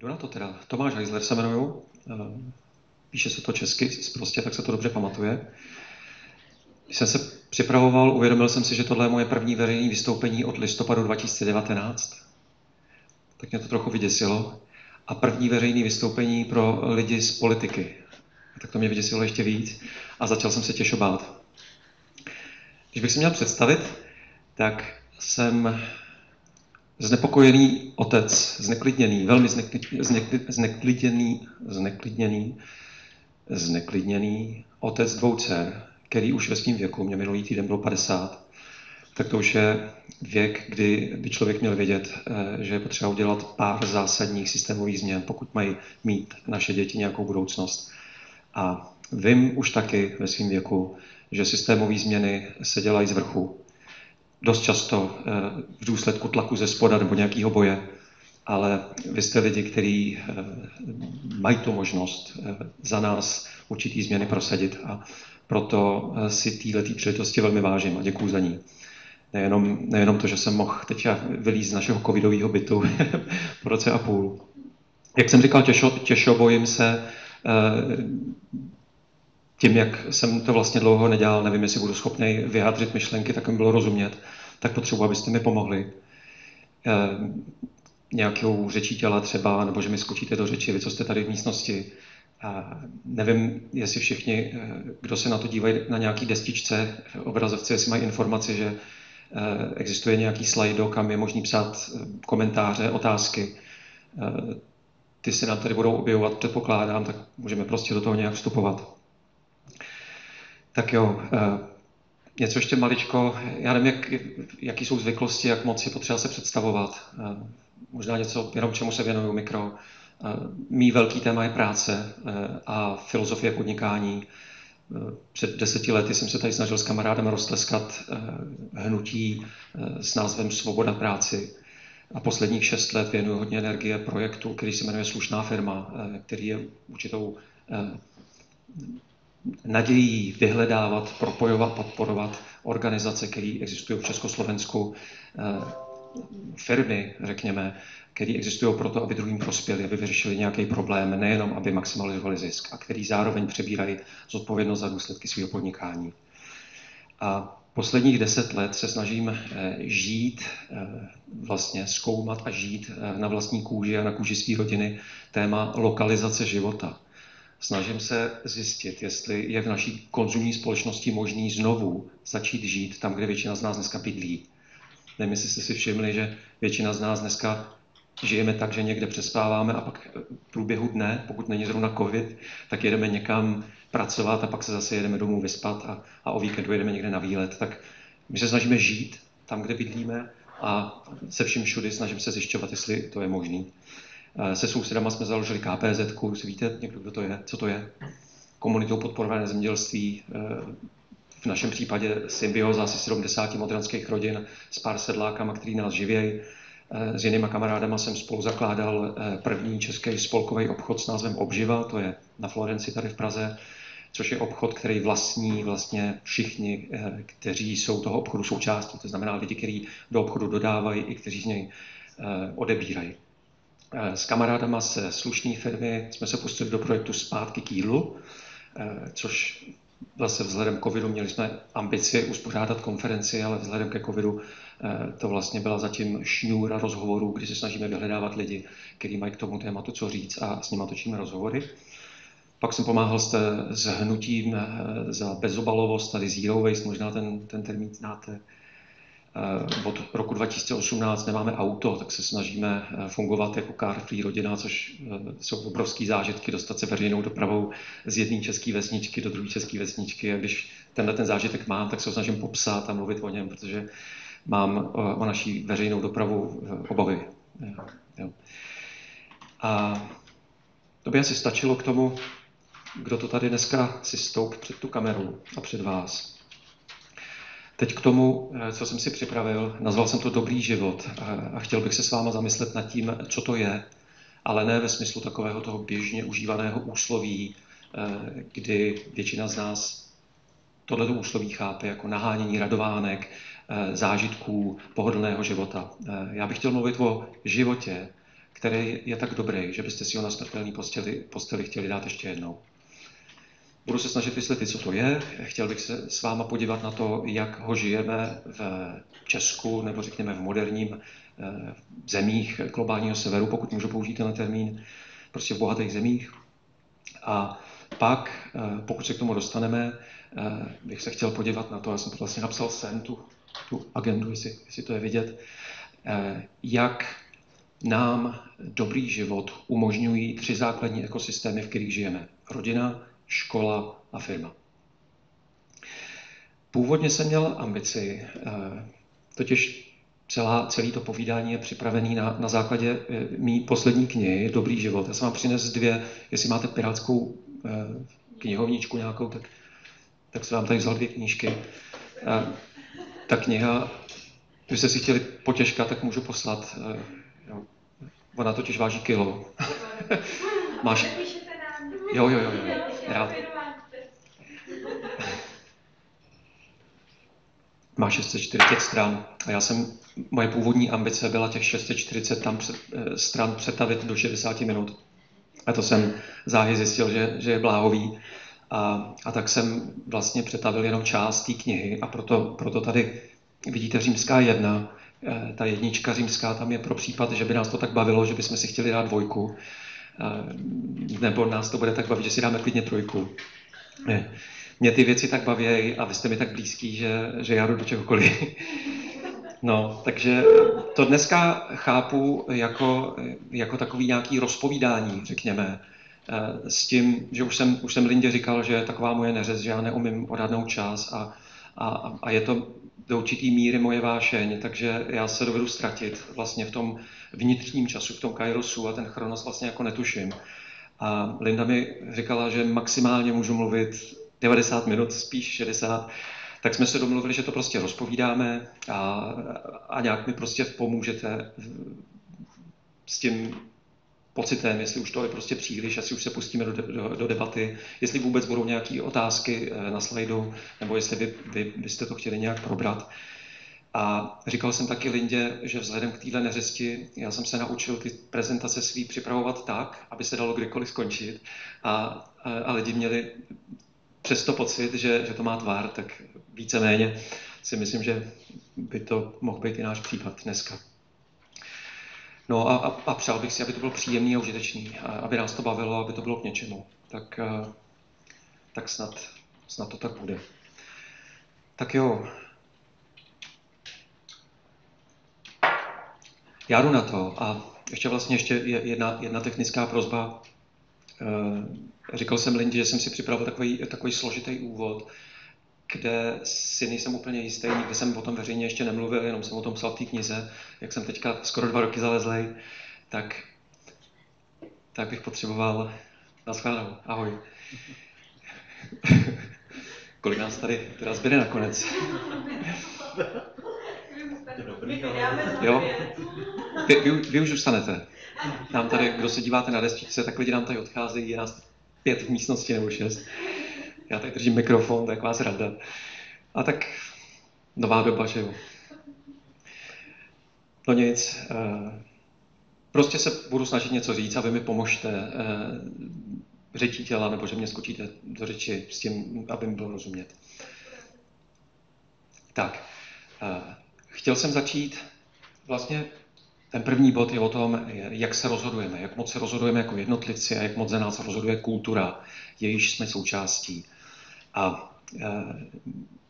Jdu na to teda. Tomáš Heisler se jmenuju. Píše se to česky, prostě tak se to dobře pamatuje. Když jsem se připravoval, uvědomil jsem si, že tohle je moje první veřejné vystoupení od listopadu 2019. Tak mě to trochu vyděsilo. A první veřejné vystoupení pro lidi z politiky. Tak to mě vyděsilo ještě víc a začal jsem se těžko bát. Když bych si měl představit, tak jsem znepokojený otec, zneklidněný, velmi zneklidněný, zneklidněný, zneklidněný otec dvou dcer, který už ve svém věku, mě minulý týden bylo 50, tak to už je věk, kdy by člověk měl vědět, eh, že je potřeba udělat pár zásadních systémových změn, pokud mají mít naše děti nějakou budoucnost. A vím už taky ve svém věku, že systémové změny se dělají z vrchu. Dost často eh, v důsledku tlaku ze spoda nebo nějakého boje. Ale vy jste lidi, kteří eh, mají tu možnost za nás určitý změny prosadit a proto si této příležitosti velmi vážím a děkuji za ní. Nejenom, nejenom to, že jsem mohl teď vylízt z našeho covidového bytu po roce a půl. Jak jsem říkal, těžo, těžo bojím se eh, tím, jak jsem to vlastně dlouho nedělal, nevím, jestli budu schopný vyjádřit myšlenky, tak mi bylo rozumět, tak potřebuji, abyste mi pomohli. Eh, nějakou řečí těla třeba, nebo že mi skočíte do řeči, vy, co jste tady v místnosti. A nevím, jestli všichni, eh, kdo se na to dívají na nějaký destičce, obrazovce, jestli mají informaci, že existuje nějaký slajdo, kam je možný psát komentáře, otázky. Ty se nám tady budou objevovat, předpokládám, tak můžeme prostě do toho nějak vstupovat. Tak jo, něco ještě maličko. Já nevím, jak, jaký jsou zvyklosti, jak moc je potřeba se představovat. Možná něco, jenom čemu se věnuju mikro. Mý velký téma je práce a filozofie podnikání. Před deseti lety jsem se tady snažil s kamarádem roztleskat eh, hnutí eh, s názvem Svoboda práci. A posledních šest let věnuju hodně energie projektu, který se jmenuje Slušná firma, eh, který je určitou nadějí vyhledávat, propojovat, podporovat organizace, které existují v Československu, firmy, řekněme, které existují proto, aby druhým prospěli, aby vyřešili nějaký problém, nejenom aby maximalizovali zisk, a který zároveň přebírají zodpovědnost za důsledky svého podnikání. A posledních deset let se snažím eh, žít, eh, vlastně zkoumat a žít eh, na vlastní kůži a na kůži své rodiny téma lokalizace života. Snažím se zjistit, jestli je v naší konzumní společnosti možný znovu začít žít tam, kde většina z nás dneska bydlí. Nevím, jestli jste si všimli, že většina z nás dneska žijeme tak, že někde přespáváme a pak v průběhu dne, pokud není zrovna covid, tak jedeme někam pracovat a pak se zase jedeme domů vyspat a, a o víkendu jedeme někde na výlet. Tak my se snažíme žít tam, kde bydlíme a se vším všudy snažím se zjišťovat, jestli to je možné. Eh, se sousedama jsme založili KPZ, víte někdo, kdo to je, co to je? Komunitou podporované zemědělství, eh, v našem případě symbioza asi 70 modranských rodin s pár sedlákama, který nás živějí. Eh, s jinýma kamarádama jsem spolu zakládal první český spolkový obchod s názvem Obživa, to je na Florenci tady v Praze, což je obchod, který vlastní vlastně všichni, kteří jsou toho obchodu součástí, to znamená lidi, kteří do obchodu dodávají i kteří z něj odebírají. S kamarádama ze slušné firmy jsme se pustili do projektu Zpátky k jídlu, což zase vzhledem k covidu měli jsme ambici uspořádat konferenci, ale vzhledem ke covidu Eh, to vlastně byla zatím šňůra rozhovorů, kdy se snažíme vyhledávat lidi, kteří mají k tomu tématu co říct a s nimi točíme rozhovory. Pak jsem pomáhal s, s hnutím eh, za bezobalovost, tady Zero Waste, možná ten, ten termín znáte. Eh, od roku 2018 nemáme auto, tak se snažíme fungovat jako car free rodina, což jsou obrovské zážitky, dostat se veřejnou dopravou z jedné české vesničky do druhé české vesničky. A když tenhle ten zážitek mám, tak se ho snažím popsat a mluvit o něm, protože mám o, naší veřejnou dopravu eh, obavy. A to by asi stačilo k tomu, kdo to tady dneska si stoup před tu kameru a před vás. Teď k tomu, eh, co jsem si připravil, nazval jsem to Dobrý život a chtěl bych se s váma zamyslet nad tím, co to je, ale ne ve smyslu takového toho běžně užívaného úsloví, eh, kdy většina z nás tohleto úsloví chápe jako nahánění radovánek, Eh, zážitků pohodlného života. Eh, já bych chtěl mluvit o životě, který je tak dobrý, že byste si ho na smrtelný posteli, posteli chtěli dát ještě jednou. Budu se snažit vysvětlit, co to je. Chtěl bych se s váma podívat na to, jak ho žijeme v Česku, nebo řekněme v moderním eh, zemích globálního severu, pokud můžu použít ten termín, prostě v bohatých zemích. A pak, eh, pokud se k tomu dostaneme, eh, bych se chtěl podívat na to, já jsem to vlastně napsal sem, tu, tu agendu, jestli, jestli to je vidět, jak nám dobrý život umožňují tři základní ekosystémy, v kterých žijeme. Rodina, škola a firma. Původně jsem měl ambici, eh, totiž celá, celý to povídání je připravený na, na základě eh, mý poslední knihy Dobrý život. Já jsem vám přines dvě, jestli máte pirátskou eh, knihovničku nějakou, tak, tak jsem vám tady vzal dvě knížky. Ta kniha, když jste si chtěli potěžkat, tak můžu poslat. Ona totiž váží kilo. Máš... Jo, jo, jo, jo. Rád. Má 640 stran a já jsem, moje původní ambice byla těch 640 tam před, eh, stran přetavit do 60 minut. A to jsem záhy zjistil, že, že je bláhový. A, a tak jsem vlastně přetavil jenom část té knihy a proto, proto tady vidíte římská jedna, eh, ta jednička římská tam je pro případ, že by nás to tak bavilo, že bychom si chtěli dát dvojku nebo nás to bude tak bavit, že si dáme klidně trojku. Ne. Mě ty věci tak baví a vy jste mi tak blízký, že, že já jdu do čehokoliv. No, takže to dneska chápu jako, jako takový nějaký rozpovídání, řekněme, eh, s tím, že už jsem, už jsem Lindě říkal, že je taková moje neřez, že já neumím odhadnout čas a, a, a je to do určitý míry moje vášeň, takže já se dovedu ztratit vlastně v tom vnitřním času, v tom kairosu a ten chronos vlastně jako netuším. A Linda mi říkala, že maximálně můžu mluvit 90 minut, spíš 60, tak jsme se domluvili, že to prostě rozpovídáme a, a nějak mi prostě pomůžete s tím pocitem, jestli už to je prostě příliš, jestli už se pustíme do, do, do debaty, jestli vůbec budou nějaké otázky eh, na slajdu, nebo jestli vy, vy byste to chtěli nějak probrat. A říkal jsem taky Lindě, že vzhledem k téhle neřesti, já jsem se naučil ty prezentace svý připravovat tak, aby se dalo kdykoliv skončit a, a, a lidi měli přesto pocit, že, že to má tvar, tak víceméně si myslím, že by to mohl být i náš případ dneska. No a, a, a přál bych si, aby to bylo příjemný a užitečný, a aby nás to bavilo, aby to bylo k něčemu. Tak, tak snad, snad to tak bude. Tak jo. Já jdu na to a ještě vlastně ještě jedna, jedna technická prozba. Říkal jsem Lindě, že jsem si připravil takový, takový složitý úvod, kde si nejsem úplně jistý, nikdy jsem o tom veřejně ještě nemluvil, jenom jsem o tom psal v té knize, jak jsem teďka skoro dva roky zalezlej, tak, tak bych potřeboval... Naschledanou, ahoj. Kolik nás tady teda zbyde nakonec? Jo? Vy, vy, vy už zůstanete. Nám tady, kdo se díváte na destičce, tak lidi nám tady odcházejí, je nás pět v místnosti nebo šest. Já tady držím mikrofon, tak vás rada. A tak nová doba, že jo. No nic, eh, prostě se budu snažit něco říct a vy mi pomožte eh, řečí těla, nebo že mě skočíte do řeči s tím, aby mi bylo rozumět. Tak, eh, chtěl jsem začít vlastně ten první bod je o tom, jak se rozhodujeme, jak moc se rozhodujeme jako jednotlivci a jak moc za nás rozhoduje kultura, jejíž jsme součástí. A e,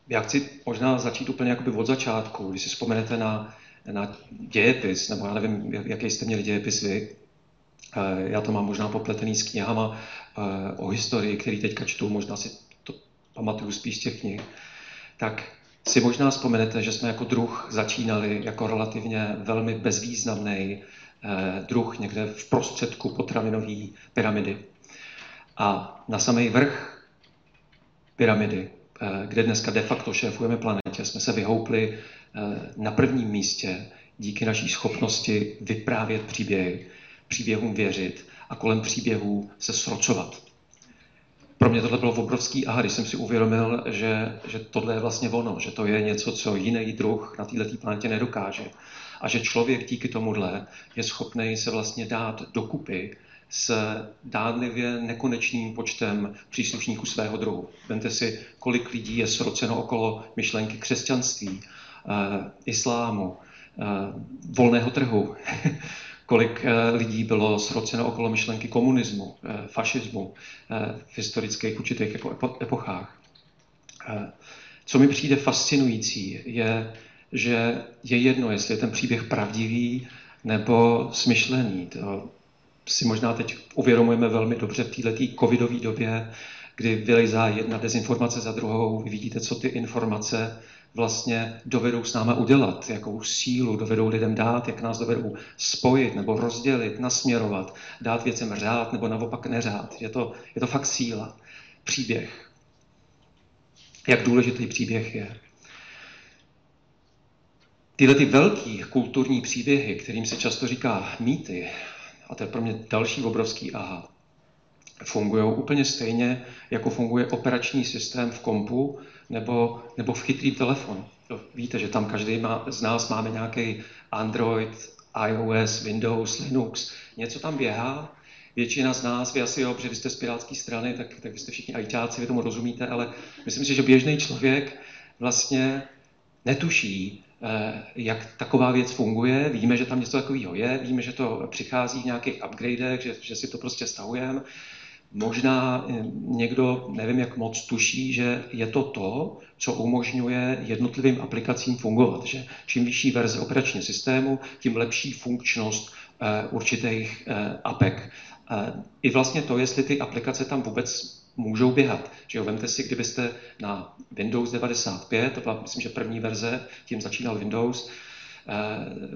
já chci možná začít úplně jakoby od začátku, když si vzpomenete na, na dějepis, nebo já nevím, jaký jste měli dějepis vy, e, já to mám možná popletený s knihama e, o historii, který teďka čtu, možná si to pamatuju spíš z těch knih, tak si možná vzpomenete, že jsme jako druh začínali jako relativně velmi bezvýznamný druh někde v prostředku potravinové pyramidy. A na samý vrch pyramidy, eh, kde dneska de facto šéfujeme planetě, jsme se vyhoupli eh, na prvním místě díky naší schopnosti vyprávět příběhy, příběhům věřit a kolem příběhů se srocovat. Pro mě tohle bylo obrovský aha, když jsem si uvědomil, že, že tohle je vlastně ono, že to je něco, co jiný druh na této planetě nedokáže. A že člověk díky tomuhle je schopný se vlastně dát dokupy s dánlivě nekonečným počtem příslušníků svého druhu. Vemte si, kolik lidí je sroceno okolo myšlenky křesťanství, eh, islámu, eh, volného trhu, kolik eh, lidí bylo sroceno okolo myšlenky komunismu, eh, fašismu eh, v historických určitých epochách. Co mi přijde fascinující, je, že je jedno, jestli je ten příběh pravdivý nebo smyšlený. To si možná teď uvědomujeme velmi dobře v této covidové době, kdy vylejzá jedna dezinformace za druhou. Vy vidíte, co ty informace vlastně dovedou s náma udělat, jakou sílu dovedou lidem dát, jak nás dovedou spojit nebo rozdělit, nasměrovat, dát věcem řád nebo naopak neřád. Je to, je to fakt síla. Příběh. Jak důležitý příběh je. Tyhle ty velký kulturní příběhy, kterým se často říká mýty, a to je pro mě další obrovský aha, fungují úplně stejně, jako funguje operační systém v kompu nebo, nebo v chytrý telefon. Víte, že tam každý má, z nás máme nějaký Android, iOS, Windows, Linux. Něco tam běhá, většina z nás, vy asi jo, protože vy jste z pirátské strany, tak, tak vy jste všichni ajťáci, vy tomu rozumíte, ale myslím si, že běžný člověk vlastně netuší, eh, jak taková věc funguje. Víme, že tam něco takového je, víme, že to přichází v nějakých upgradech, že, že si to prostě stahujeme, Možná eh, někdo, nevím jak moc, tuší, že je to to, co umožňuje jednotlivým aplikacím fungovat. Že čím vyšší verze operačního systému, tím lepší funkčnost eh, určitých eh, apek. I vlastně to, jestli ty aplikace tam vůbec můžou běhat. Že jo, vemte si, kdybyste na Windows 95, to byla, myslím, že první verze, tím začínal Windows,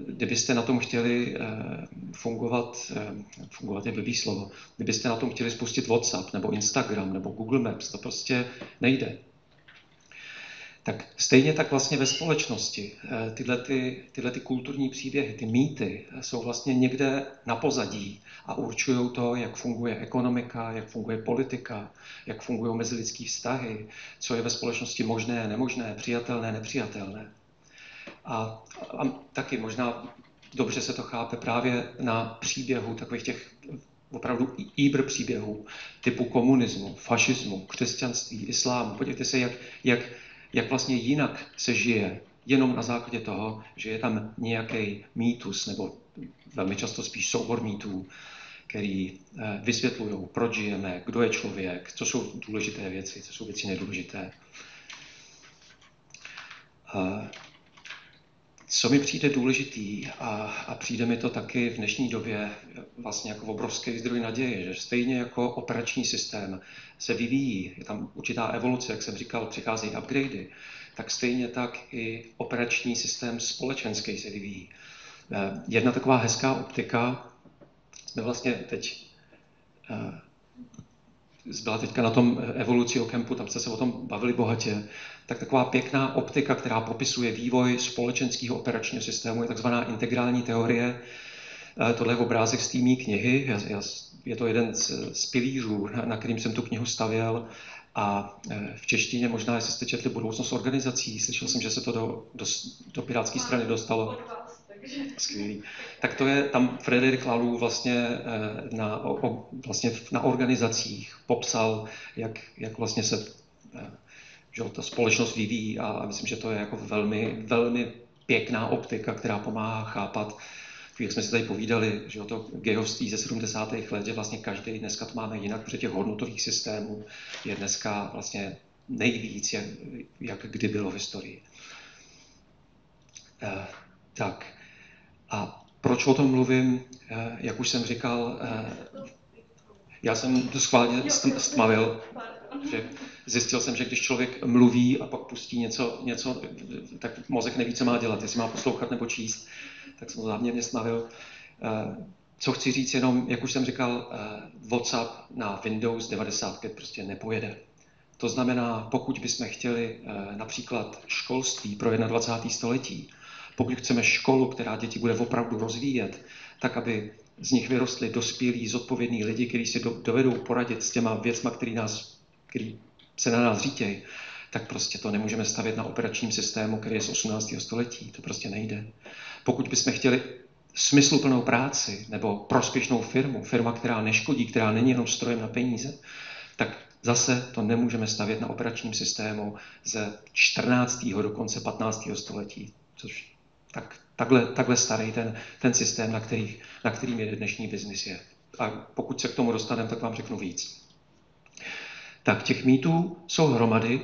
kdybyste na tom chtěli eh, fungovat, eh, fungovat je blbý slovo, kdybyste na tom chtěli spustit WhatsApp nebo Instagram nebo Google Maps, to prostě nejde. Tak stejně tak vlastně ve společnosti tyhle, ty, tyhle ty kulturní příběhy, ty mýty jsou vlastně někde na pozadí a určují to, jak funguje ekonomika, jak funguje politika, jak fungují mezilidské vztahy, co je ve společnosti možné, nemožné, přijatelné, nepřijatelné. A, a taky možná dobře se to chápe právě na příběhu takových těch opravdu íbr příběhů typu komunismu, fašismu, křesťanství, islámu. Podívejte se, jak, jak, jak vlastně jinak se žije, jenom na základě toho, že je tam nějaký mýtus, nebo velmi často spíš soubor mýtů, který eh, vysvětlují, proč žijeme, kdo je člověk, co jsou důležité věci, co jsou věci nedůležité. Co mi přijde důležitý a, a přijde mi to taky v dnešní době vlastně jako obrovský zdroj naděje, že stejně jako operační systém se vyvíjí, je tam určitá evoluce, jak jsem říkal, přicházejí upgradey, tak stejně tak i operační systém společenský se vyvíjí. Eh, jedna taková hezká optika, jsme vlastně teď eh, byla teďka na tom evoluci o kempu, tam jste se o tom bavili bohatě, tak taková pěkná optika, která popisuje vývoj společenského operačního systému, je takzvaná integrální teorie. Eh, tohle je obrázek z té knihy, je to jeden z, z pilířů, na, na kterým jsem tu knihu stavěl. A eh, v češtině možná, jestli jste četli budoucnost organizací, slyšel jsem, že se to do, do, do Pirátské strany dostalo. Skvělý. Tak to je tam Frederik Lalu vlastně eh, na, o, vlastně na organizacích popsal, jak, jak vlastně se že ta společnost vyvíjí a myslím, že to je jako velmi, velmi pěkná optika, která pomáhá chápat, jak jsme si tady povídali, že to gejovství ze 70. let, že vlastně každý, dneska to máme jinak, protože těch hodnotových systémů je dneska vlastně nejvíc, jak, jak kdy bylo v historii. Eh, tak. A proč o tom mluvím? Eh, jak už jsem říkal, eh, já jsem to schválně stmavil, že zjistil jsem, že když člověk mluví a pak pustí něco, něco tak mozek neví, co má dělat, jestli má poslouchat nebo číst, tak jsem to záměrně snavil. Eh, co chci říct jenom, jak už jsem říkal, WhatsApp na Windows 95 prostě nepojede. To znamená, pokud bychom chtěli například školství pro 21. století, pokud chceme školu, která děti bude opravdu rozvíjet, tak aby z nich vyrostli dospělí, zodpovědní lidi, kteří si dovedou poradit s těma věcma, který nás, který se na nás řítějí, tak prostě to nemůžeme stavět na operačním systému, který je z 18. století. To prostě nejde. Pokud bychom chtěli smysluplnou práci nebo prospěšnou firmu, firma, která neškodí, která není jenom strojem na peníze, tak zase to nemůžeme stavět na operačním systému ze 14. do konce 15. století, což tak, takhle, takhle starý ten, ten systém, na, který, na kterým je dnešní biznis je. A pokud se k tomu dostaneme, tak vám řeknu víc. Tak těch mýtů jsou hromady.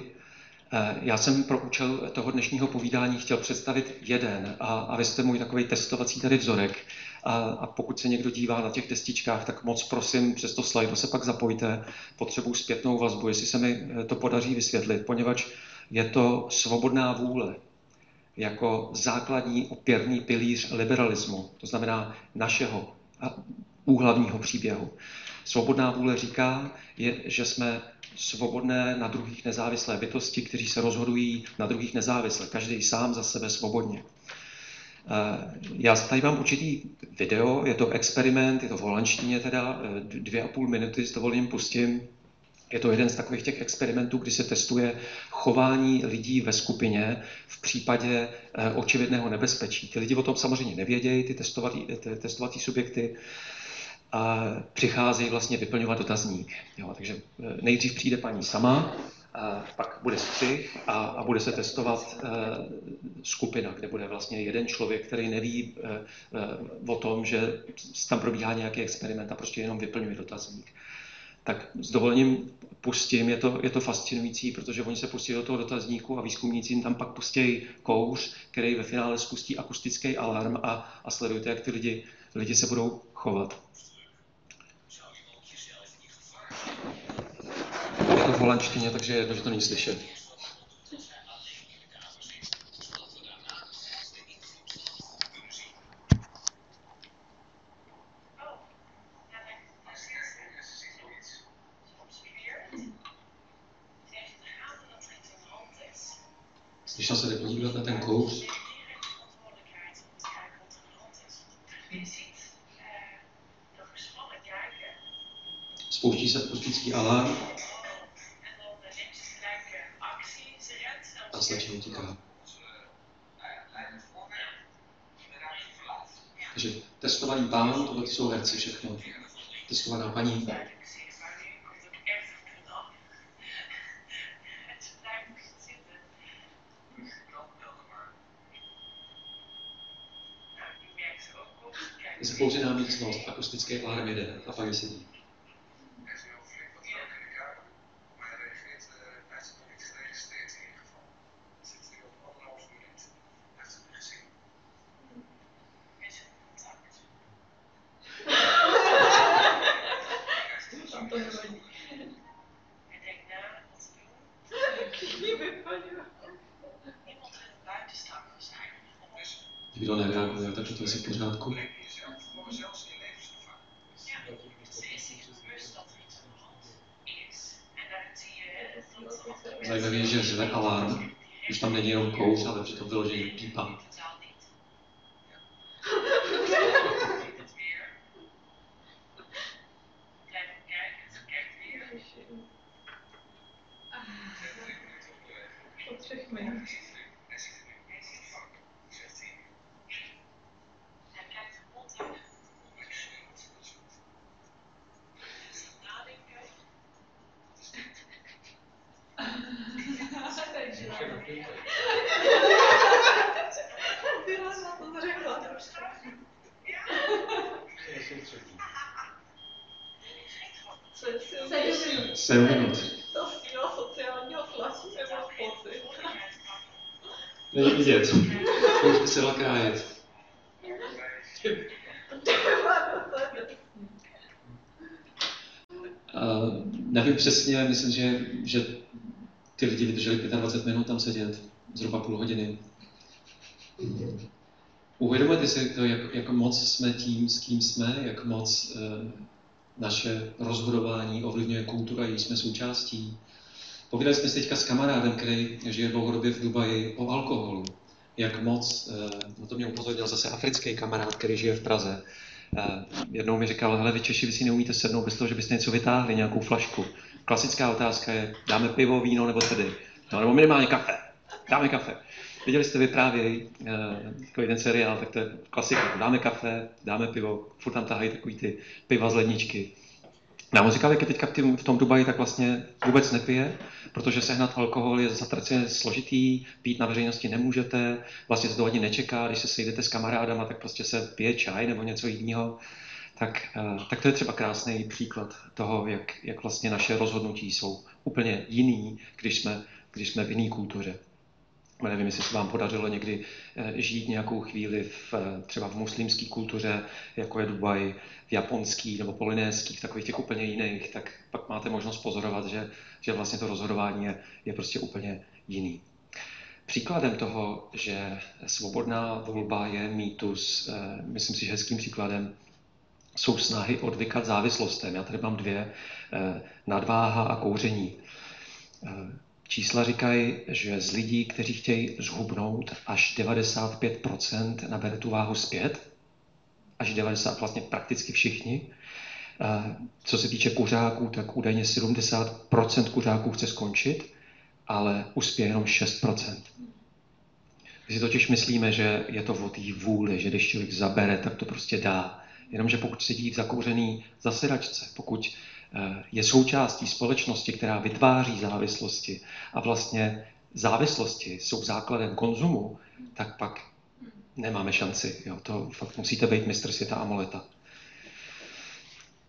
Eh, já jsem pro účel toho dnešního povídání chtěl představit jeden a, a vy jste můj takový testovací tady vzorek. A, a pokud se někdo dívá na těch destičkách, tak moc prosím, přes to slajdu se pak zapojte. Potřebuji zpětnou vazbu, jestli se mi eh, to podaří vysvětlit, poněvadž je to svobodná vůle jako základní opěrný pilíř liberalismu, to znamená našeho úhlavního příběhu. Svobodná vůle říká, je, že jsme svobodné na druhých nezávislé bytosti, kteří se rozhodují na druhých nezávisle, každý sám za sebe svobodně. Eh, já tady mám určitý video, je to experiment, je to v holandštině teda, eh, dvě a půl minuty s dovolením pustím. Je to jeden z takových těch experimentů, kdy se testuje chování lidí ve skupině v případě eh, očividného nebezpečí. Ty lidi o tom samozřejmě nevědějí, ty testovatý, ty testovatý subjekty, a přicházejí vlastně vyplňovat dotazník. Jo, takže eh, nejdřív přijde paní sama, a pak bude střih a, a bude se testovat uh, skupina, kde bude vlastně jeden člověk, který neví uh, uh, o tom, že tam probíhá nějaký experiment a prostě jenom vyplňuje dotazník. Tak s dovolením pustím, je to, je to fascinující, protože oni se pustí do toho dotazníku a výzkumníci jim tam pak pustí kouř, který ve finále spustí akustický alarm a, a sledujte, jak ty lidi, lidi se budou chovat. Je to v holandštině, takže je že to není slyšet. Slyšel se podívat na ten kouř? Spouští se akustický alarm a začne utíká. Takže testovaný jsou herci všechno. Testovaná paní. Je pouze místnost, akustické alarm jede a pak je sedí. Sedm minut. To síla sociálního tlaku nebo pocit. Není vidět. Můžete se dala krájet. Uh, nevím přesně, myslím, že, že ty lidi vydrželi 25 minut tam sedět, zhruba půl hodiny. Uvědomujete si to, jak, jak moc jsme tím, s kým jsme, jak moc uh, naše rozhodování ovlivňuje kultura, její jsme součástí. Povídali jsme si teďka s kamarádem, který žije dlouhodobě v Dubaji, o alkoholu. Jak moc, eh, to mě upozornil zase africký kamarád, který žije v Praze. Eh, jednou mi říkal, hele, vy Češi, vy si neumíte sednout bez toho, že byste něco vytáhli, nějakou flašku. Klasická otázka je, dáme pivo, víno nebo tedy. No, nebo minimálně kafe. Dáme kafe. Viděli jste vyprávěj uh, takový ten seriál, tak to je klasika. Dáme kafe, dáme pivo, furt tam tahají takový ty piva z ledničky. Já mu říkal, jak je teďka v tom Dubaji, tak vlastně vůbec nepije, protože sehnat alkohol je zatraceně složitý, pít na veřejnosti nemůžete, vlastně se to ani nečeká, když se sejdete s kamarádama, tak prostě se pije čaj nebo něco jiného. Tak, eh, tak to je třeba krásný příklad toho, jak, jak vlastně naše rozhodnutí jsou úplně jiný, když jsme, když jsme v jiné kultuře. Nevím, jestli se vám podařilo někdy eh, žít nějakou chvíli v, eh, třeba v muslimské kultuře, jako je Dubaj, v japonský nebo polinéský, v takových těch úplně jiných, tak pak máte možnost pozorovat, že, že vlastně to rozhodování je, je prostě úplně jiný. Příkladem toho, že svobodná volba je mýtus, myslím si, že hezkým příkladem jsou snahy odvykat závislostem. Já tady mám dvě, nadváha a kouření. Čísla říkají, že z lidí, kteří chtějí zhubnout, až 95% nabere tu váhu zpět, až 90, vlastně prakticky všichni. Co se týče kuřáků, tak údajně 70% kuřáků chce skončit, ale uspěje jenom 6%. My si totiž myslíme, že je to o té vůli, že když člověk zabere, tak to prostě dá. Jenomže pokud sedí v zakouřený zasedačce, pokud Eh, je součástí společnosti, která vytváří závislosti a vlastně závislosti jsou základem konzumu, tak pak nemáme šanci. Jo. To fakt musíte být mistr světa amoleta.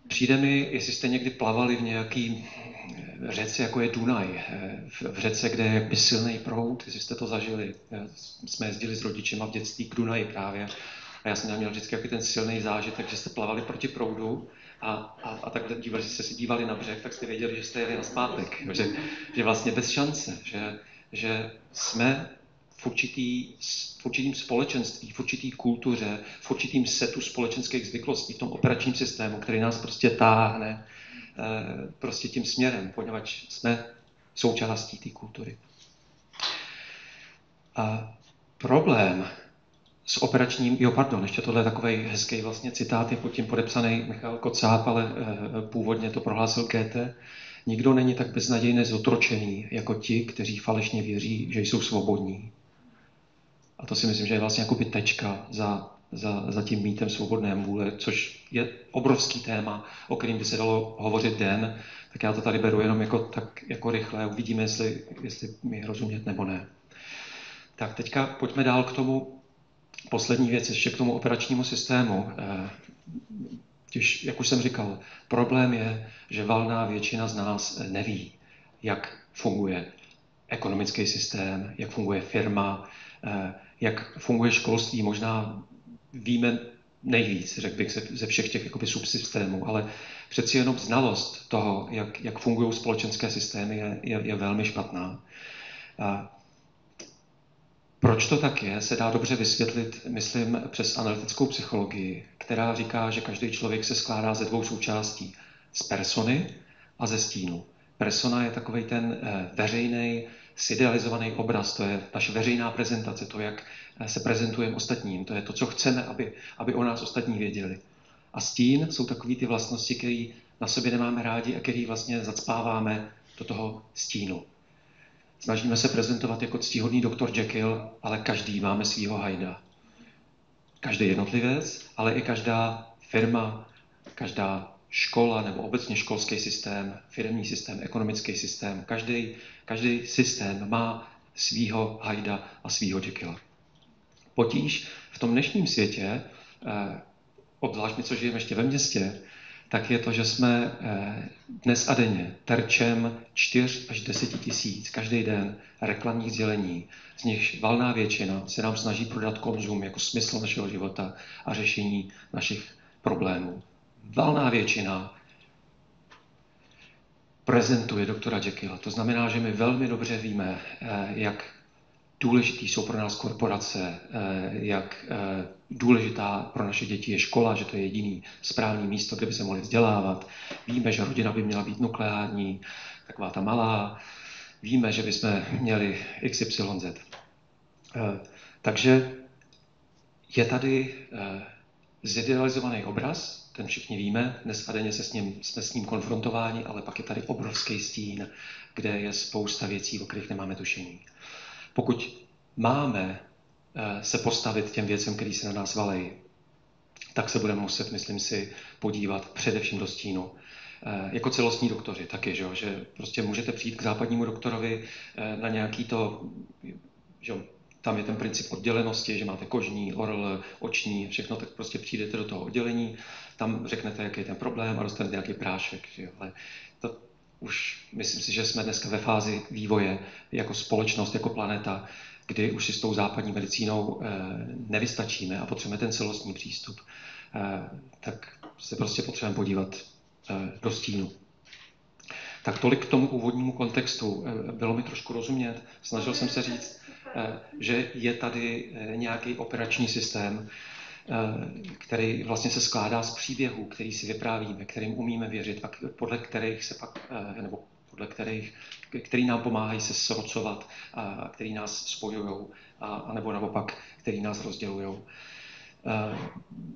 Přijde mi, jestli jste někdy plavali v nějaký eh, řece, jako je Dunaj, eh, v řece, kde je silný proud, jestli jste to zažili. Jsme jezdili s rodičema v dětství k Dunaji právě. A já jsem měl vždycky ten silný zážitek, že jste plavali proti proudu a, a, a takhle dívali, jste se dívali na břeh, tak jste věděli, že jste jeli na zpátek. Že, že vlastně bez šance, že, že jsme v, určitý, v určitým společenství, v určitý kultuře, v určitým setu společenských zvyklostí, v tom operačním systému, který nás prostě táhne eh, prostě tím směrem, poněvadž jsme součástí té kultury. A problém s operačním, jo pardon, ještě tohle je takový hezký vlastně citát, je pod tím podepsaný Michal Kocáb, ale e, původně to prohlásil Goethe. Nikdo není tak beznadějně zotročený jako ti, kteří falešně věří, že jsou svobodní. A to si myslím, že je vlastně jako tečka za, za, za tím mítem svobodné vůle, což je obrovský téma, o kterým by se dalo hovořit den, tak já to tady beru jenom jako, tak jako rychle, uvidíme, jestli, jestli mi rozumět nebo ne. Tak teďka pojďme dál k tomu, poslední věc ještě k tomu operačnímu systému. Eh, Těž, jak už jsem říkal, problém je, že valná většina z nás neví, jak funguje ekonomický systém, jak funguje firma, eh, jak funguje školství. Možná víme nejvíc, řekl bych, ze všech těch jakoby, subsystémů, ale přeci jenom znalost toho, jak, jak fungují společenské systémy, je, je, je velmi špatná. A proč to tak je, se dá dobře vysvětlit, myslím, přes analytickou psychologii, která říká, že každý člověk se skládá ze dvou součástí. Z persony a ze stínu. Persona je takový ten eh, veřejný, sidealizovaný obraz, to je naše veřejná prezentace, to, jak eh, se prezentujeme ostatním, to je to, co chceme, aby, aby o nás ostatní věděli. A stín jsou takové ty vlastnosti, které na sobě nemáme rádi a které vlastně zacpáváme do toho stínu. Snažíme se prezentovat jako ctihodný doktor Jekyll, ale každý máme svýho hajda. Každý jednotlivec, ale i každá firma, každá škola nebo obecně školský systém, firmní systém, ekonomický systém, každý, každý systém má svýho hajda a svýho Jekylla. Potíž v tom dnešním světě, eh, obzvlášť my, co žijeme ještě ve městě, tak je to, že jsme eh, dnes a denně terčem 4 až 10 tisíc každý den reklamních sdělení, z nich valná většina se nám snaží prodat konzum jako smysl našeho života a řešení našich problémů. Valná většina prezentuje doktora Jekyll. To znamená, že my velmi dobře víme, eh, jak důležitý jsou pro nás korporace, eh, jak důležitá pro naše děti je škola, že to je jediný správný místo, kde by se mohli vzdělávat. Víme, že rodina by měla být nukleární, taková ta malá. Víme, že bychom měli XYZ. Eh, takže je tady zidealizovaný obraz, ten všichni víme, dnes a denně se s ním, jsme s ním konfrontováni, ale pak je tady obrovský stín, kde je spousta věcí, o kterých nemáme tušení. Pokud máme eh, se postavit těm věcem, které se na nás valejí, tak se budeme muset, myslím si, podívat především do stínu. Eh, jako celostní doktoři taky, že, že prostě můžete přijít k západnímu doktorovi eh, na nějaký to, že tam je ten princip oddělenosti, že máte kožní, orl, oční, všechno, tak prostě přijdete do toho oddělení, tam řeknete, jaký je ten problém a dostanete nějaký prášek. Že. Ale to už myslím si, že jsme dneska ve fázi vývoje jako společnost, jako planeta, kdy už si s tou západní medicínou eh, nevystačíme a potřebujeme ten celostní přístup, eh, tak se prostě potřebujeme podívat eh, do stínu. Tak tolik k tomu úvodnímu kontextu. Bylo mi trošku rozumět. Snažil jsem se říct, že je tady nějaký operační systém, který vlastně se skládá z příběhů, který si vyprávíme, kterým umíme věřit a podle kterých se pak, nebo podle kterých, který nám pomáhají se srocovat, a který nás spojují, a, nebo naopak, který nás rozdělují.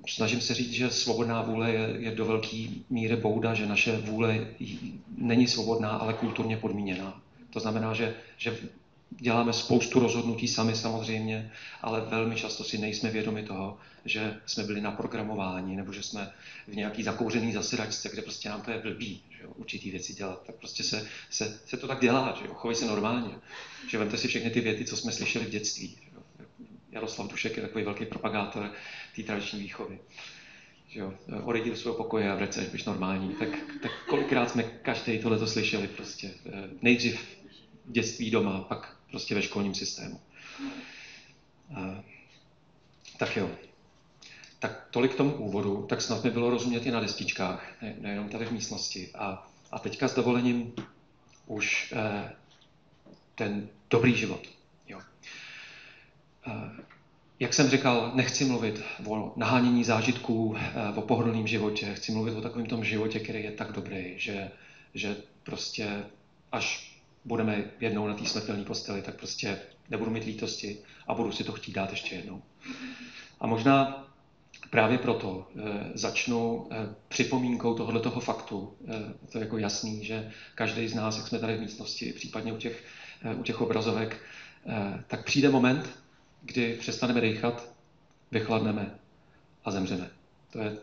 Snažím se říct, že svobodná vůle je, je do velké míry bouda, že naše vůle není svobodná, ale kulturně podmíněná. To znamená, že, že děláme spoustu rozhodnutí sami samozřejmě, ale velmi často si nejsme vědomi toho, že jsme byli naprogramováni nebo že jsme v nějaký zakouřený zasedačce, kde prostě nám to je blbý, že jo, určitý věci dělat. Tak prostě se, se, se to tak dělá, že jo, chovej se normálně. Že vemte si všechny ty věty, co jsme slyšeli v dětství. Že jo. Jaroslav Dušek je takový velký propagátor té tradiční výchovy. Že jo, odejdi do svého pokoje a vrať se, až budeš normální. Tak, tak kolikrát jsme každý tohle slyšeli prostě. Nejdřív v dětství doma, pak prostě ve školním systému. Tak jo. Tak tolik k tomu úvodu, tak snad mi bylo rozumět i na destičkách, ne, nejenom tady v místnosti. A, a teďka s dovolením už eh, ten dobrý život. Jo. Eh, jak jsem říkal, nechci mluvit o nahánění zážitků, eh, o pohodlném životě, chci mluvit o takovém tom životě, který je tak dobrý, že, že prostě až budeme jednou na té smrtelné posteli, tak prostě nebudu mít lítosti a budu si to chtít dát ještě jednou. A možná právě proto e, začnu e, připomínkou tohoto faktu. E, to je jako jasný, že každý z nás, jak jsme tady v místnosti, případně u těch, u těch obrazovek, tak přijde moment, kdy přestaneme dechat, vychladneme a zemřeme. To je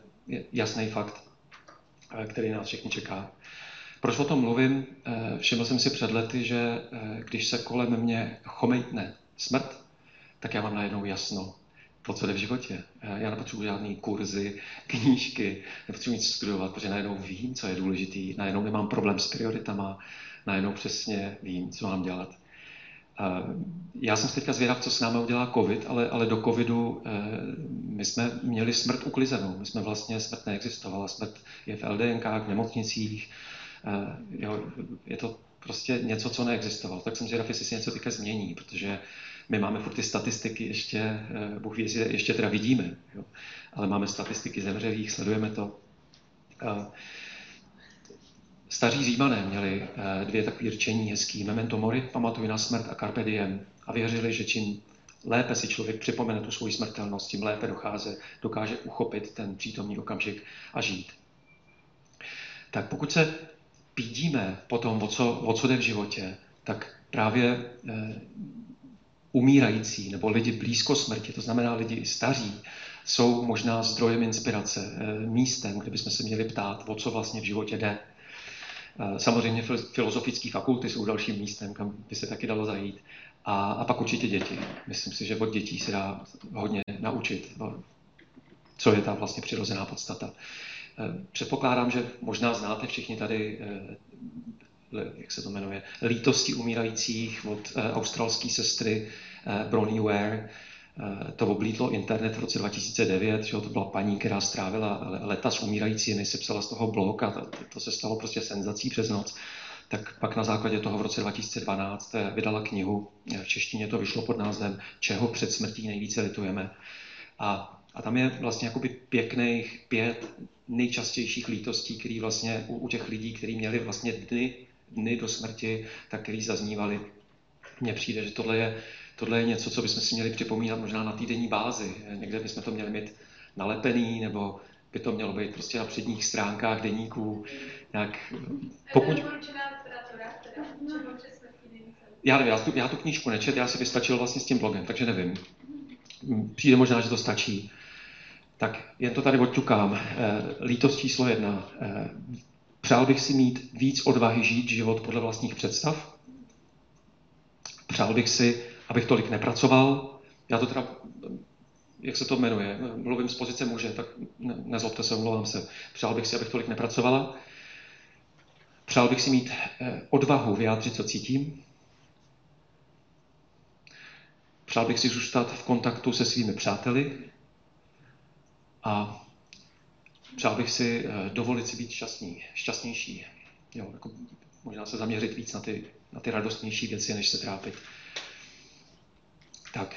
jasný fakt, který nás všechny čeká. Proč o tom mluvím? Eh, všiml jsem si před lety, že eh, když se kolem mě chomejtne smrt, tak já mám najednou jasno, to, co jde v životě. Eh, já nepotřebuji žádný kurzy, knížky, nepotřebuji nic studovat, protože najednou vím, co je důležitý, najednou nemám problém s prioritama, najednou přesně vím, co mám dělat. Já jsem teďka zvědav, co s námi udělá COVID, ale, ale do COVIDu my jsme měli smrt uklizenou. My jsme vlastně, smrt neexistovala. Smrt je v LDNkách, v nemocnicích, jo, je to prostě něco, co neexistovalo. Tak jsem zvědav, jestli se něco teďka změní, protože my máme furt ty statistiky, ještě, eh, Bůh ví, ještě teda vidíme, jo. ale máme statistiky zemřelých, sledujeme to. Eh, staří římané měli dvě takové řečení hezký. Memento mori, pamatuj na smrt a carpe diem. A věřili, že čím lépe si člověk připomene tu svoji smrtelnost, tím lépe dochází, dokáže uchopit ten přítomný okamžik a žít. Tak pokud se pídíme po tom, o co, o co jde v životě, tak právě eh, umírající nebo lidi blízko smrti, to znamená lidi i staří, jsou možná zdrojem inspirace, eh, místem, kde bychom se měli ptát, o co vlastně v životě jde. Eh, samozřejmě filozofické fakulty jsou dalším místem, kam by se taky dalo zajít. A, a pak určitě děti. Myslím si, že od dětí se dá hodně naučit, co je ta vlastně přirozená podstata. Eh, předpokládám, že možná znáte všichni tady, eh, jak se to jmenuje, lítosti umírajících od eh, australské sestry Bronnie Ware. To oblítlo internet v roce 2009, že to byla paní, která strávila leta s umírajícími, sepsala z toho blog a to, to se stalo prostě senzací přes noc. Tak pak na základě toho v roce 2012 vydala knihu, v češtině to vyšlo pod názvem Čeho před smrtí nejvíce litujeme. A a tam je vlastně jakoby pěkných pět nejčastějších lítostí, které vlastně u, u těch lidí, kteří měli vlastně dny, dny do smrti, tak který zaznívali. Mně přijde, že tohle je, tohle je něco, co bychom si měli připomínat možná na týdenní bázi. Někde bychom to měli mít nalepený nebo by to mělo být prostě na předních stránkách deníků. Nějak, pokud... Já nevím, já tu, já tu knížku nečet, já si vystačil vlastně s tím blogem, takže nevím. Přijde možná, že to stačí. Tak jen to tady odťukám. Eh, lítost číslo jedna. Eh, přál bych si mít víc odvahy žít život podle vlastních představ. Přál bych si, abych tolik nepracoval. Já to teda, jak se to jmenuje, mluvím z pozice muže, tak ne, nezlobte se, omlouvám se. Přál bych si, abych tolik nepracovala. Přál bych si mít eh, odvahu vyjádřit, co cítím. Přál bych si zůstat v kontaktu se svými přáteli a přál bych si eh, dovolit si být šťastný, šťastnější. Jo, jako možná se zaměřit víc na ty, na ty radostnější věci, než se trápit. Tak,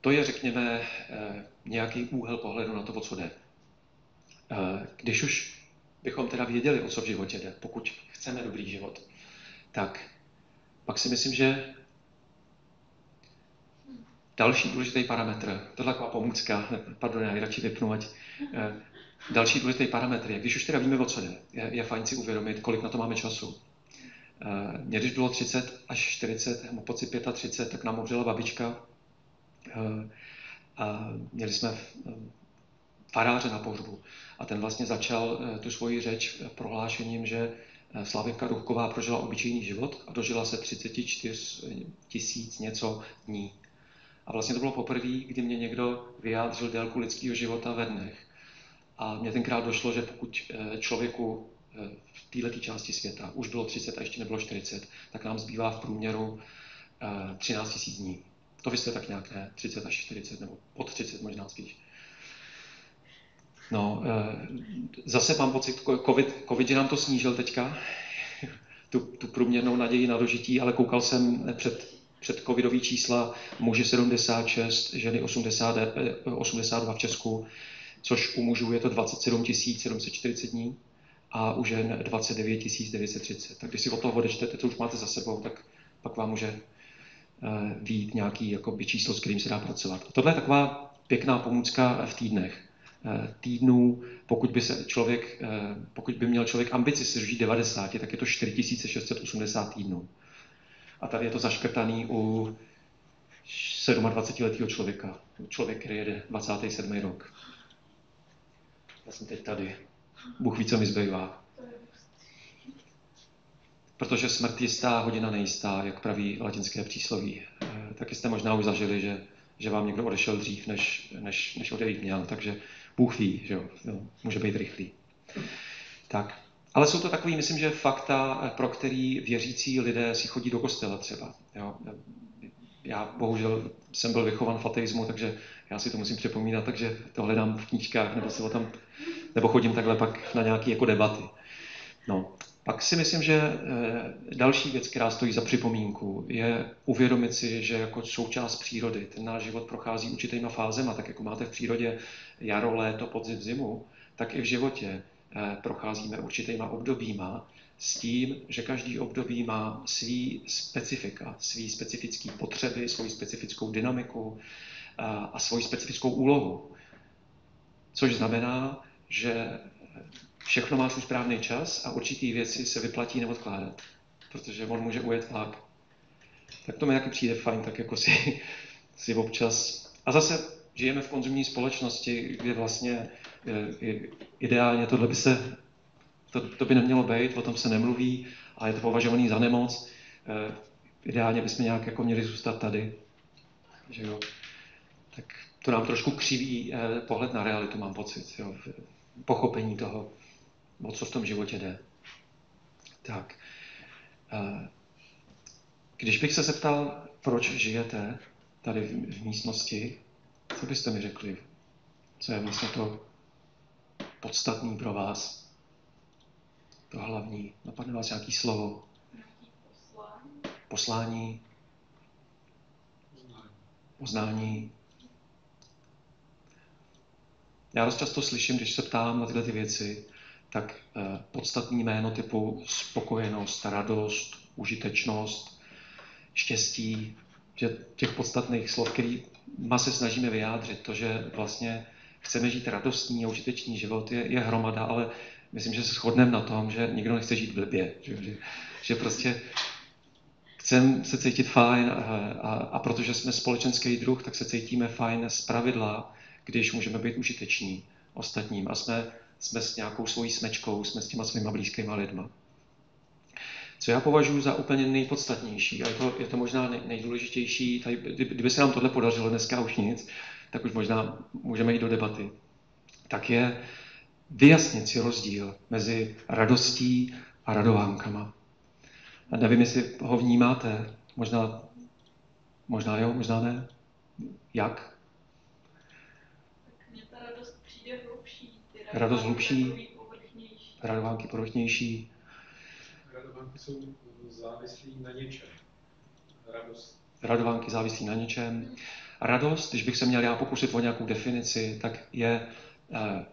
to je, řekněme, eh, nějaký úhel pohledu na to, o co jde. Eh, když už bychom teda věděli, o co v životě jde, pokud chceme dobrý život, tak pak si myslím, že Další důležitý parametr, tohle taková pomůcka, pardon, já ji radši vypnu, ať, eh, další důležitý parametr je, když už teda víme, o co jde, je, je fajn si uvědomit, kolik na to máme času. Eh, Mně, když bylo 30 až 40, mám pocit 35, tak nám umřela babička eh, a měli jsme faráře na pohřbu. A ten vlastně začal tu svoji řeč prohlášením, že Slavinka Ruchková prožila obyčejný život a dožila se 34 tisíc něco dní. A vlastně to bylo poprvé, kdy mě někdo vyjádřil délku lidského života ve dnech. A mě tenkrát došlo, že pokud eh, člověku eh, v této části světa už bylo 30 a ještě nebylo 40, tak nám zbývá v průměru 13 000 dní. To vy jste tak nějak ne, 30 až 40, nebo pod 30 možná spíš. No, eh, zase mám pocit, COVID, COVID nám to snížil teďka, tu, tu průměrnou naději na dožití, ale koukal jsem před před covidový čísla muži 76, ženy 80, 82 eh, v Česku, což u mužů je to 27 740 dní a u žen 29 930. Tak když si od toho odečtete, to už máte za sebou, tak pak vám může eh, nějaký jakoby, číslo, s kterým se dá pracovat. A tohle je taková pěkná pomůcka v týdnech. Eh, týdnů, pokud by, se člověk, pokud by měl člověk ambici se žít 90, tak je to 4680 týdnů. A tady je to zaškrtaný u 27-letého člověka. Člověk, který jede 27. rok. Já jsem teď tady. Bůh ví, co mi zbývá. Protože smrt jistá, hodina nejistá, jak praví latinské přísloví. Eh, taky jste možná už zažili, že, že vám někdo odešel dřív, než, než, než odejít měl. Takže Bůh ví, že jo, může být rychlý. Tak, ale jsou to takový, myslím, že fakta, eh, pro který věřící lidé si chodí do kostela třeba. Jo. Já bohužel jsem byl vychovan v ateismu, takže já si to musím připomínat, takže to hledám v knížkách, nebo se tam, nebo chodím takhle pak na nějaké jako debaty. No. Pak si myslím, že eh, další věc, která stojí za připomínku, je uvědomit si, že jako součást přírody ten náš život prochází určitýma fázema, tak jako máte v přírodě jaro, léto, podzim, zimu, tak i v životě procházíme určitýma obdobíma s tím, že každý období má svý specifika, svý specifické potřeby, svoji specifickou dynamiku eh, a svoji specifickou úlohu. Což znamená, že všechno má svůj správný čas a určitý věci se vyplatí neodkládat, protože on může ujet vlak. Tak to mi taky přijde fajn, tak jako si, si občas... A zase žijeme v konzumní společnosti, kde vlastně eh, ideálně tohle by se, to, to by nemělo být, o tom se nemluví a je to považovaný za nemoc. Eh, ideálně bychom nějak jako měli zůstat tady. Že jo? Tak to nám trošku křiví eh, pohled na realitu, mám pocit, jo? pochopení toho, o co v tom životě jde. Tak. Když bych se zeptal, proč žijete tady v, v místnosti, co byste mi řekli? Co je vlastně to podstatný pro vás? To hlavní. Napadne vás nějaký slovo? Poslání? Poznání? Já dost často slyším, když se ptám na tyhle ty věci, tak eh, podstatný jméno typu spokojenost, radost, užitečnost, štěstí, že těch podstatných slov, který se snažíme vyjádřit, to, že vlastně chceme žít radostný a užitečný život, je, je hromada, ale myslím, že se shodneme na tom, že nikdo nechce žít blbě. Že, že, že prostě chceme se cítit fajn a, a, a protože jsme společenský druh, tak se cítíme fajn z pravidla, když můžeme být užiteční ostatním a jsme, jsme s nějakou svojí smečkou, jsme s těma svýma blízkýma lidma. Co já považuji za úplně nejpodstatnější, a je to, je to možná nej, nejdůležitější, tady, kdyby se nám tohle podařilo, dneska už nic, tak už možná můžeme jít do debaty, tak je vyjasnit si rozdíl mezi radostí a radovánkama. A nevím, jestli ho vnímáte, možná, možná jo, možná ne. Jak? Mně ta radost přijde hlubší. Ty Radost hlubší. povrchnější. Radovánky povrchnější. Radovánky jsou závislí na něčem. Radost. Radovánky závislí na něčem. Radost, když bych se měl já pokusit o nějakou definici, tak je eh,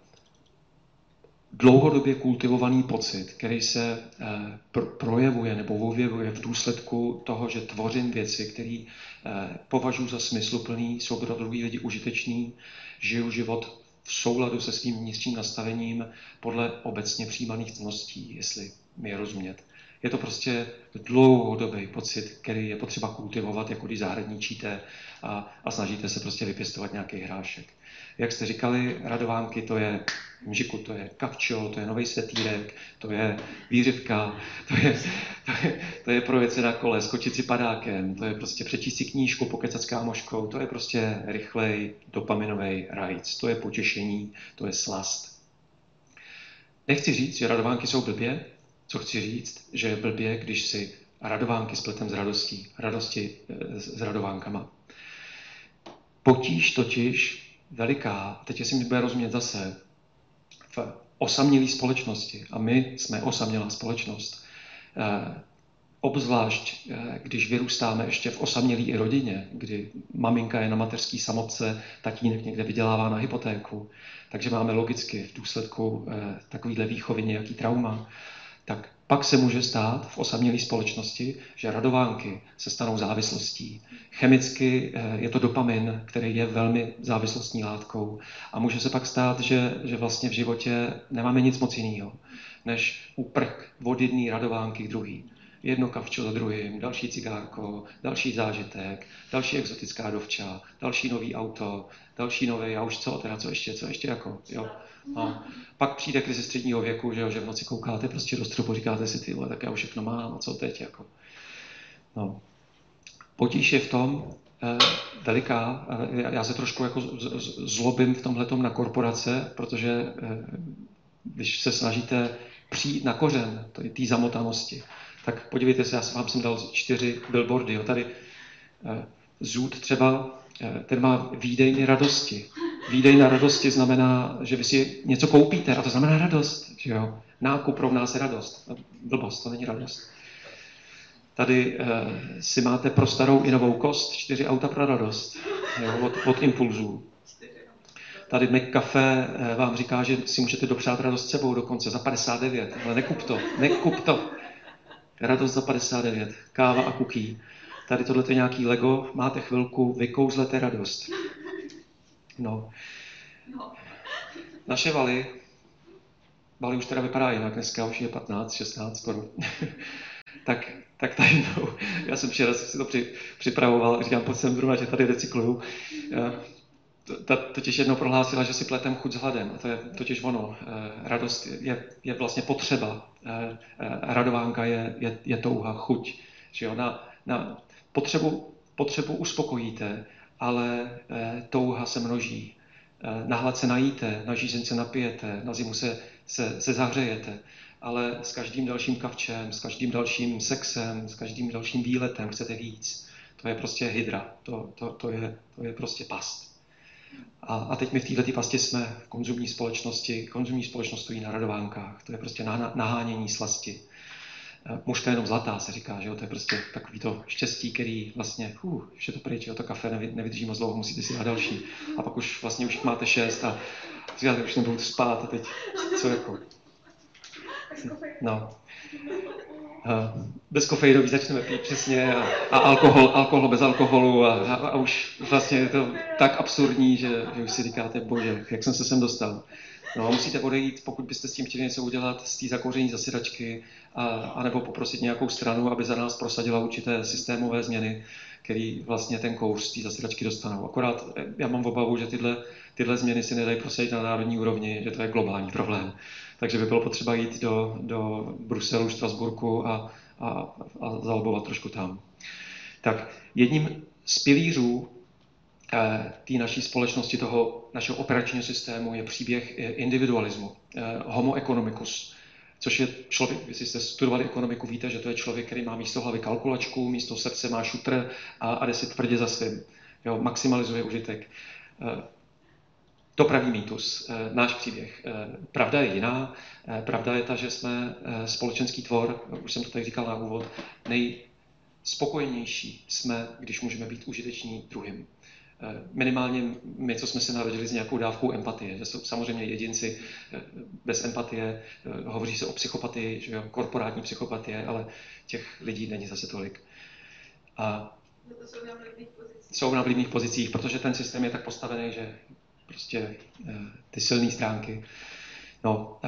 dlouhodobě kultivovaný pocit, který se eh, pr- projevuje nebo objevuje v důsledku toho, že tvořím věci, které eh, považuji za smysluplný, jsou pro druhý lidi užitečný, žiju život v souladu se svým vnitřním nastavením podle obecně přijímaných cností, jestli mi je rozumět. Je to prostě dlouhodobý pocit, který je potřeba kultivovat, jako když zahradničíte a, a snažíte se prostě vypěstovat nějaký hrášek. Jak jste říkali, radovánky to je mžiku, to je kapčo, to je nový svetýrek, to je výřivka, to je, to je, to je projet se na kole, skočit si padákem, to je prostě přečíst si knížku, pokecat s kámoškou, to je prostě rychlej dopaminový rajc, to je potěšení, to je slast. Nechci říct, že radovánky jsou blbě, co chci říct, že je blbě, když si radovánky spletem s radostí, radosti eh, s radovánkama. Potíž totiž veliká, teď jestli mi bude rozumět zase, v osamělé společnosti, a my jsme osamělá společnost, eh, obzvlášť eh, když vyrůstáme ještě v osamělé rodině, kdy maminka je na mateřský samotce, tatínek někde vydělává na hypotéku, takže máme logicky v důsledku takovýhle výchovy nějaký trauma, tak pak se může stát v osamělé společnosti, že radovánky se stanou závislostí. Chemicky eh, je to dopamin, který je velmi závislostní látkou a může se pak stát, že, že vlastně v životě nemáme nic moc jiného, než uprk od jedné radovánky k druhý. Jedno kavčo za druhým, další cigárko, další zážitek, další exotická dovča, další nový auto, další nový, a už co, teda co ještě, co ještě jako, jo. No. Pak přijde krize středního věku, že, jo, že v noci koukáte prostě do stropu, říkáte si, ty tak já už všechno mám, a co teď, jako. No. Potíž je v tom, eh, veliká, eh, já se trošku jako z, z, zlobím v tomhle na korporace, protože eh, když se snažíte přijít na kořen té zamotanosti, tak podívejte se, já vám jsem dal čtyři billboardy, jo, tady eh, zůd třeba, eh, ten má výdejny radosti. Výdej na radosti znamená, že vy si něco koupíte a to znamená radost. Že jo? Nákup rovná se radost. Blbost, to není radost. Tady eh, si máte pro starou i novou kost čtyři auta pro radost jo? Od, od impulzů. Tady McCafe eh, vám říká, že si můžete dopřát radost sebou dokonce za 59, ale nekup to, nekup to. Radost za 59, káva a kuky. Tady tohle je nějaký Lego, máte chvilku, vykouzlete radost. No. No. Naše valy, valy už teda vypadá jinak, dneska už je 15, 16 skoro. tak, tak tady no, já jsem včera si to při, připravoval, říkám, pojď sem zrovna, že tady recykluju. Ta totiž jednou prohlásila, že si pletem chuť s hladem. A to je totiž ono. Radost je, je vlastně potřeba. Radovánka je, je, je touha, chuť. Že jo? Na, na potřebu, potřebu uspokojíte, ale eh, touha se množí. Eh, na hlad se najíte, na žízeň se napijete, na zimu se, se, se zahřejete, ale s každým dalším kavčem, s každým dalším sexem, s každým dalším výletem chcete víc. To je prostě hydra, to, to, to, je, to je prostě past. A, a teď my v této pasti jsme v konzumní společnosti. Konzumní společnost stojí na radovánkách. To je prostě nahánění slasti. Mužka jenom zlatá, se říká, že jo, to je prostě takový to štěstí, který vlastně, uh, už je to pryč, jo, to kafe nevydrží moc dlouho, musíte si dát další. A pak už vlastně už máte šest a říkáte, už nebudu spát a teď, co jako. No. Uh, bezkofeinový začneme pít přesně a, a alkohol, alkohol bez alkoholu a, a, a už vlastně je to tak absurdní, že, že už si říkáte, bože, jak jsem se sem dostal. No, musíte odejít, pokud byste s tím chtěli něco udělat, z té zakouření zasedačky, a, a nebo poprosit nějakou stranu, aby za nás prosadila určité systémové změny, který vlastně ten kouř z té zasedačky dostanou. Akorát eh, já mám obavu, že tyhle, tyhle změny si nedají prosadit na národní úrovni, že to je globální problém. Takže by bylo potřeba jít do, do Bruselu, Štrasburku a, a, a zalobovat trošku tam. Tak jedním z pilířů té naší společnosti, toho našeho operačního systému je příběh eh, individualismu, eh, homo economicus, což je člověk, když jste studovali ekonomiku, víte, že to je člověk, který má místo hlavy kalkulačku, místo srdce má šutr a, a jde si tvrdě za svým. Jo, maximalizuje užitek. To pravý mýtus, náš příběh. Pravda je jiná. Pravda je ta, že jsme společenský tvor, už jsem to tady říkal na úvod, nejspokojenější jsme, když můžeme být užiteční druhým. Minimálně my, co jsme se narodili s nějakou dávkou empatie, že jsou samozřejmě jedinci bez empatie, hovoří se o psychopatii, že jo, korporátní psychopatie, ale těch lidí není zase tolik. A jsou na vlivných pozicích, protože ten systém je tak postavený, že prostě ty silné stránky No,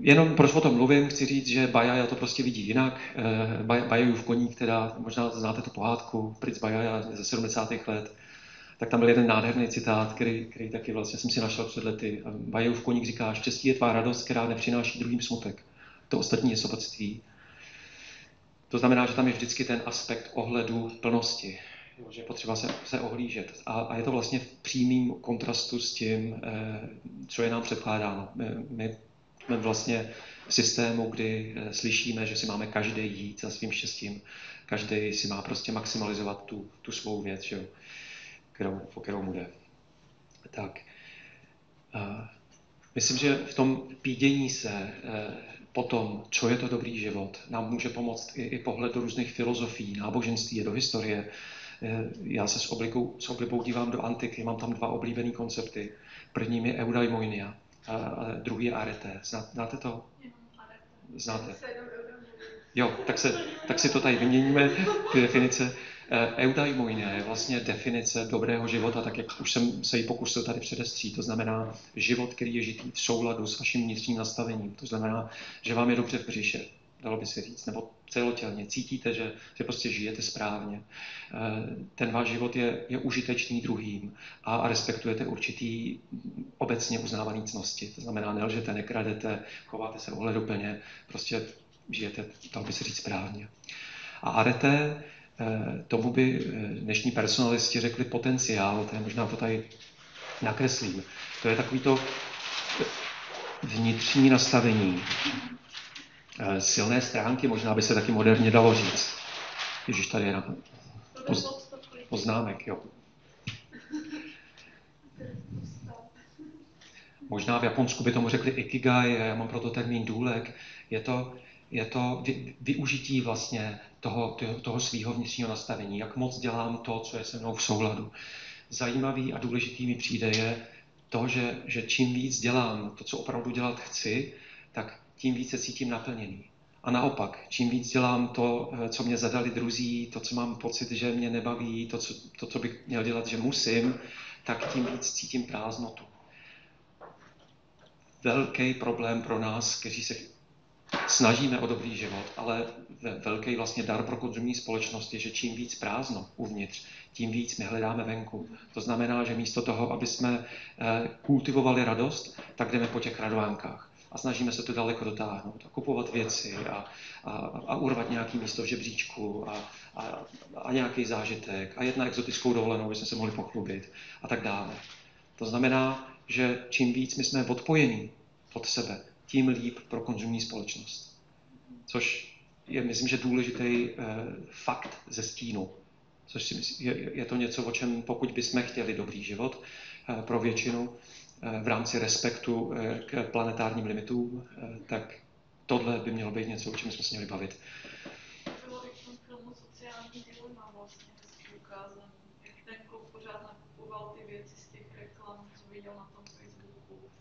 jenom proč o tom mluvím, chci říct, že Bajaja to prostě vidí jinak. Bajajův koník, teda možná znáte tu pohádku, Princ Bajaja ze 70. let, tak tam byl jeden nádherný citát, který, který taky vlastně jsem si našel před lety. Bajajův koník říká, štěstí je tvá radost, která nepřináší druhým smutek. To ostatní je sobectví. To znamená, že tam je vždycky ten aspekt ohledu plnosti, že je potřeba se, se ohlížet. A, a je to vlastně v přímém kontrastu s tím, eh, co je nám předkládáno. My, my jsme vlastně v systému, kdy eh, slyšíme, že si máme každý jít za svým štěstím. Každý si má prostě maximalizovat tu, tu svou věc, že jo, kterou, po kterou mu jde. Tak. Uh, myslím, že v tom pídění se uh, po tom, co je to dobrý život, nám může pomoct i, i pohled do různých filozofií, náboženství, do historie, Eh, já se s, oblikou, s oblibou dívám do antiky, mám tam dva oblíbené koncepty. Prvním je eudaimonia a, a druhý je arete. Znáte to? Znáte? Jo, tak, se, tak si to tady vyměníme, ty definice. Eh, eudaimonia je vlastně definice dobrého života, tak jak už jsem se ji pokusil tady předestřít. To znamená život, který je žitý v souladu s vaším vnitřním nastavením. To znamená, že vám je dobře v břiše, dalo by se říct, nebo celotělně. Cítíte, že, že prostě žijete správně. Eh, ten váš život je, je užitečný druhým a respektujete určitý obecně uznávaný cnosti. To znamená, nelžete, nekradete, chováte se ohleduplně, prostě žijete, dalo by se říct, správně. A arete, tomu by eh, dnešní personalisti řekli potenciál, to je možná to tady nakreslím. To je takový to vnitřní nastavení, Eh, silné stránky, možná by se taky moderně dalo říct. Ježíš tady je na poz, poznámek, jo. Možná v Japonsku by tomu řekli ikigai, já mám proto termín důlek. Je to, je to vy, využití vlastně toho, toho svého vnitřního nastavení, jak moc dělám to, co je se mnou v souladu. Zajímavý a důležitý mi přijde je to, že, že čím víc dělám to, co opravdu dělat chci, tak tím více cítím naplněný. A naopak, čím víc dělám to, eh, co mě zadali druzí, to, co mám pocit, že mě nebaví, to, co, to, co bych měl dělat, že musím, tak tím víc cítím prázdnotu. Velký problém pro nás, kteří se snažíme o dobrý život, ale velký vlastně dar pro konzumní společnost je, že čím víc prázdno uvnitř, tím víc my hledáme venku. To znamená, že místo toho, aby jsme eh, kultivovali radost, tak jdeme po těch radovánkách a snažíme se to daleko dotáhnout a kupovat věci a, a, a urvat nějaký místo v žebříčku a, a, a nějaký zážitek a jet na exotickou dovolenou, aby jsme se mohli pochlubit a tak dále. To znamená, že čím víc my jsme odpojení od sebe, tím líp pro konzumní společnost. Což je, myslím, že důležitý eh, fakt ze stínu. Což si myslím, je, je to něco, o čem pokud bychom chtěli dobrý život eh, pro většinu, v rámci respektu eh, k planetárním limitům, eh, tak tohle by mělo být něco, o čem jsme se měli bavit.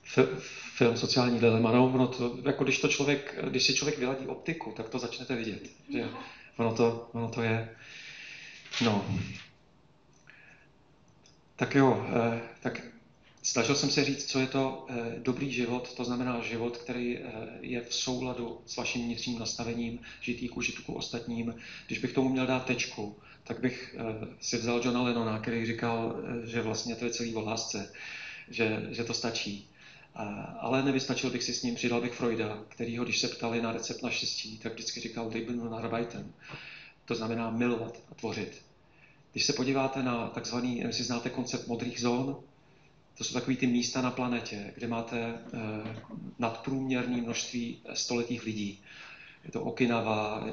F- film Sociální dilema, no, no to, jako když to člověk, když si člověk vyladí optiku, tak to začnete vidět. Že? ono to, ono to je. No. Tak jo, eh, tak snažil jsem se říct, co je to eh, dobrý život, to znamená život, který eh, je v souladu s vaším vnitřním nastavením, žitý k užitku ostatním. Když bych tomu měl dát tečku, tak bych si vzal Johna Lennona, který říkal, že vlastně to je celý o lásce, že, že to stačí. Ale nevystačil bych si s ním, přidal bych Freuda, ho, když se ptali na recept na štěstí, tak vždycky říkal Leben Arbeiten. To znamená milovat a tvořit. Když se podíváte na takzvaný, nevím, jestli znáte koncept modrých zón, to jsou takové ty místa na planetě, kde máte eh, nadprůměrné množství stoletých lidí. Je to Okinawa,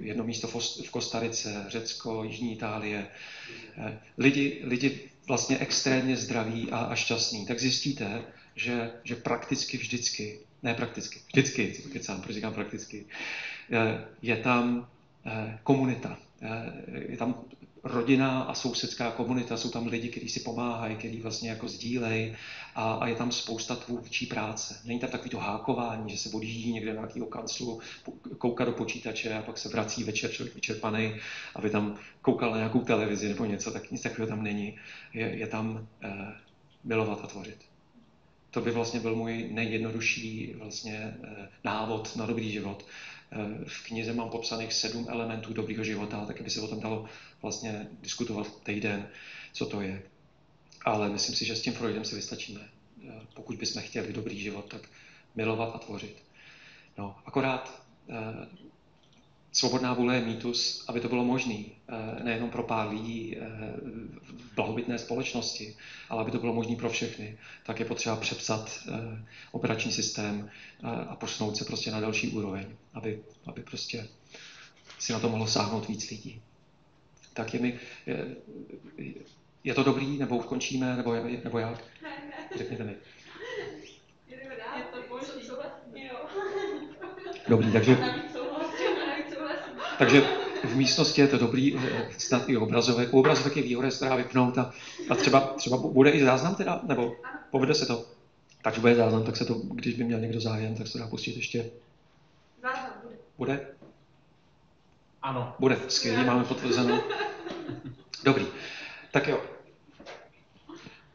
jedno místo v Kostarice, Řecko, Jižní Itálie. Eh, lidi, lidi vlastně extrémně zdraví a, a šťastní. Tak zjistíte, že, že prakticky vždycky, ne prakticky, vždycky, co to kecám, proč říkám prakticky, eh, je tam eh, komunita. Je tam rodina a sousedská komunita, jsou tam lidi, kteří si pomáhají, kteří vlastně jako sdílejí a, a je tam spousta tvůrčí práce. Není tam takový to hákování, že se odjíždí někde na nějakého kanclu, kouká do počítače a pak se vrací večer člověk vyčerpaný, aby tam koukal na nějakou televizi nebo něco, tak nic takového tam není. Je, je tam eh, milovat a tvořit. To by vlastně byl můj nejjednodušší vlastně eh, návod na dobrý život. Eh, v knize mám popsaných sedm elementů dobrého života, tak by se o tom dalo vlastně diskutovat týden, co to je. Ale myslím si, že s tím Freudem si vystačíme. Eh, pokud bychom chtěli dobrý život, tak milovat a tvořit. No, akorát svobodná vůle je mýtus, aby to bylo možné, eh, nejenom pro pár lidí v blahobytné společnosti, ale aby to bylo možné pro všechny, tak je potřeba přepsat operační systém a posunout se prostě na další úroveň, aby, aby prostě si na to mohlo sáhnout víc lidí tak je mi, je, je to dobrý, nebo ukončíme, nebo, nebo jak? Ne, ne. Řekněte mi. Je to boží. Dobrý, takže... Takže v místnosti je to dobrý, eh, snad i obrazovek. U obrazovek je výhoda, se dá vypnout a, a třeba, třeba bude i záznam teda, nebo povede se to. Takže bude záznam, tak se to, když by měl někdo zájem, tak se dá pustit ještě. Záznam bude. Bude? Ano. Bude, skvělý, máme potvrzeno. Dobrý. Tak jo.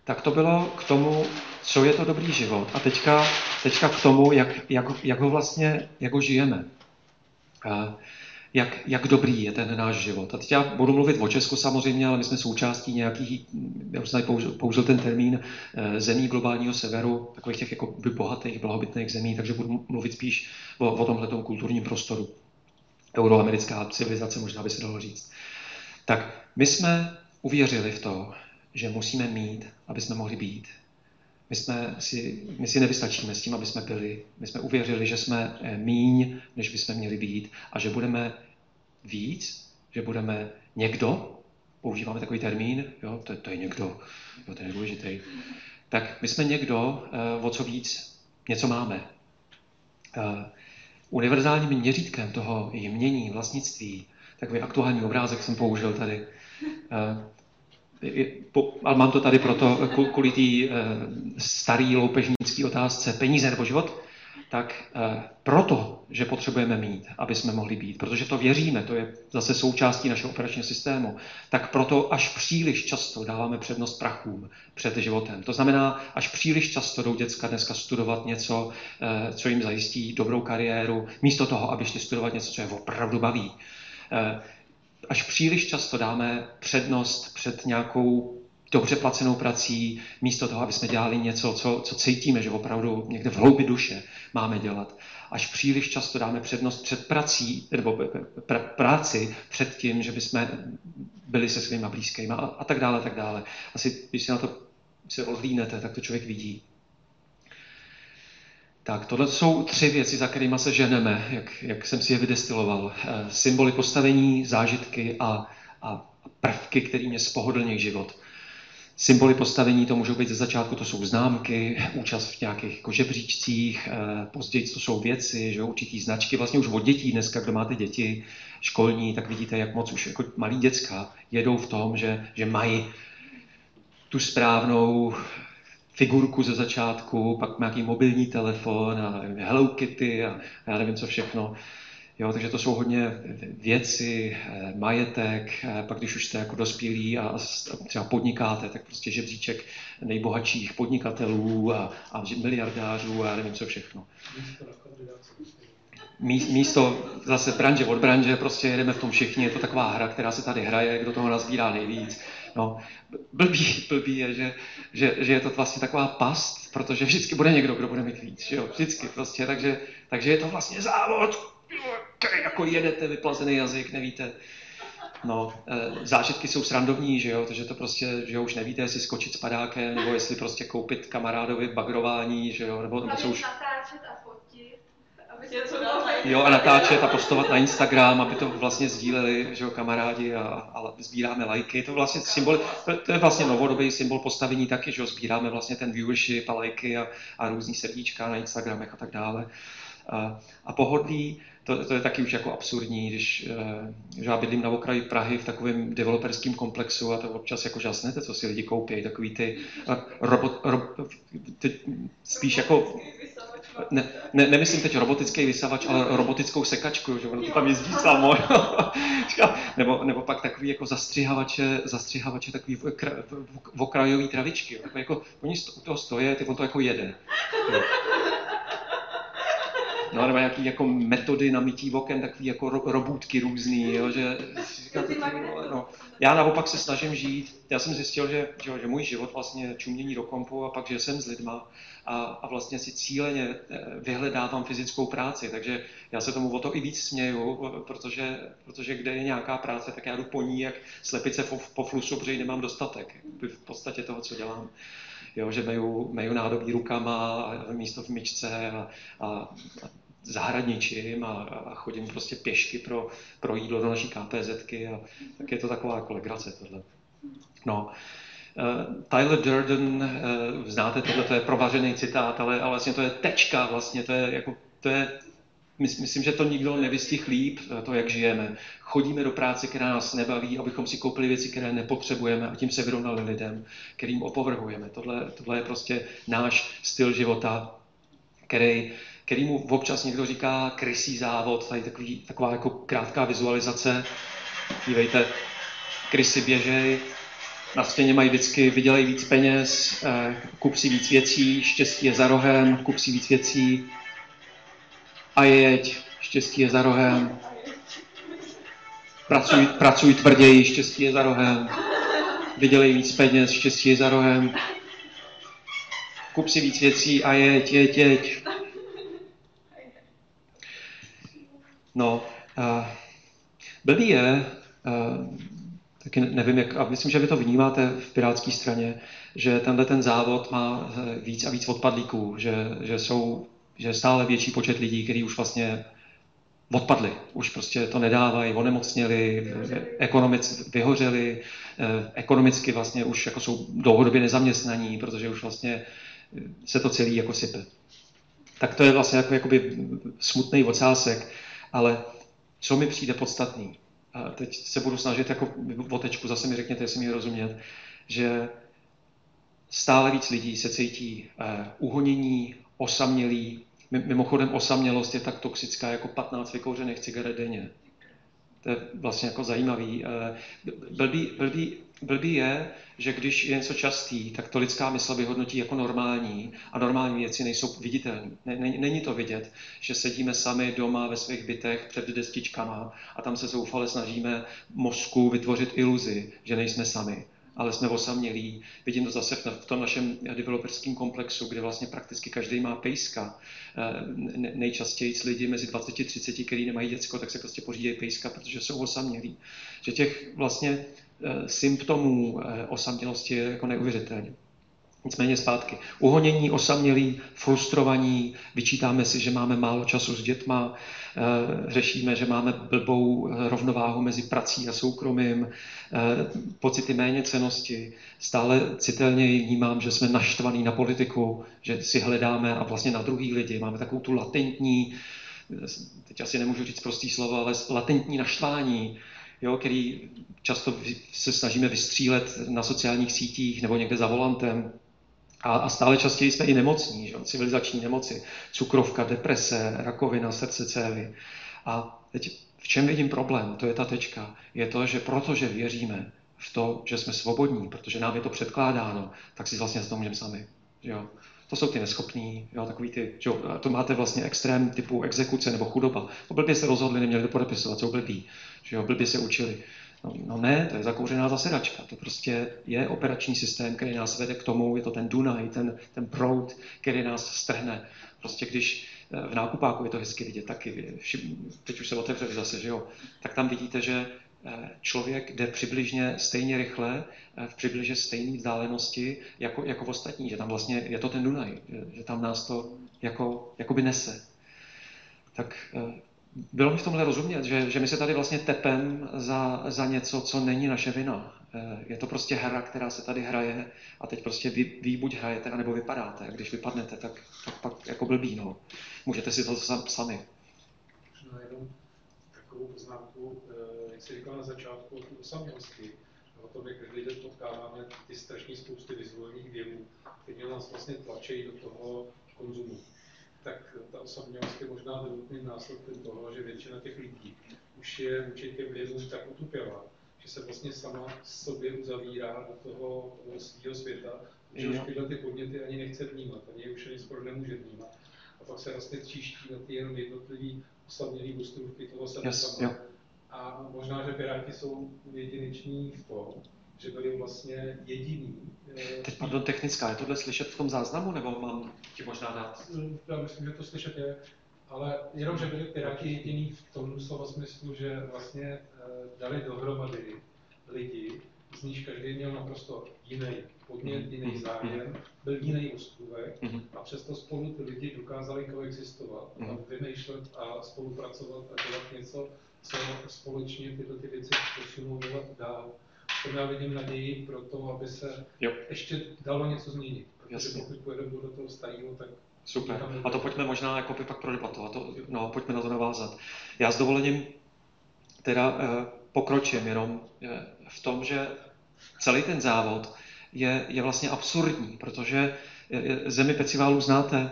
Tak to bylo k tomu, co je to dobrý život. A teďka, teďka k tomu, jak, jak, jak ho vlastně, jak ho žijeme. A jak, jak dobrý je ten náš život. A teď já budu mluvit o Česku samozřejmě, ale my jsme součástí nějakých, já už jsem použil, použil ten termín, eh, zemí globálního severu, takových těch jako bohatých, blahobytných zemí, takže budu mluvit spíš o, o tomhle kulturním prostoru euroamerická civilizace, možná by se dalo říct. Tak my jsme uvěřili v to, že musíme mít, aby jsme mohli být. My, jsme si, my si nevystačíme s tím, aby jsme byli. My jsme uvěřili, že jsme eh, míň, než bychom měli být a že budeme víc, že budeme někdo, používáme takový termín, jo, to, to je někdo, jo, to je důležitý. Tak my jsme někdo, eh, o co víc, něco máme. Eh, univerzálním měřítkem toho jmění, vlastnictví, takový aktuální obrázek jsem použil tady. Eh, ale mám to tady proto, kvůli té eh, staré loupežnické otázce peníze nebo život, tak eh, proto, že potřebujeme mít, aby jsme mohli být, protože to věříme, to je zase součástí našeho operačního systému, tak proto až příliš často dáváme přednost prachům před životem. To znamená, až příliš často jdou děcka dneska studovat něco, eh, co jim zajistí dobrou kariéru, místo toho, aby šli studovat něco, co je opravdu baví. Eh, až příliš často dáme přednost před nějakou dobře placenou prací, místo toho, aby jsme dělali něco, co, co cítíme, že opravdu někde v hloubi duše máme dělat. Až příliš často dáme přednost před prací, nebo pr- práci před tím, že bychom byli se svými blízkými a, a tak dále, tak dále. Asi, když si na to se odlínete, tak to člověk vidí. Tak, tohle jsou tři věci, za kterými se ženeme, jak, jak jsem si je vydestiloval. E, symboly postavení, zážitky a, a prvky, které mě spohodlnějí život. Symboly postavení to můžou být ze začátku, to jsou známky, účast v nějakých jako žebříčcích, eh, později to jsou věci, že určitý značky, vlastně už od dětí dneska, kdo máte děti školní, tak vidíte, jak moc už jako malí děcka jedou v tom, že, že mají tu správnou figurku ze začátku, pak nějaký mobilní telefon a Hello Kitty a já nevím co všechno. Jo, takže to jsou hodně věci, eh, majetek, eh, pak když už jste jako dospělí a třeba podnikáte, tak prostě žebříček nejbohatších podnikatelů a, a miliardářů a nevím co všechno. Místo zase branže od branže, prostě jedeme v tom všichni, je to taková hra, která se tady hraje, kdo toho nazbírá nejvíc. No, blbý, blbý je, že, že, že, je to vlastně taková past, protože vždycky bude někdo, kdo bude mít víc, že jo, vždycky prostě, takže, takže je to vlastně závod, jako jedete vyplazený jazyk, nevíte. No, e, zážitky jsou srandovní, že jo, takže to prostě, že jo, už nevíte, jestli skočit s padákem, nebo jestli prostě koupit kamarádovi bagrování, že jo, nebo, nebo jsou už... natáčet a fotit, aby se to Jo, a natáčet a postovat na Instagram, aby to vlastně sdíleli, že jo, kamarádi a, a sbíráme lajky. To, vlastně symbol, to, to, je vlastně novodobý symbol postavení taky, že jo, sbíráme vlastně ten viewership a lajky a, a různý srdíčka na Instagramech a tak dále. A, a pohodlí, to, to je taky už jako absurdní, když eh, že já bydlím na okraji Prahy v takovém developerském komplexu a to občas jako žasnete, co si lidi koupí, takový ty, robot, ro, ty spíš jako ne, ne, nemyslím teď robotický vysavač, ale robotickou sekačku, že ono to tam jezdí samo. nebo, nebo pak takový jako zastřihavače, zastřihavače takový v, v, okrajový travičky. Takový jako, oni u toho stojí, ty on to jako jede. No, nebo nějaký jako metody na mytí oken, takový jako ro, robůtky různý, jo, že říkáte, no. Já naopak se snažím žít, já jsem zjistil, že, že, že můj život vlastně čumění do kompu a pak, že jsem s lidma a, a vlastně si cíleně eh, vyhledávám fyzickou práci, takže já se tomu o to i víc směju, protože, protože kde je nějaká práce, tak já jdu po ní jak slepice po, po flusu, protože nemám dostatek v podstatě toho, co dělám. Jo, že meju, meju nádobí rukama místo v myčce a, a, a zahradničím a, a chodím prostě pěšky pro, pro jídlo do naší KPZky a tak je to taková jako legrace tohle. No, uh, Tyler Durden, uh, znáte tohle, to je provařený citát, ale, ale vlastně to je tečka, vlastně to je jako, to je Myslím, že to nikdo nevystihl líp, to, jak žijeme. Chodíme do práce, která nás nebaví, abychom si koupili věci, které nepotřebujeme a tím se vyrovnali lidem, kterým opovrhujeme. Tohle, tohle je prostě náš styl života, který, kterýmu občas někdo říká krysí závod, tady takový, taková jako krátká vizualizace. Dívejte, krysy běžej, na stěně mají vždycky vydělej víc peněz, eh, kup si víc věcí, štěstí je za rohem, kup si víc věcí, a jeď, štěstí je za rohem. Pracuj, pracuj tvrději, štěstí je za rohem. Vydělej víc peněz, štěstí je za rohem. Kup si víc věcí a jeď, jeď, jeď. No, uh, blbý je, uh, taky nevím, jak, a myslím, že vy to vnímáte v pirátské straně, že tenhle ten závod má víc a víc odpadlíků, že, že jsou že stále větší počet lidí, kteří už vlastně odpadli, už prostě to nedávají, onemocněli, ekonomic, vyhořeli, eh, ekonomicky vlastně už jako jsou dlouhodobě nezaměstnaní, protože už vlastně se to celý jako sype. Tak to je vlastně jako jakoby smutný ocásek, ale co mi přijde podstatný, a teď se budu snažit jako o tečku, zase mi řekněte, jestli mi rozumět, že stále víc lidí se cítí uh, uhonění, osamělí, Mimochodem osamělost je tak toxická jako 15 vykouřených cigaret denně. To je vlastně jako zajímavý. Eh, blbý, blbý, blbý je, že když je něco častý, tak to lidská mysl vyhodnotí jako normální a normální věci nejsou viditelné. Není to vidět, že sedíme sami doma ve svých bytech před destičkama a tam se zoufale snažíme mozku vytvořit iluzi, že nejsme sami ale jsme osamělí. Vidím to zase v tom našem developerském komplexu, kde vlastně prakticky každý má pejska. Eh, nejčastěji lidi mezi 20 a 30, kteří nemají děcko, tak se prostě pořídí pejska, protože jsou osamělí. Že těch vlastně symptomů eh, osamělosti je jako neuvěřitelně. Nicméně zpátky. Uhonění, osamělí, frustrovaní, vyčítáme si, že máme málo času s dětma, eh, řešíme, že máme blbou eh, rovnováhu mezi prací a soukromím, eh, pocity méněcenosti. Stále citelně vnímám, že jsme naštvaní na politiku, že si hledáme a vlastně na druhý lidi. Máme takovou tu latentní, teď asi nemůžu říct prostý slovo, ale latentní naštvání, jo, který často se snažíme vystřílet na sociálních sítích nebo někde za volantem. A, a stále častěji jsme i nemocní, že? civilizační nemoci, cukrovka, deprese, rakovina, srdce, cévy. A teď v čem vidím problém, to je ta tečka, je to, že protože věříme v to, že jsme svobodní, protože nám je to předkládáno, tak si vlastně za to můžeme sami. Jo. To jsou ty neschopní, jo, takový ty, že to máte vlastně extrém typu exekuce nebo chudoba. To blbě se rozhodli, neměli to podepisovat, jsou blbí, že jo, blbě se učili. No, no ne, to je zakouřená zasedačka. To prostě je operační systém, který nás vede k tomu, je to ten Dunaj, ten, ten proud, který nás strhne. Prostě když eh, v nákupáku je to hezky vidět taky, teď už se otevřeli zase, že jo, tak tam vidíte, že člověk jde přibližně stejně rychle, eh, v přibližně stejné vzdálenosti jako, jako v ostatní, že tam vlastně je to ten Dunaj, že, tam nás to jako, jakoby nese. Tak bylo mi v tomhle rozumět, že, že my se tady vlastně tepem za, za něco, co není naše vina. Eh, je to prostě hra, která se tady hraje a teď prostě vy, vy buď hrajete, anebo vypadáte. A když vypadnete, tak, tak pak jako blbý, no. Můžete si to sami. Možná jenom takovou poznámku, eh, jsi říkal na začátku o osamělosti, o tom, jak lidé potkáváme ty strašné spousty vizuálních věmů, které nás vlastně tlačí do toho konzumu tak ta osamělost je možná druhotným následkem toho, že většina těch lidí už je vůči těm vězům tak utupěla, že se vlastně sama sobě uzavírá do toho svého světa, že už tyhle ty podněty ani nechce vnímat, ani už ani skoro nemůže vnímat. A pak se vlastně tříští na ty jenom jednotlivý osamělý ostrůvky toho sebe yes, sama. A možná, že Piráti jsou jedineční v tom, že byli vlastně jediný. Eh, Teď pardon, technická, je tohle slyšet v tom záznamu, nebo mám ti možná dát? Já myslím, že to slyšet je, ale jenom, že byli Piráti jediný v tom slova smyslu, že vlastně eh, dali dohromady lidi, z níž každý měl naprosto jiný podnět, mm-hmm. jiný zájem, byl jiný ostrůvek mm-hmm. a přesto spolu ty lidi dokázali koexistovat a vymýšlet a spolupracovat a dělat něco, co společně tyhle ty věci posunou dál tom já vidím naději pro to, aby se jo. ještě dalo něco změnit. Protože Jasně. pokud pojedeme do toho starého, tak Super. A to pojďme možná jako pak prodebatovat. To, no, pojďme na to navázat. Já s dovolením teda eh, pokročím jenom eh, v tom, že celý ten závod je, je vlastně absurdní, protože eh, zemi Peciválů znáte.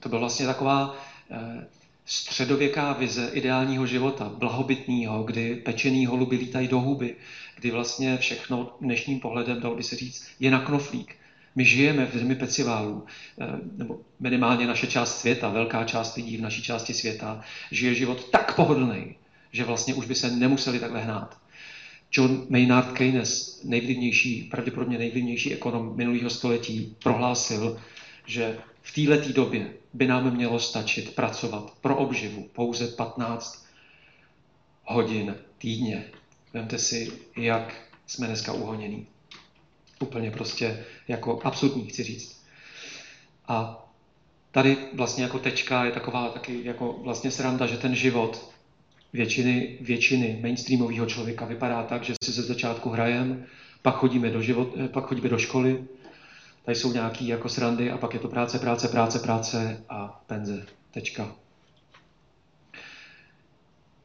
To byla vlastně taková eh, středověká vize ideálního života, blahobytního, kdy pečený holuby lítají do huby, kdy vlastně všechno dnešním pohledem, dalo by se říct, je na knoflík. My žijeme v zemi peciválů, eh, nebo minimálně naše část světa, velká část lidí v naší části světa, žije život tak pohodlný, že vlastně už by se nemuseli takhle hnát. John Maynard Keynes, nejvlivnější, pravděpodobně nejvlivnější ekonom minulého století, prohlásil, že v této době by nám mělo stačit pracovat pro obživu pouze 15 hodin týdně. Vemte si, jak jsme dneska uhonění. Úplně prostě jako absurdní, chci říct. A tady vlastně jako tečka je taková taky jako vlastně sranda, že ten život většiny, většiny mainstreamového člověka vypadá tak, že si ze začátku hrajem, pak chodíme do, život, pak chodíme do školy, Tady jsou nějaký jako srandy a pak je to práce, práce, práce, práce a penze. Tečka.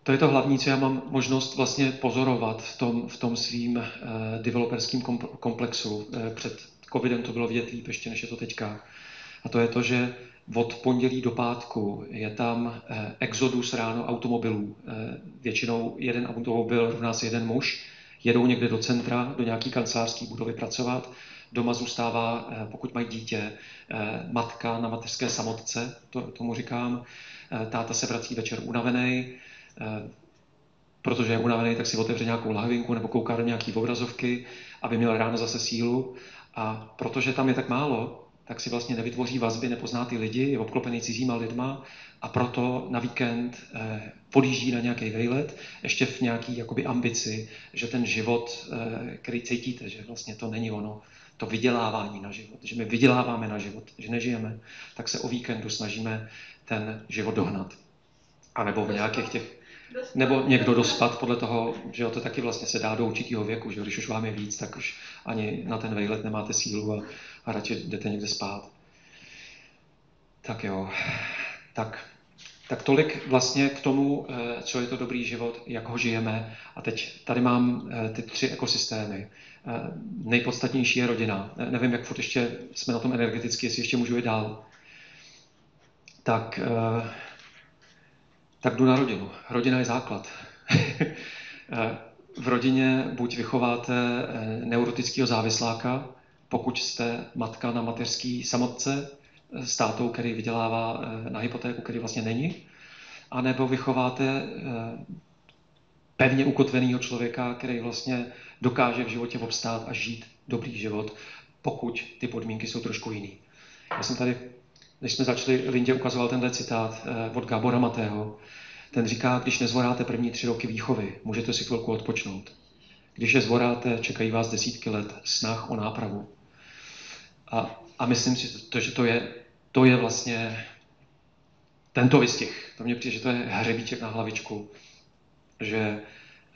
To je to hlavní, co já mám možnost vlastně pozorovat v tom, v tom svým uh, developerským komplexu. Uh, před covidem to bylo vidět líp ještě, než je to teďka. A to je to, že od pondělí do pátku je tam uh, exodus ráno automobilů. Uh, většinou jeden automobil rovná se jeden muž. Jedou někde do centra, do nějaký kancelářské budovy pracovat Doma zůstává, eh, pokud mají dítě, eh, matka na mateřské samotce, to, tomu říkám. Eh, táta se vrací večer unavený, protože je unavený, tak si otevře nějakou lahvinku nebo kouká do nějaký obrazovky, aby měl ráno zase sílu. A protože tam je tak málo, tak si vlastně nevytvoří vazby, nepozná ty lidi, je obklopený cizíma lidma a proto na víkend podjíždí na nějaký vejlet, ještě v nějaký jakoby ambici, že ten život, který cítíte, že vlastně to není ono, to vydělávání na život, že my vyděláváme na život, že nežijeme, tak se o víkendu snažíme ten život dohnat. A nebo v nějakých těch, nebo někdo dospat podle toho, že to taky vlastně se dá do určitého věku, že když už vám je víc, tak už ani na ten vejlet nemáte sílu a, a radši jdete někde spát. Tak jo, tak, tak tolik vlastně k tomu, eh, co je to dobrý život, jak ho žijeme. A teď tady mám eh, ty tři ekosystémy. Eh, nejpodstatnější je rodina. Eh, nevím, jak furt ještě jsme na tom energeticky, jestli ještě můžu jít dál. Tak eh, tak jdu na rodinu. Rodina je základ. v rodině buď vychováte neurotického závisláka, pokud jste matka na mateřský samotce s tátou, který vydělává na hypotéku, který vlastně není, anebo vychováte pevně ukotveného člověka, který vlastně dokáže v životě obstát a žít dobrý život, pokud ty podmínky jsou trošku jiný. Já jsem tady, než jsme začali, Lindě ukazoval tenhle citát od Gábora Matého, ten říká, když nezvoráte první tři roky výchovy, můžete si chvilku odpočnout. Když je zvoráte, čekají vás desítky let snah o nápravu. A, a myslím si, to, že to je, to je vlastně tento vystih. To mě přijde, že to je hřebíček na hlavičku. Že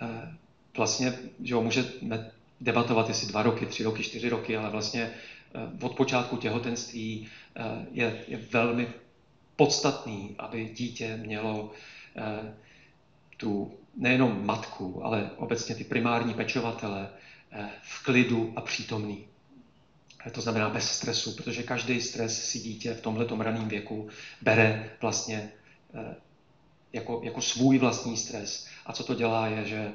eh, vlastně, že jo, můžeme debatovat, jestli dva roky, tři roky, čtyři roky, ale vlastně eh, od počátku těhotenství eh, je, je velmi podstatný, aby dítě mělo tu nejenom matku, ale obecně ty primární pečovatele v klidu a přítomný. To znamená bez stresu, protože každý stres si dítě v tomhle raném věku bere vlastně jako, jako svůj vlastní stres. A co to dělá, je, že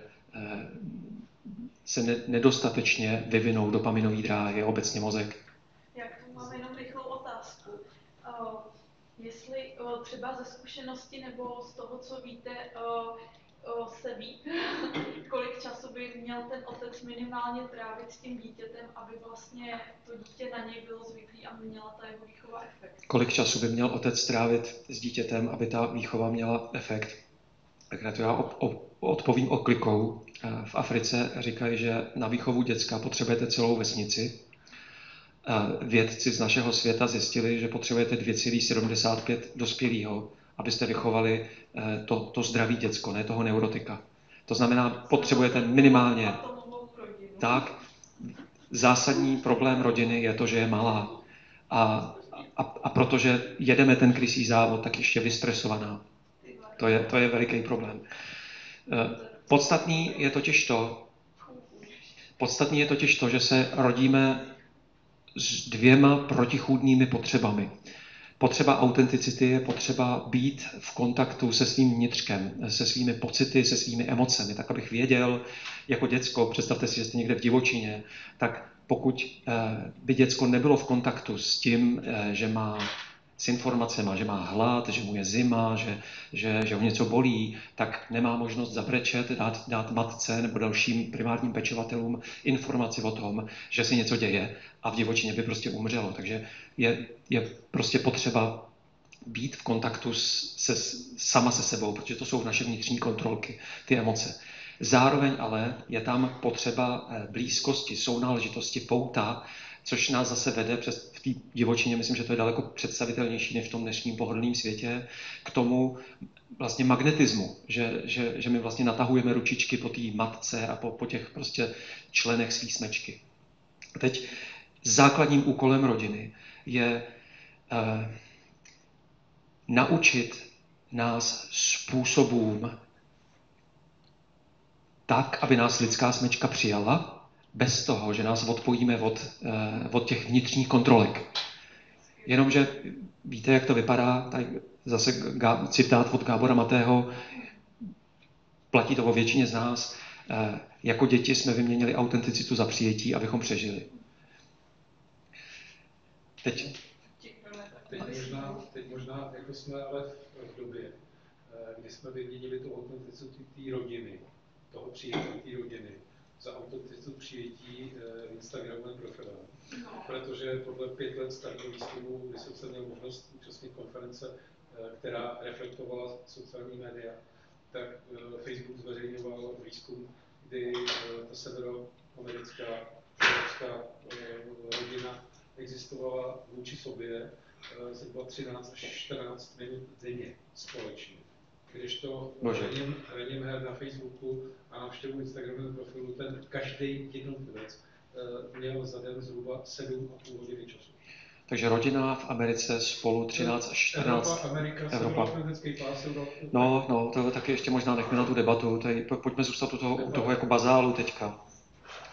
se nedostatečně vyvinou dopaminové dráhy, obecně mozek. Jak tu mám jenom rychlou otázku jestli třeba ze zkušenosti nebo z toho, co víte, se ví, kolik času by měl ten otec minimálně trávit s tím dítětem, aby vlastně to dítě na něj bylo zvyklý a měla ta jeho výchova efekt. Kolik času by měl otec trávit s dítětem, aby ta výchova měla efekt? Tak na to já odpovím oklikou. V Africe říkají, že na výchovu děcka potřebujete celou vesnici, vědci z našeho světa zjistili, že potřebujete 2,75 dospělého, abyste vychovali eh, to, to zdraví děcko, ne toho neurotika. To znamená, potřebujete minimálně tak. Zásadní problém rodiny je to, že je malá. A, a, a protože jedeme ten krysý závod, tak ještě vystresovaná. To je, to je veliký problém. Eh, podstatný je totiž to, podstatný je totiž to, že se rodíme s dvěma protichůdnými potřebami. Potřeba autenticity je potřeba být v kontaktu se svým vnitřkem, se svými pocity, se svými emocemi, tak abych věděl, jako děcko, představte si, že jste někde v divočině, tak pokud eh, by děcko nebylo v kontaktu s tím, eh, že má s informacemi, že má hlad, že mu je zima, že, že, že ho něco bolí, tak nemá možnost zabrečet, dát, dát matce nebo dalším primárním pečovatelům informaci o tom, že se něco děje a v divočině by prostě umřelo. Takže je, je prostě potřeba být v kontaktu se, sama se sebou, protože to jsou naše vnitřní kontrolky, ty emoce. Zároveň ale je tam potřeba eh, blízkosti, sounáležitosti, pouta, což nás zase vede přes, v té divočině, myslím, že to je daleko představitelnější než v tom dnešním pohodlném světě, k tomu vlastně magnetismu, že, že, že my vlastně natahujeme ručičky po té matce a po, po těch prostě členech svý smečky. Teď základním úkolem rodiny je uh, naučit nás způsobům tak, aby nás lidská smečka přijala, bez toho, že nás odpojíme od, eh, od těch vnitřních kontrolek. Jenomže víte, jak to vypadá, tady zase citát od Gábora Matého, platí to o většině z nás, eh, jako děti jsme vyměnili autenticitu za přijetí, abychom přežili. Teď. Teď možná, teď možná jako jsme ale v, v době, eh, kdy jsme vyměnili tu autenticitu té rodiny, toho přijetí té rodiny, za autenticitu přijetí eh, Instagramovým profilem. No. Protože podle pět let starého výzkumu, kdy jsem se měl možnost účastnit konference, eh, která reflektovala sociální média, tak eh, Facebook zveřejňoval výzkum, kdy ta severoamerická evropská rodina existovala vůči sobě zhruba 13 až 14 minut denně společně. Když to Rením her na Facebooku a navštěvu Instagramového profilu, ten každý jednotlivec uh, měl za den zhruba 7,5 hodiny času. Takže rodina v Americe spolu 13 až 14. Evropa, Amerika, Evropa. pás, No, no, to taky ještě možná nechme na tu debatu. Tady, pojďme zůstat u toho, u toho jako bazálu teďka.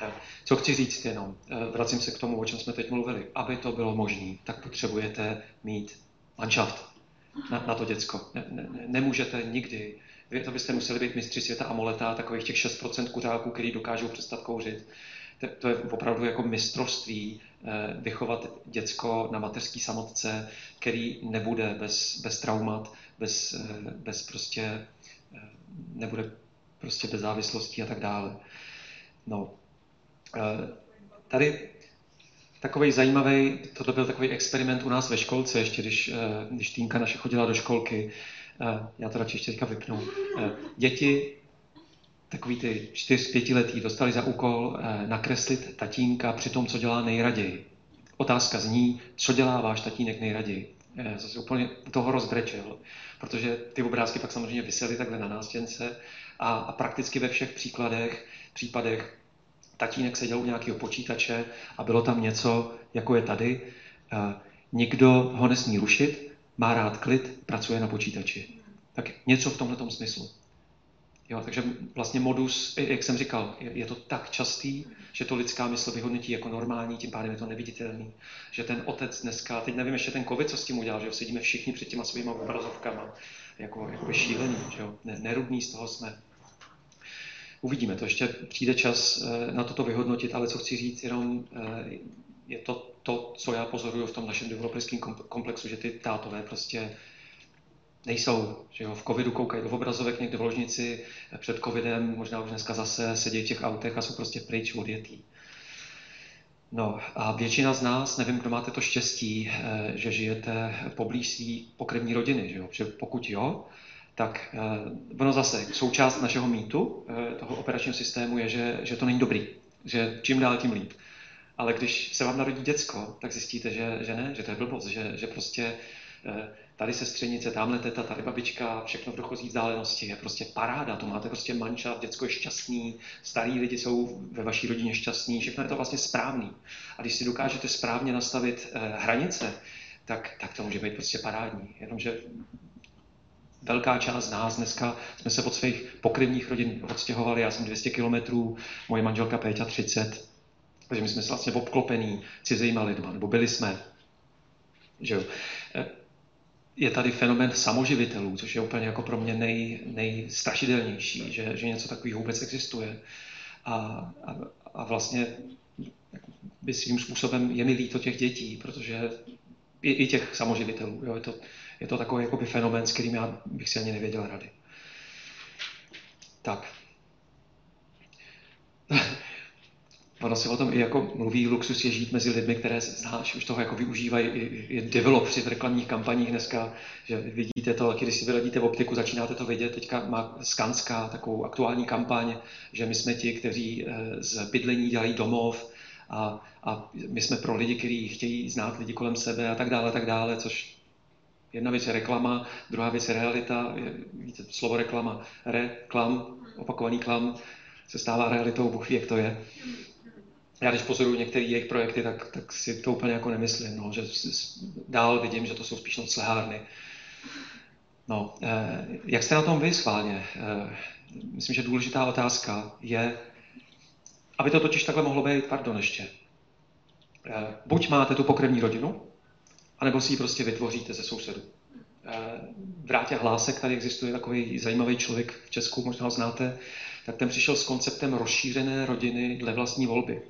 Eh, co chci říct jenom, eh, vracím se k tomu, o čem jsme teď mluvili. Aby to bylo možné, tak potřebujete mít manšaft. Na, na to děcko. Ne, ne, nemůžete nikdy. Vy to byste museli být mistři světa amoleta, takových těch 6% kuřáků, který dokážou přestat kouřit. To, to je opravdu jako mistrovství eh, vychovat děcko na mateřský samotce, který nebude bez, bez traumat, bez, eh, bez prostě, eh, nebude prostě bez závislostí a tak dále. No, tady takový zajímavý, toto byl takový experiment u nás ve školce, ještě když, když Týnka naše chodila do školky, já to radši ještě teďka vypnu. Děti, takový ty čtyř, pětiletí, dostali za úkol nakreslit tatínka při tom, co dělá nejraději. Otázka zní, co dělá váš tatínek nejraději. Zase úplně toho rozbrečel, protože ty obrázky pak samozřejmě vysely takhle na nástěnce a, a prakticky ve všech příkladech, případech tatínek seděl u nějakého počítače a bylo tam něco, jako je tady. Nikdo ho nesmí rušit, má rád klid, pracuje na počítači. Tak něco v tomhle smyslu. Jo, takže vlastně modus, jak jsem říkal, je, je to tak častý, že to lidská mysl vyhodnotí jako normální, tím pádem je to neviditelný. Že ten otec dneska, teď nevím ještě ten covid, co s tím udělal, že sedíme všichni před těma svýma obrazovkama, jako, jako šílení, že jo? Ne, nerudný z toho jsme. Uvidíme, to ještě přijde čas eh, na toto vyhodnotit, ale co chci říct, jenom eh, je to to, co já pozoruju v tom našem developerském komplexu, že ty tátové prostě nejsou. Že jo? V covidu koukají do obrazovek někde v ložnici, před covidem možná už dneska zase sedí v těch autech a jsou prostě pryč odjetý. No a většina z nás, nevím, kdo máte to štěstí, eh, že žijete poblíž své pokrevní rodiny, že jo? Že pokud jo, tak eh, ono zase součást našeho mýtu, eh, toho operačního systému je, že, že to není dobrý, že čím dál tím líp. Ale když se vám narodí děcko, tak zjistíte, že, že ne, že to je blbost, že, že prostě tady sestřenice, tamhle teta, tady babička, všechno v dochozí vzdálenosti, je prostě paráda, to máte prostě manžel, děcko je šťastný, starý lidi jsou ve vaší rodině šťastní, všechno je to vlastně správný. A když si dokážete správně nastavit eh, hranice, tak, tak to může být prostě parádní. Jenomže velká část z nás dneska jsme se od svých pokryvních rodin odstěhovali, já jsem 200 kilometrů, moje manželka Péťa 30, takže my jsme se vlastně obklopení cizejma lidma, nebo byli jsme. Že jo. Eh, je tady fenomen samoživitelů, což je úplně jako pro mě nej, nejstrašidelnější, že, že něco takového vůbec existuje. A, a, a vlastně by svým způsobem je mi líto těch dětí, protože i, i těch samoživitelů. Jo, je, to, je to takový jakoby fenomén, s kterým já bych si ani nevěděl rady. Tak. Ono se o tom i jako mluví, luxus je žít mezi lidmi, které znáš, už toho jako využívají i, i developři v reklamních kampaních dneska, že vidíte to, když si vyladíte v optiku, začínáte to vidět, teďka má Skanska takovou aktuální kampaň, že my jsme ti, kteří eh, z bydlení dělají domov a, a my jsme pro lidi, kteří chtějí znát lidi kolem sebe a tak dále, tak dále, což jedna věc je reklama, druhá věc je realita, je, víte, slovo reklama, reklam, opakovaný klam, se stává realitou, Bůh ví, jak to je já když pozoruju některé jejich projekty, tak, tak si to úplně jako nemyslím, no, že dál vidím, že to jsou spíš noclehárny. No, eh, jak jste na tom vy schválně? Eh, myslím, že důležitá otázka je, aby to totiž takhle mohlo být, pardon ještě, eh, buď máte tu pokrevní rodinu, anebo si ji prostě vytvoříte ze sousedů. Eh, Vrátě Hlásek, tady existuje takový zajímavý člověk v Česku, možná ho znáte, tak ten přišel s konceptem rozšířené rodiny dle vlastní volby.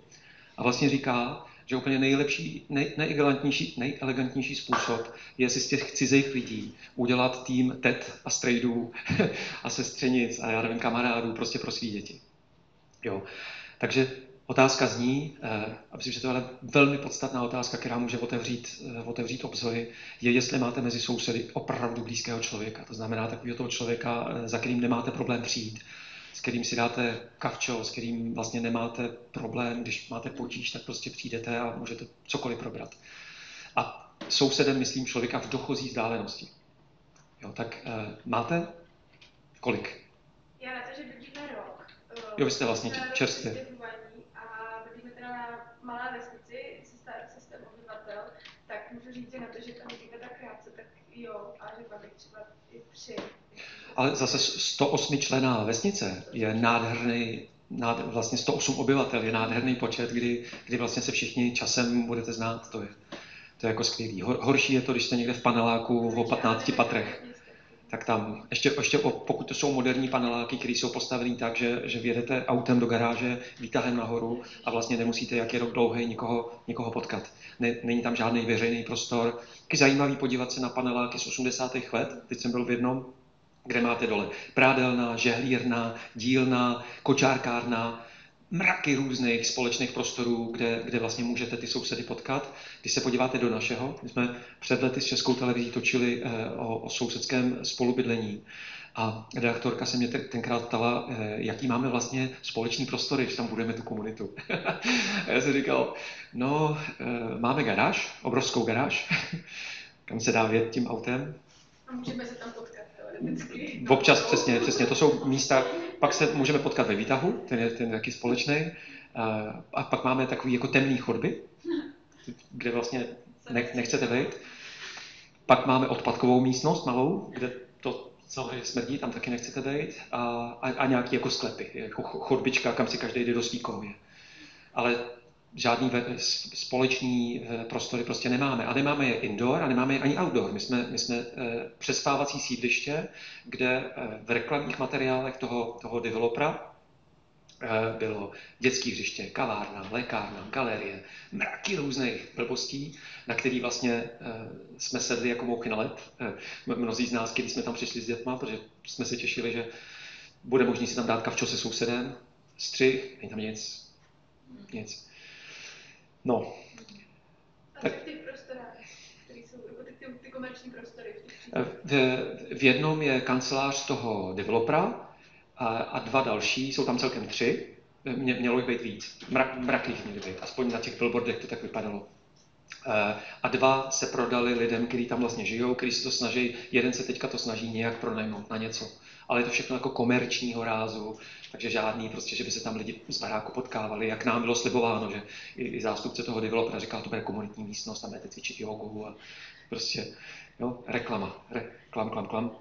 A vlastně říká, že úplně nejlepší, nej, nejelegantnější, nejelegantnější způsob je si z těch cizích lidí udělat tým tet a strejdů a sestřenic a já nevím, kamarádů prostě pro svý děti. Jo. Takže otázka zní, eh, a myslím, že to je ale velmi podstatná otázka, která může otevřít, eh, otevřít obzory, je, jestli máte mezi sousedy opravdu blízkého člověka. To znamená takového toho člověka, eh, za kterým nemáte problém přijít, s kterým si dáte kavčo, s kterým vlastně nemáte problém, když máte potíž, tak prostě přijdete a můžete cokoliv probrat. A sousedem myslím člověka v dochozí vzdálenosti. Jo, tak máte kolik? Já na to, že bydlíme rok. Jo, vy jste vlastně čerstvě. A bydlíme teda na malé vesnici, systém obyvatel, tak můžu říct, že na to, že tam bydlíme tak krátce, tak jo, a že bych třeba i tři. Ale zase 108 člená vesnice je nádherný, nád, vlastně 108 obyvatel je nádherný počet, kdy, kdy vlastně se všichni časem budete znát. To je, to je jako skvělý. Horší je to, když jste někde v paneláku o 15 patrech tak tam ještě, ještě pokud to jsou moderní paneláky, které jsou postavené tak, že, že vědete autem do garáže, výtahem nahoru a vlastně nemusíte, jak je rok dlouhý, nikoho, nikoho potkat. Ne, není tam žádný veřejný prostor. Je zajímavý podívat se na paneláky z 80. let. Teď jsem byl v jednom, kde máte dole prádelna, žehlírna, dílna, kočárkárna, mraky různých společných prostorů, kde, kde vlastně můžete ty sousedy potkat. Když se podíváte do našeho, my jsme před lety s Českou televizí točili eh, o, o sousedském spolubydlení a redaktorka se mě tenkrát ptala, eh, jaký máme vlastně společný prostory, že tam budeme tu komunitu. a já jsem říkal, no, eh, máme garáž, obrovskou garáž, kam se dá vět tím autem. A můžeme se tam potkat. Občas, přesně, přesně, to jsou místa, pak se můžeme potkat ve výtahu, ten je, ten je taky společný. A pak máme takový jako temný chodby, kde vlastně ne, nechcete být. Pak máme odpadkovou místnost malou, kde to celé smrdí, tam taky nechcete být. A, a, a nějaký jako sklepy, jako chodbička, kam si každý jde do svý Ale žádný společný eh, prostory prostě nemáme. A nemáme je indoor a nemáme je ani outdoor. My jsme, my jsme eh, přespávací sídliště, kde eh, v reklamních materiálech toho, toho developera bylo dětské hřiště, kavárna, lékárna, galerie, mraky různých blbostí, na který vlastně jsme sedli jako mouchy na led. Mnozí z nás, když jsme tam přišli s dětma, protože jsme se těšili, že bude možné si tam dát kavčo se sousedem, střih, není tam nic, nic. No. A tak v těch prostorách, které jsou, jako ty, ty komerční prostory? V, v jednom je kancelář toho developera a, a dva další, jsou tam celkem tři, Mě, mělo jich být víc, Mrak, mrak jich měly být, aspoň na těch billboardech to tak vypadalo. Eh, a dva se prodali lidem, kteří tam vlastně žijou, kteří se to snaží, jeden se teďka to snaží nějak pronajmout na něco, ale je to všechno jako komerčního rázu, takže žádný, prostě, že by se tam lidi z baráku potkávali, jak nám bylo slibováno, že i, i zástupce toho developera říkal, to bude komunitní místnost, tam budete cvičit jogu a prostě, jo, reklama, re, klam, klam, klam.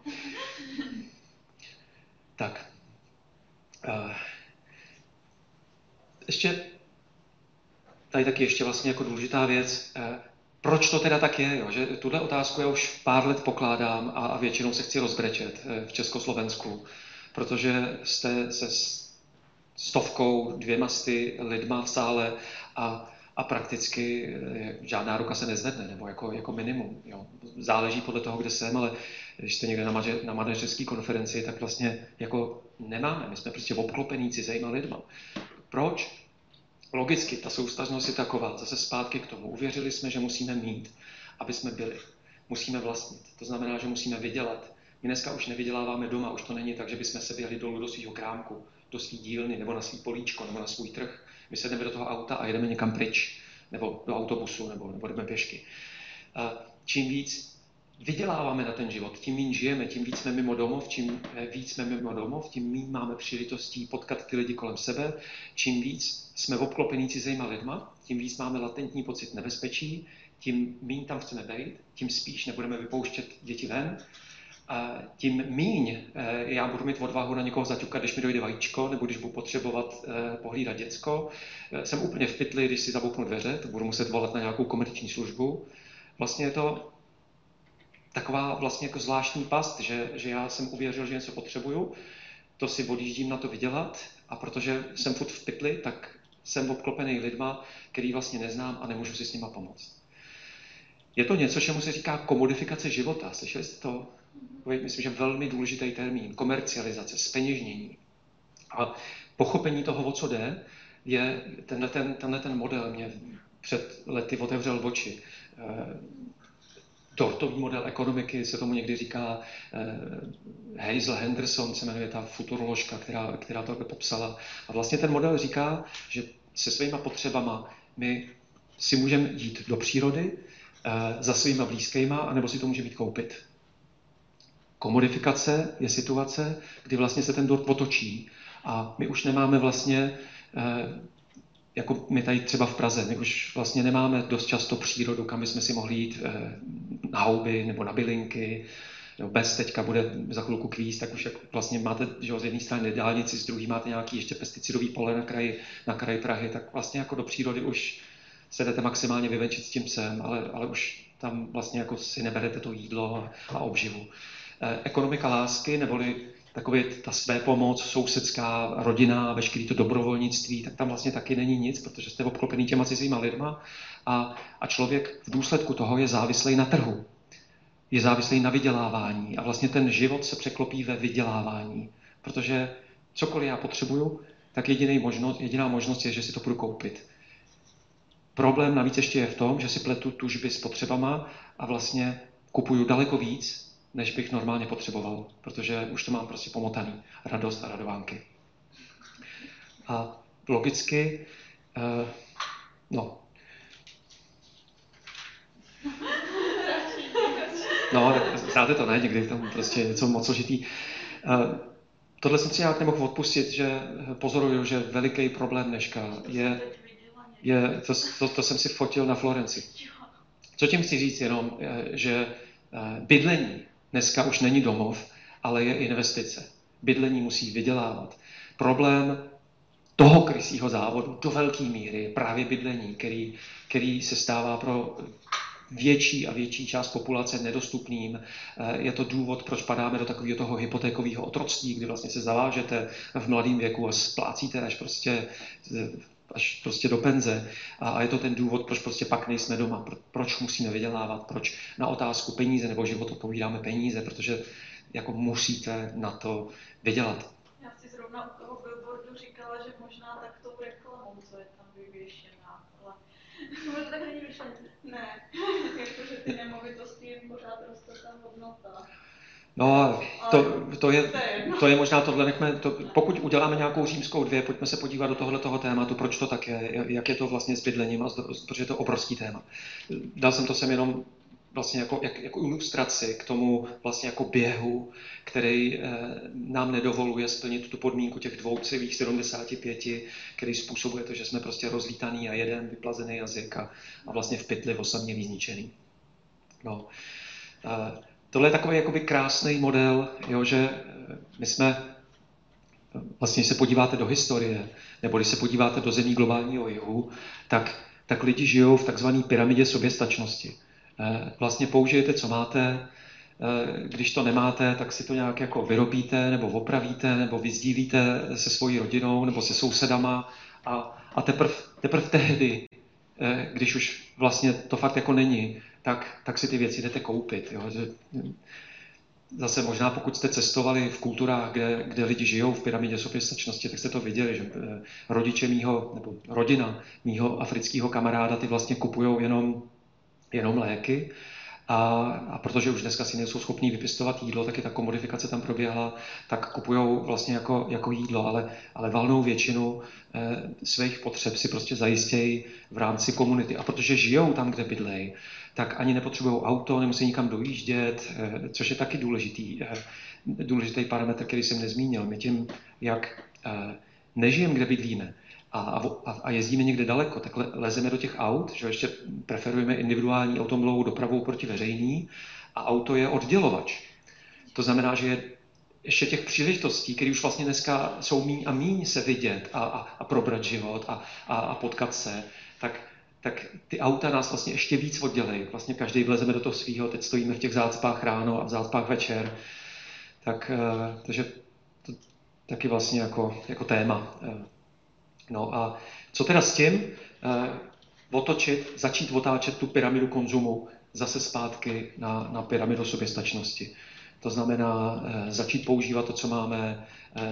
tak. Uh, ještě tady taky ještě vlastně jako důležitá věc, uh, proč to teda tak je, jo? že tuhle otázku já už pár let pokládám a, a většinou se chci rozbrečet uh, v Československu protože jste se stovkou, dvěma sty lidma v sále a, a prakticky eh, žádná ruka se nezvedne, nebo jako, jako minimum. Jo. Záleží podle toho, kde jsem, ale když jste někde na, na manažerské konferenci, tak vlastně jako nemáme. My jsme prostě obklopení cizejma lidma. Proč? Logicky, ta soustažnost je taková, zase zpátky k tomu. Uvěřili jsme, že musíme mít, aby jsme byli. Musíme vlastnit. To znamená, že musíme vydělat, my dneska už nevyděláváme doma, už to není tak, že bychom se běhli dolů do svého krámku, do svý dílny, nebo na svý políčko, nebo na svůj trh. My se jdeme do toho auta a jedeme někam pryč, nebo do autobusu, nebo, nebo jdeme pěšky. A čím víc vyděláváme na ten život, tím méně žijeme, tím víc jsme mimo domov, čím víc jsme mimo domov, tím méně máme příležitostí potkat ty lidi kolem sebe, čím víc jsme obklopení cizejma lidma, tím víc máme latentní pocit nebezpečí, tím méně tam chceme být, tím spíš nebudeme vypouštět děti ven, tím míň eh, já budu mít odvahu na někoho zaťukat, když mi dojde vajíčko, nebo když budu potřebovat eh, pohlídat děcko. Eh, jsem úplně v pytli, když si zabouknu dveře, to budu muset volat na nějakou komerční službu. Vlastně je to taková vlastně jako zvláštní past, že, že já jsem uvěřil, že něco potřebuju, to si odjíždím na to vydělat a protože jsem furt v pytli, tak jsem obklopený lidma, který vlastně neznám a nemůžu si s nima pomoct. Je to něco, čemu se říká komodifikace života. Slyšeli jste to? myslím, že velmi důležitý termín, komercializace, speněžnění. A pochopení toho, o co jde, je tenhle ten, tenhle ten model mě před lety otevřel oči. Tortový model ekonomiky se tomu někdy říká, eh, Hazel Henderson se jmenuje ta futuroložka, která, která to popsala. A vlastně ten model říká, že se svýma potřebama my si můžeme jít do přírody eh, za svýma blízkýma, anebo si to můžeme jít koupit. Komodifikace je situace, kdy vlastně se ten dort otočí a my už nemáme vlastně, eh, jako my tady třeba v Praze, my už vlastně nemáme dost často přírodu, kam bychom si mohli jít eh, na houby nebo na bylinky, jo, bez teďka bude za chvilku kvíz, tak už jak vlastně máte že z jedné strany dálnici, z druhé máte nějaký ještě pesticidový pole na kraji, na kraji Prahy, tak vlastně jako do přírody už se jdete maximálně vyvenčit s tím psem, ale, ale už tam vlastně jako si neberete to jídlo a, a obživu. Eh, ekonomika lásky, neboli takový ta své pomoc, sousedská rodina, veškerý to dobrovolnictví, tak tam vlastně taky není nic, protože jste obklopený těma cizíma lidma a, a člověk v důsledku toho je závislý na trhu. Je závislý na vydělávání a vlastně ten život se překlopí ve vydělávání, protože cokoliv já potřebuju, tak jediný možnost, jediná možnost je, že si to budu koupit. Problém navíc ještě je v tom, že si pletu tužby s potřebama a vlastně kupuju daleko víc, než bych normálně potřeboval, protože už to mám prostě pomotaný. Radost a radovánky. A logicky, uh, no, No, tak znáte to, ne? Někdy tam prostě něco moc složitý. Uh, tohle jsem si nějak nemohl odpustit, že pozoruju, že veliký problém dneška je, je to, to, to jsem si fotil na Florenci. Co tím chci říct jenom, že bydlení Dneska už není domov, ale je investice. Bydlení musí vydělávat. Problém toho krysího závodu do velké míry je právě bydlení, který, který se stává pro větší a větší část populace nedostupným. Je to důvod, proč padáme do takového toho hypotékového otroctví, kdy vlastně se zavážete v mladém věku a splácíte až prostě až prostě do penze. A, a je to ten důvod, proč prostě pak nejsme doma, pro, proč musíme vydělávat, proč na otázku peníze nebo život odpovídáme peníze, protože jako musíte na to vydělat. Já si zrovna u toho billboardu říkala, že možná tak to reklamou, co je tam vyvěšená, ale to tak není myšlené. Ne, jakože ty nemovitosti jim pořád roste ta hodnota. No, to, to, je, to je možná tohle, nechme, to, pokud uděláme nějakou římskou dvě, pojďme se podívat do tohle toho tématu, proč to tak je, jak je to vlastně s bydlením, protože je to obrovský téma. Dal jsem to sem jenom vlastně jako, jak, jako ilustraci k tomu vlastně jako běhu, který eh, nám nedovoluje splnit tu podmínku těch 2,75, který způsobuje to, že jsme prostě rozlítaný a jeden vyplazený jazyk a, a vlastně v pytli osamělý zničený. No. Eh, tohle je takový jakoby krásný model, jo, že eh, my jsme, vlastně se podíváte do historie, nebo když se podíváte do zemí globálního jihu, tak, tak lidi žijou v takzvané pyramidě soběstačnosti. Eh, vlastně použijete, co máte, eh, když to nemáte, tak si to nějak jako vyrobíte, nebo opravíte, nebo vyzdílíte se svojí rodinou, nebo se sousedama a, a teprve teprv tehdy, když už vlastně to fakt jako není, tak, tak si ty věci jdete koupit. Jo? Zase možná pokud jste cestovali v kulturách, kde, kde lidi žijou v pyramidě soběstačnosti, tak jste to viděli, že eh, rodiče mýho, nebo rodina mýho afrického kamaráda, ty vlastně kupují jenom, jenom léky a, a protože už dneska si nejsou schopní vypěstovat jídlo, tak i ta komodifikace tam proběhla, tak kupují vlastně jako, jako jídlo, ale, ale valnou většinu eh, svých potřeb si prostě zajistějí v rámci komunity. A protože žijou tam, kde bydlejí, tak ani nepotřebují auto, nemusí nikam dojíždět, eh, což je taky důležitý, eh, důležitý parametr, který jsem nezmínil. My tím, jak eh, nežijeme, kde bydlíme, a, a, a jezdíme někde daleko, tak le, lezeme do těch aut, že ještě preferujeme individuální automobilovou dopravu proti veřejný a auto je oddělovač. To znamená, že je ještě těch příležitostí, které už vlastně dneska jsou míň a míň se vidět a, a, a probrat život a, a, a potkat se, tak tak ty auta nás vlastně ještě víc oddělejí. Vlastně každý vlezeme do toho svého, teď stojíme v těch zácpách ráno a v zácpách večer. Tak, eh, takže to taky vlastně jako, jako téma. Eh, no a co teda s tím? Eh, otočit, začít otáčet tu pyramidu konzumu zase zpátky na, na pyramidu soběstačnosti. To znamená začít používat to, co máme,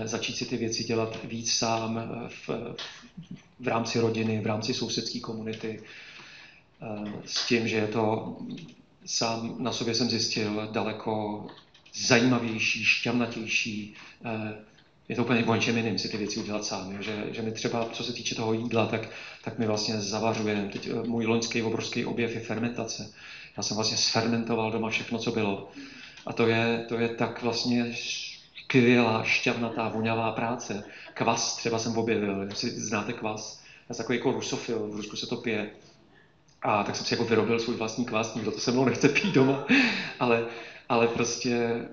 začít si ty věci dělat víc sám v, v rámci rodiny, v rámci sousedské komunity, eh, s tím, že je to sám na sobě jsem zjistil daleko zajímavější, šťavnatější. Eh, je to úplně o něčem jiným si ty věci udělat sám. Že, že my třeba, co se týče toho jídla, tak, tak my vlastně zavařujeme. Teď eh, můj loňský obrovský objev je fermentace. Já jsem vlastně sfermentoval doma všechno, co bylo. A to je, to je tak vlastně skvělá, šťavnatá, vonavá práce. Kvas třeba jsem objevil, jestli znáte kvas. Já jsem takový jako rusofil, v Rusku se to pije. A tak jsem si jako vyrobil svůj vlastní kvas, nikdo to se mnou nechce pít doma. ale, ale prostě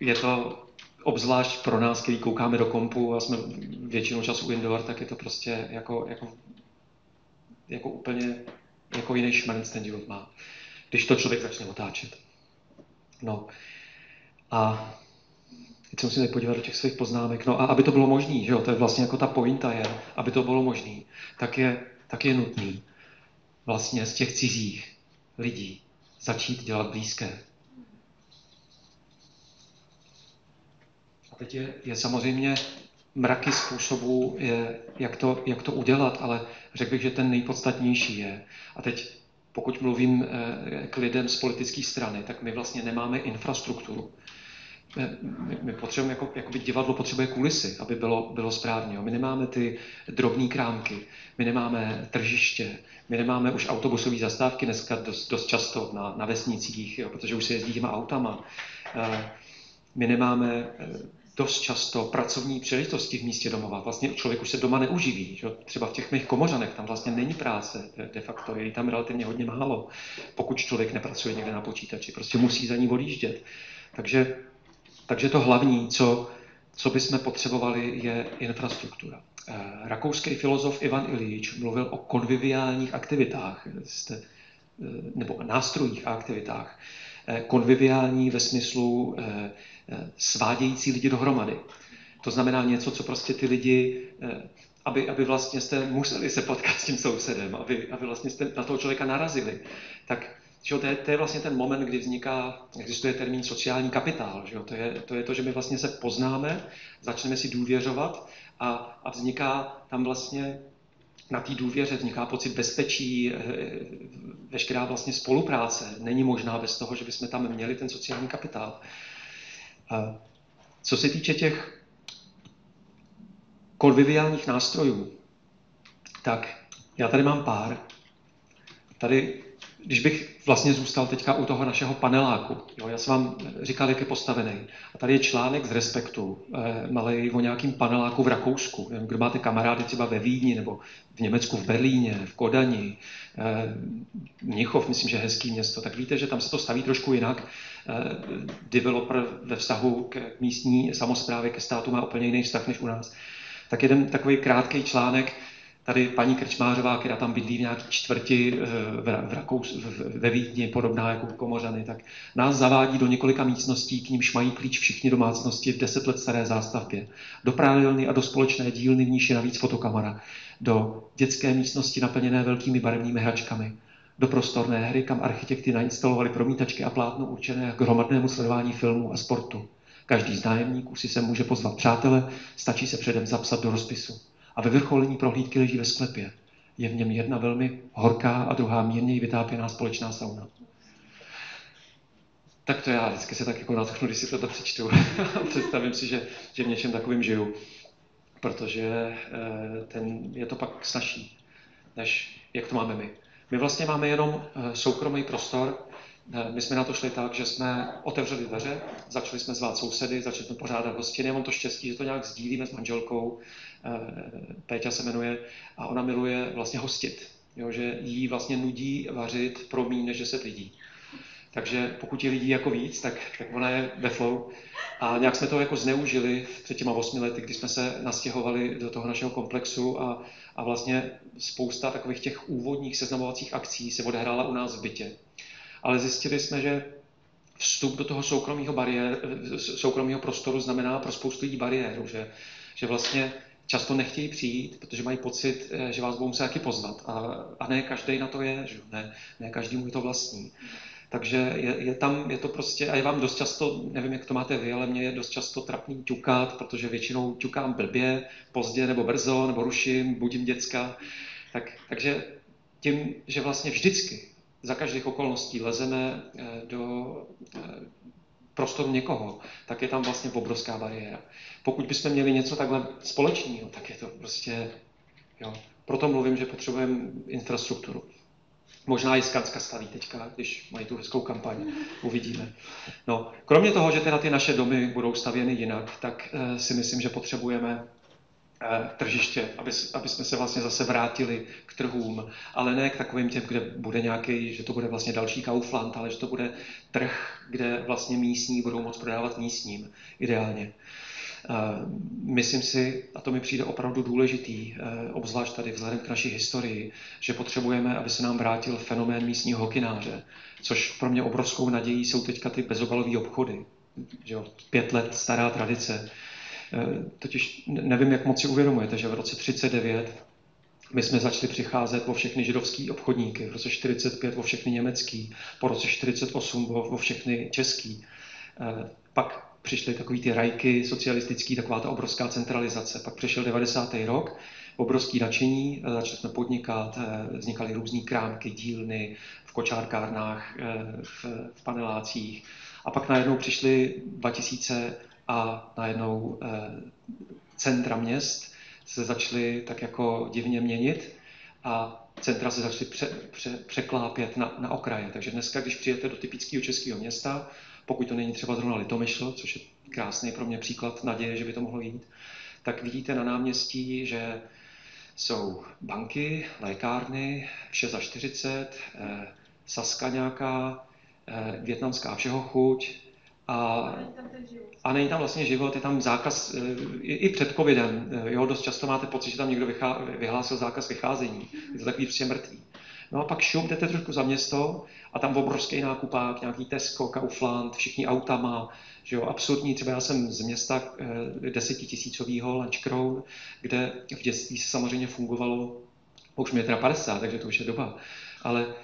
je to obzvlášť pro nás, který koukáme do kompu a jsme většinou času indoor, tak je to prostě jako, jako, jako úplně jako jiný šmrnc ten život má, když to člověk začne otáčet. No a teď se musím podívat do těch svých poznámek. No a aby to bylo možné, že jo, to je vlastně jako ta pointa je, aby to bylo možné, tak je, tak je nutný vlastně z těch cizích lidí začít dělat blízké. A teď je, je samozřejmě mraky způsobů, je, jak, to, jak to udělat, ale řekl bych, že ten nejpodstatnější je. A teď, pokud mluvím eh, k lidem z politické strany, tak my vlastně nemáme infrastrukturu. My, my potřebujeme, jako, jako divadlo potřebuje kulisy, aby bylo, bylo správně. Jo. My nemáme ty drobné krámky, my nemáme tržiště, my nemáme už autobusové zastávky dneska dost, dost často na, na vesnicích, jo, protože už se jezdí těma autama. Eh, my nemáme eh, dost často pracovní příležitosti v místě domova. Vlastně člověk už se doma neuživí. Že? Třeba v těch mých komořanech tam vlastně není práce de facto, je tam relativně hodně málo, pokud člověk nepracuje někde na počítači. Prostě musí za ní odjíždět. Takže, takže to hlavní, co, co bychom potřebovali, je infrastruktura. Eh, rakouský filozof Ivan Ilíč mluvil o konviviálních aktivitách, eh, nebo nástrojích a aktivitách. Eh, konviviální ve smyslu svádějící lidi dohromady. To znamená něco, co prostě ty lidi, aby, aby vlastně jste museli se potkat s tím sousedem, aby, aby vlastně jste na toho člověka narazili, tak že to, je, to je vlastně ten moment, kdy vzniká, existuje termín sociální kapitál. Že to, je, to je to, že my vlastně se poznáme, začneme si důvěřovat a, a vzniká tam vlastně na té důvěře vzniká pocit bezpečí, eh, veškerá vlastně spolupráce není možná bez toho, že bychom tam měli ten sociální kapitál. Co se týče těch konviviálních nástrojů, tak já tady mám pár. Tady když bych vlastně zůstal teďka u toho našeho paneláku, jo, já jsem vám říkal, jak je postavený. A tady je článek z Respektu, eh, malý o nějakým paneláku v Rakousku. Nevím, kdo máte kamarády třeba ve Vídni, nebo v Německu, v Berlíně, v Kodani, eh, Mnichov, myslím, že hezký město, tak víte, že tam se to staví trošku jinak. Eh, developer ve vztahu k místní samozprávě, ke státu má úplně jiný vztah než u nás. Tak jeden takový krátký článek, Tady paní Krčmářová, která tam bydlí v nějaké čtvrti eh, v Rakous, ve Vídni, podobná jako Komořany, tak nás zavádí do několika místností, k nímž mají klíč všichni domácnosti v deset let staré zástavbě. Do prádelny a do společné dílny, v níž je navíc fotokamera. Do dětské místnosti naplněné velkými barevnými hračkami. Do prostorné hry, kam architekty nainstalovali promítačky a plátno určené k hromadnému sledování filmů a sportu. Každý z nájemníků si se může pozvat přátele, stačí se předem zapsat do rozpisu a ve vrcholení prohlídky leží ve sklepě. Je v něm jedna velmi horká a druhá mírněji vytápěná společná sauna. Tak to já vždycky se tak jako natchnu, když si to přečtu. Představím si, že, že v něčem takovým žiju. Protože eh, ten, je to pak snažší, než jak to máme my. My vlastně máme jenom eh, soukromý prostor, Eh, my jsme na to šli tak, že jsme otevřeli dveře, začali jsme zvát sousedy, začali jsme pořádat hostiny. Mám to štěstí, že to nějak sdílíme s manželkou. Eh, Péťa se jmenuje a ona miluje vlastně hostit. Jo, že jí vlastně nudí vařit pro míň, než 10 lidí. Takže pokud je lidí jako víc, tak, tak ona je ve flow. A nějak jsme to jako zneužili před těma osmi lety, kdy jsme se nastěhovali do toho našeho komplexu a, a vlastně spousta takových těch úvodních seznamovacích akcí se odehrála u nás v bytě ale zjistili jsme, že vstup do toho soukromého, bariér, soukromého prostoru znamená pro spoustu lidí bariéru, že, že vlastně často nechtějí přijít, protože mají pocit, eh, že vás budou muset taky pozvat. A, a ne každý na to je, že? Ne, ne každý mu je to vlastní. Takže je, je tam, je to prostě, a je vám dost často, nevím, jak to máte vy, ale mě je dost často trapný ťukat, protože většinou ťukám blbě, pozdě nebo brzo, nebo ruším, budím děcka. Tak, takže tím, že vlastně vždycky za každých okolností lezeme eh, do eh, prostoru někoho, tak je tam vlastně obrovská bariéra. Pokud bychom měli něco takhle společného, tak je to prostě, jo. Proto mluvím, že potřebujeme infrastrukturu. Možná i Skanska staví teďka, když mají tu hezkou kampaň, uvidíme. No, kromě toho, že teda ty naše domy budou stavěny jinak, tak uh, si myslím, že potřebujeme Eh, tržiště, aby, aby jsme se vlastně zase vrátili k trhům, ale ne k takovým těm, kde bude nějaký, že to bude vlastně další Kaufland, ale že to bude trh, kde vlastně místní budou moct prodávat místním, ideálně. Myslím si, a to mi přijde opravdu důležitý, obzvlášť tady vzhledem k naší historii, že potřebujeme, aby se nám vrátil fenomén místního hokináře, což pro mě obrovskou nadějí jsou teďka ty bezobalové obchody. Že jo, pět let stará tradice. Totiž nevím, jak moc si uvědomujete, že v roce 39 my jsme začali přicházet o všechny židovský obchodníky, v roce 45 o všechny německý, po roce 48 o, o všechny český. Eh, pak přišly takový ty rajky socialistický, taková ta obrovská centralizace. Pak přišel 90. rok, obrovský nadšení, eh, začali jsme podnikat, eh, vznikaly různé krámky, dílny v kočárkárnách, v, v panelácích. A pak najednou přišly 2000 a najednou centra měst, se začaly tak jako divně měnit a centra se začaly pře, pře, překlápět na, na okraje. Takže dneska, když přijete do typického českého města, pokud to není třeba zrovna Litomyšl, což je krásný pro mě příklad naděje, že by to mohlo jít, tak vidíte na náměstí, že jsou banky, lékárny, 6 za 40, eh, Saska nějaká, eh, větnamská všeho chuť, a, a není tam vlastně život, je tam zákaz, eh, i, i před covidem, eh, jo, dost často máte pocit, že tam někdo vychá, vyhlásil zákaz vycházení, je to takový prostě mrtvý. No a pak šup, jdete trošku za město a tam obrovský nákupák, nějaký Tesco, Kaufland, všichni autama, že jo, absurdní, třeba já jsem z města eh, desetitisícového Lunch kde v dětství se samozřejmě fungovalo, už mě teda 50, takže to už je doba, ale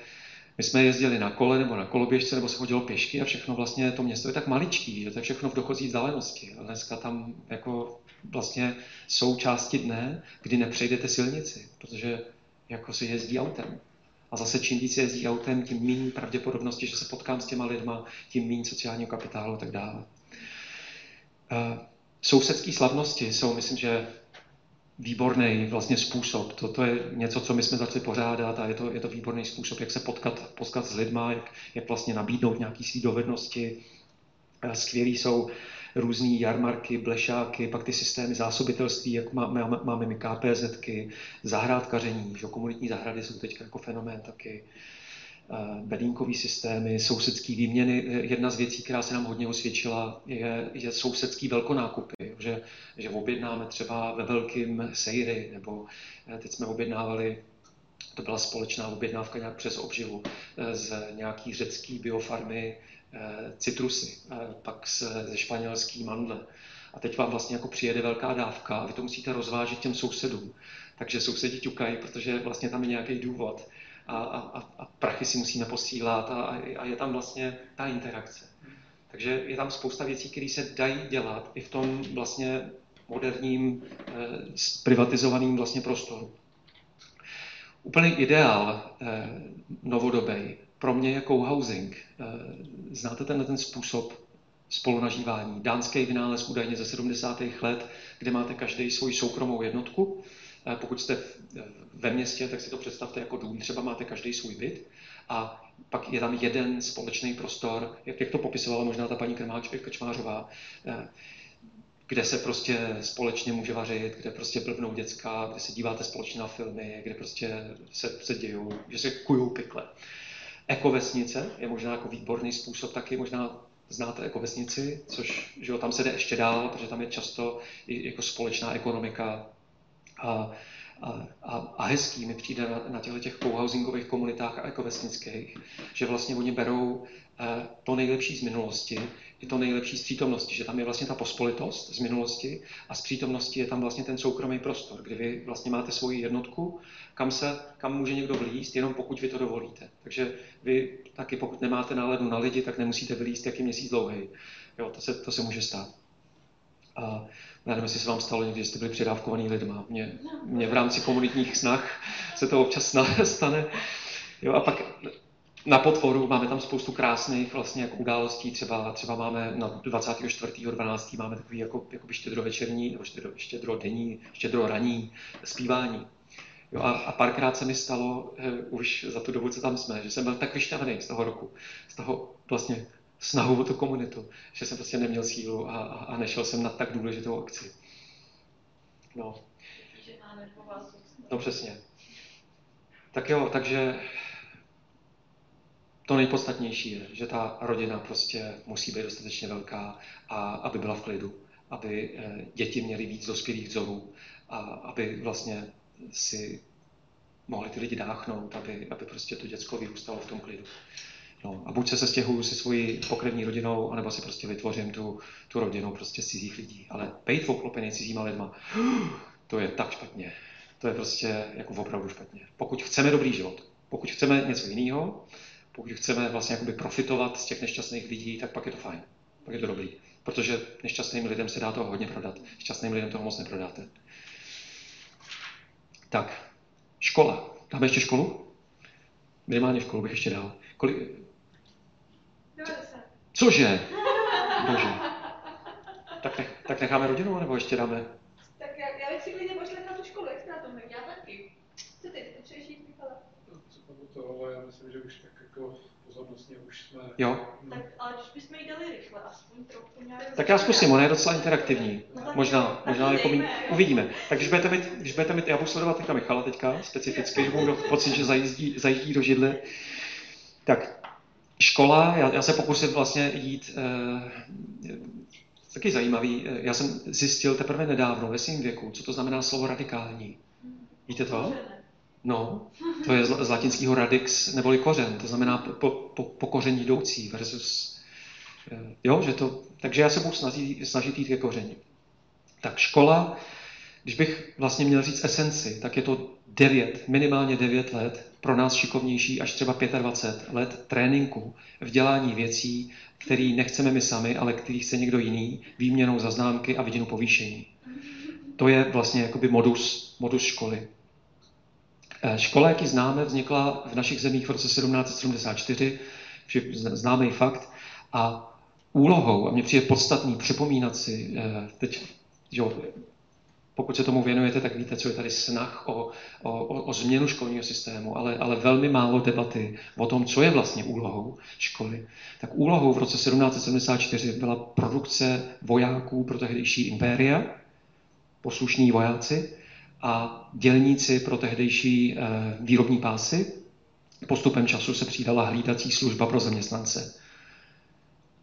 my jsme jezdili na kole nebo na koloběžce, nebo se chodilo pěšky a všechno vlastně to město je tak maličký, že to je všechno v dochozí vzdálenosti. A dneska tam jako vlastně jsou části dne, kdy nepřejdete silnici, protože jako se jezdí autem. A zase čím víc jezdí autem, tím méně pravděpodobnosti, že se potkám s těma lidma, tím méně sociálního kapitálu a tak dále. Uh, sousedské slavnosti jsou, myslím, že výborný vlastně způsob. Toto je něco, co my jsme začali pořádat a je to, je to výborný způsob, jak se potkat, potkat s lidma, jak, jak vlastně nabídnout nějaké své dovednosti. Skvělý jsou různé jarmarky, blešáky, pak ty systémy zásobitelství, jak máme, máme my KPZky, zahrádkaření, že komunitní zahrady jsou teď jako fenomén taky. Eh, bedínkové systémy, sousedské výměny. Jedna z věcí, která se nám hodně osvědčila, je, je sousedský velkonákupy, že, že objednáme třeba ve velkým sejry, nebo eh, teď jsme objednávali to byla společná objednávka nějak přes obživu eh, z nějaký řecký biofarmy citrusy, pak ze španělský mandle. A teď vám vlastně jako přijede velká dávka a vy to musíte rozvážet těm sousedům. Takže sousedi ťukají, protože vlastně tam je nějaký důvod a, a, a prachy si musíme posílat a, a je tam vlastně ta interakce. Takže je tam spousta věcí, které se dají dělat i v tom vlastně moderním, eh, privatizovaným vlastně prostoru. Úplný ideál eh, novodobý pro mě je co-housing. Eh, znáte tenhle ten způsob spolunažívání? Dánský vynález údajně ze 70. let, kde máte každý svoji soukromou jednotku pokud jste ve městě, tak si to představte jako dům. Třeba máte každý svůj byt a pak je tam jeden společný prostor, jak, to popisovala možná ta paní Krmáč, eh, kde se prostě společně může vařit, kde prostě blbnou děcka, kde se díváte společně na filmy, kde prostě se, se dějou, že se kujou pikle. Ekovesnice je možná jako výborný způsob taky, možná znáte ekovesnici, což že jo, tam se jde ještě dál, protože tam je často i jako společná ekonomika, a, a, a, a hezký mi přijde na, na těchto těch co-housingových komunitách a ekovesnických, že vlastně oni berou eh, to nejlepší z minulosti i to nejlepší z přítomnosti, že tam je vlastně ta pospolitost z minulosti a z přítomnosti je tam vlastně ten soukromý prostor, kdy vy vlastně máte svoji jednotku, kam, se, kam může někdo vlízt, jenom pokud vy to dovolíte. Takže vy taky pokud nemáte náladu na lidi, tak nemusíte vylízt, jak je měsíc dlouhý. Jo, to se, to se může stát. A nevím, jestli se vám stalo někdy, že jste byli předávkovaný lidma. Mně, mně v rámci komunitních snah se to občas stane. Jo, a pak na potvoru máme tam spoustu krásných vlastně jako událostí, třeba, třeba máme na 24.12. máme takový jako, jakoby štědrovečerní nebo štědro, štědrodenní, štědroraní zpívání. Jo, a, a párkrát se mi stalo, eh, už za tu dobu, co tam jsme, že jsem byl tak vyšťavený z toho roku, z toho vlastně snahu o tu komunitu, že jsem prostě neměl sílu a, a, a nešel jsem na tak důležitou akci. No. No přesně. Tak jo, takže to nejpodstatnější je, že ta rodina prostě musí být dostatečně velká, a aby byla v klidu aby eh, děti měly víc dospělých vzorů a aby vlastně si mohli ty lidi dáchnout, aby, aby prostě to děcko vyrůstalo v tom klidu. No, a buď se sestěhuju se svojí pokrevní rodinou, anebo si prostě vytvořím tu, tu rodinu prostě z cizích lidí. Ale být obklopený cizíma lidma, to je tak špatně. To je prostě jako opravdu špatně. Pokud chceme dobrý život, pokud chceme něco jiného, pokud chceme vlastně jakoby profitovat z těch nešťastných lidí, tak pak je to fajn. Pak je to dobrý. Protože nešťastným lidem se dá toho hodně prodat. Šťastným lidem toho moc neprodáte. Tak, škola. Dáme ještě školu? Minimálně školu bych ještě dal. Kolik... 90. Cože? Bože. Tak, nech, tak necháme rodinu, nebo ještě dáme? Tak já, já bych si klidně pošlechla tu školu, jak jste na tom, já taky. Co ty, přeješ jít, Michala? Co to, to, ale já myslím, že už tak jako pozornostně už jsme... Jo. Tak, ale když bychom jí dali rychle, aspoň trochu nějak... Tak já zkusím, ona je docela interaktivní. No tak Možná, tak možná jako dejme. uvidíme. Tak když budete mít, když budete mít, já budu sledovat teďka Michala teďka, specificky, že budu pocit, že zajíždí, zajíždí do židle. Tak, škola, já, já se pokusím vlastně jít, eh, taky zajímavý, eh, já jsem zjistil teprve nedávno, ve svém věku, co to znamená slovo radikální. Víte to? No, to je z, latinského radix, neboli kořen, to znamená po, po, po koření jdoucí versus, eh, jo, že to, takže já se budu snažit, snažit jít ke koření. Tak škola, když bych vlastně měl říct esenci, tak je to 9, minimálně 9 let, pro nás šikovnější až třeba 25 let tréninku v dělání věcí, který nechceme my sami, ale který chce někdo jiný, výměnou za známky a vidinu povýšení. To je vlastně jakoby modus, modus školy. Eh, Škola, jak ji známe, vznikla v našich zemích v roce 1774, vši- z- známý fakt, a úlohou, a mně přijde podstatný připomínat si, eh, teď, že pokud se tomu věnujete, tak víte, co je tady snah o, o, o změnu školního systému, ale, ale velmi málo debaty o tom, co je vlastně úlohou školy. Tak úlohou v roce 1774 byla produkce vojáků pro tehdejší impéria, poslušní vojáci, a dělníci pro tehdejší eh, výrobní pásy. Postupem času se přidala hlídací služba pro zaměstnance.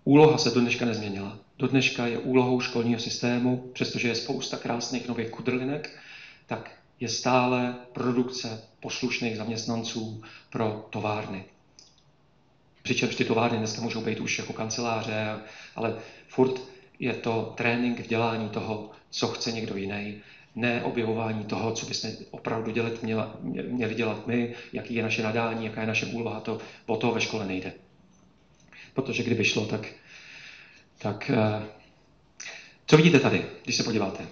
Úloha se do dneška nezměnila. Do dneška je úlohou školního systému, přestože je spousta krásných nových kudrlinek, tak je stále produkce poslušných zaměstnanců pro továrny. Přičemž ty továrny dneska můžou být už jako kanceláře, ale furt je to trénink v dělání toho, co chce někdo jiný, ne objevování toho, co bychom opravdu dělat měla, mě- měli dělat my, jaký je naše nadání, jaká je naše úloha, to o to ve škole nejde. Protože kdyby šlo, tak, tak eh, co vidíte tady, když se podíváte?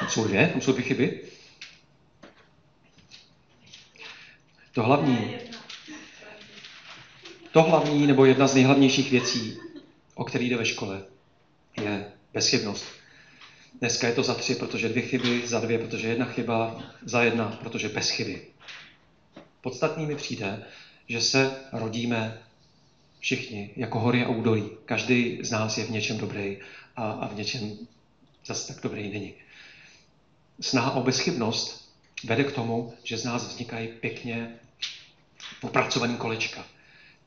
Tam jsou dvě, tam jsou dvě chyby. To hlavní. To hlavní nebo jedna z nejhlavnějších věcí, o který jde ve škole, je bezchybnost. Dneska je to za tři, protože dvě chyby, za dvě, protože jedna chyba, za jedna, protože bez chyby. Podstatný mi přijde, že se rodíme všichni jako hory a údolí. Každý z nás je v něčem dobrý a, a v něčem zase tak dobrý není. Snaha o bezchybnost vede k tomu, že z nás vznikají pěkně popracovaný kolečka.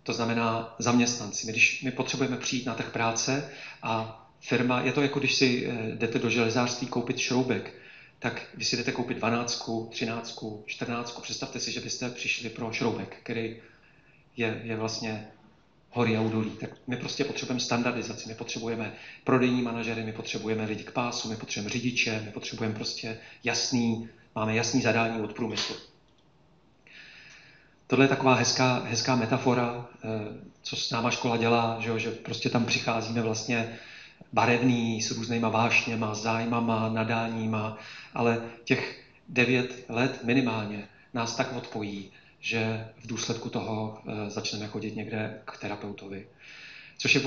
To znamená zaměstnanci. My, když my potřebujeme přijít na trh práce a firma, je to jako když si eh, jdete do železářství koupit šroubek, tak vy si jdete koupit 12, 13, 14. Představte si, že byste přišli pro šroubek, který je, je vlastně hory a údolí. Tak my prostě potřebujeme standardizaci, my potřebujeme prodejní manažery, my potřebujeme lidi k pásu, my potřebujeme řidiče, my potřebujeme prostě jasný, máme jasný zadání od průmyslu. Tohle je taková hezká, hezká metafora, eh, co s náma škola dělá, že, jo, že prostě tam přicházíme vlastně barevný, s různýma vášněma, zájmama, nadáníma, ale těch devět let minimálně nás tak odpojí, že v důsledku toho eh, začneme chodit někde k terapeutovi. Což je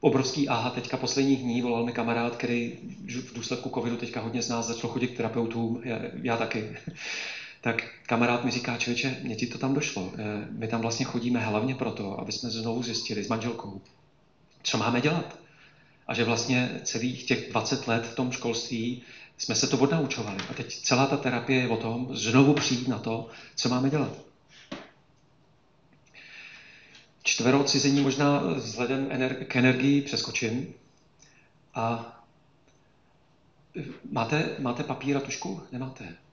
obrovský aha. Teďka posledních dní volal mi kamarád, který v důsledku covidu teďka hodně z nás začal chodit k terapeutům, já, já taky. Tak kamarád mi říká, člověče, mně ti to tam došlo. Eh, My tam vlastně chodíme hlavně proto, aby jsme znovu zjistili s manželkou, co máme dělat. A že vlastně celých těch 20 let v tom školství jsme se to odnaučovali. A teď celá ta terapie je o tom znovu přijít na to, co máme dělat. čtverocizení možná vzhledem ener- k energii přeskočím. A máte, máte papír a tušku? Nemáte.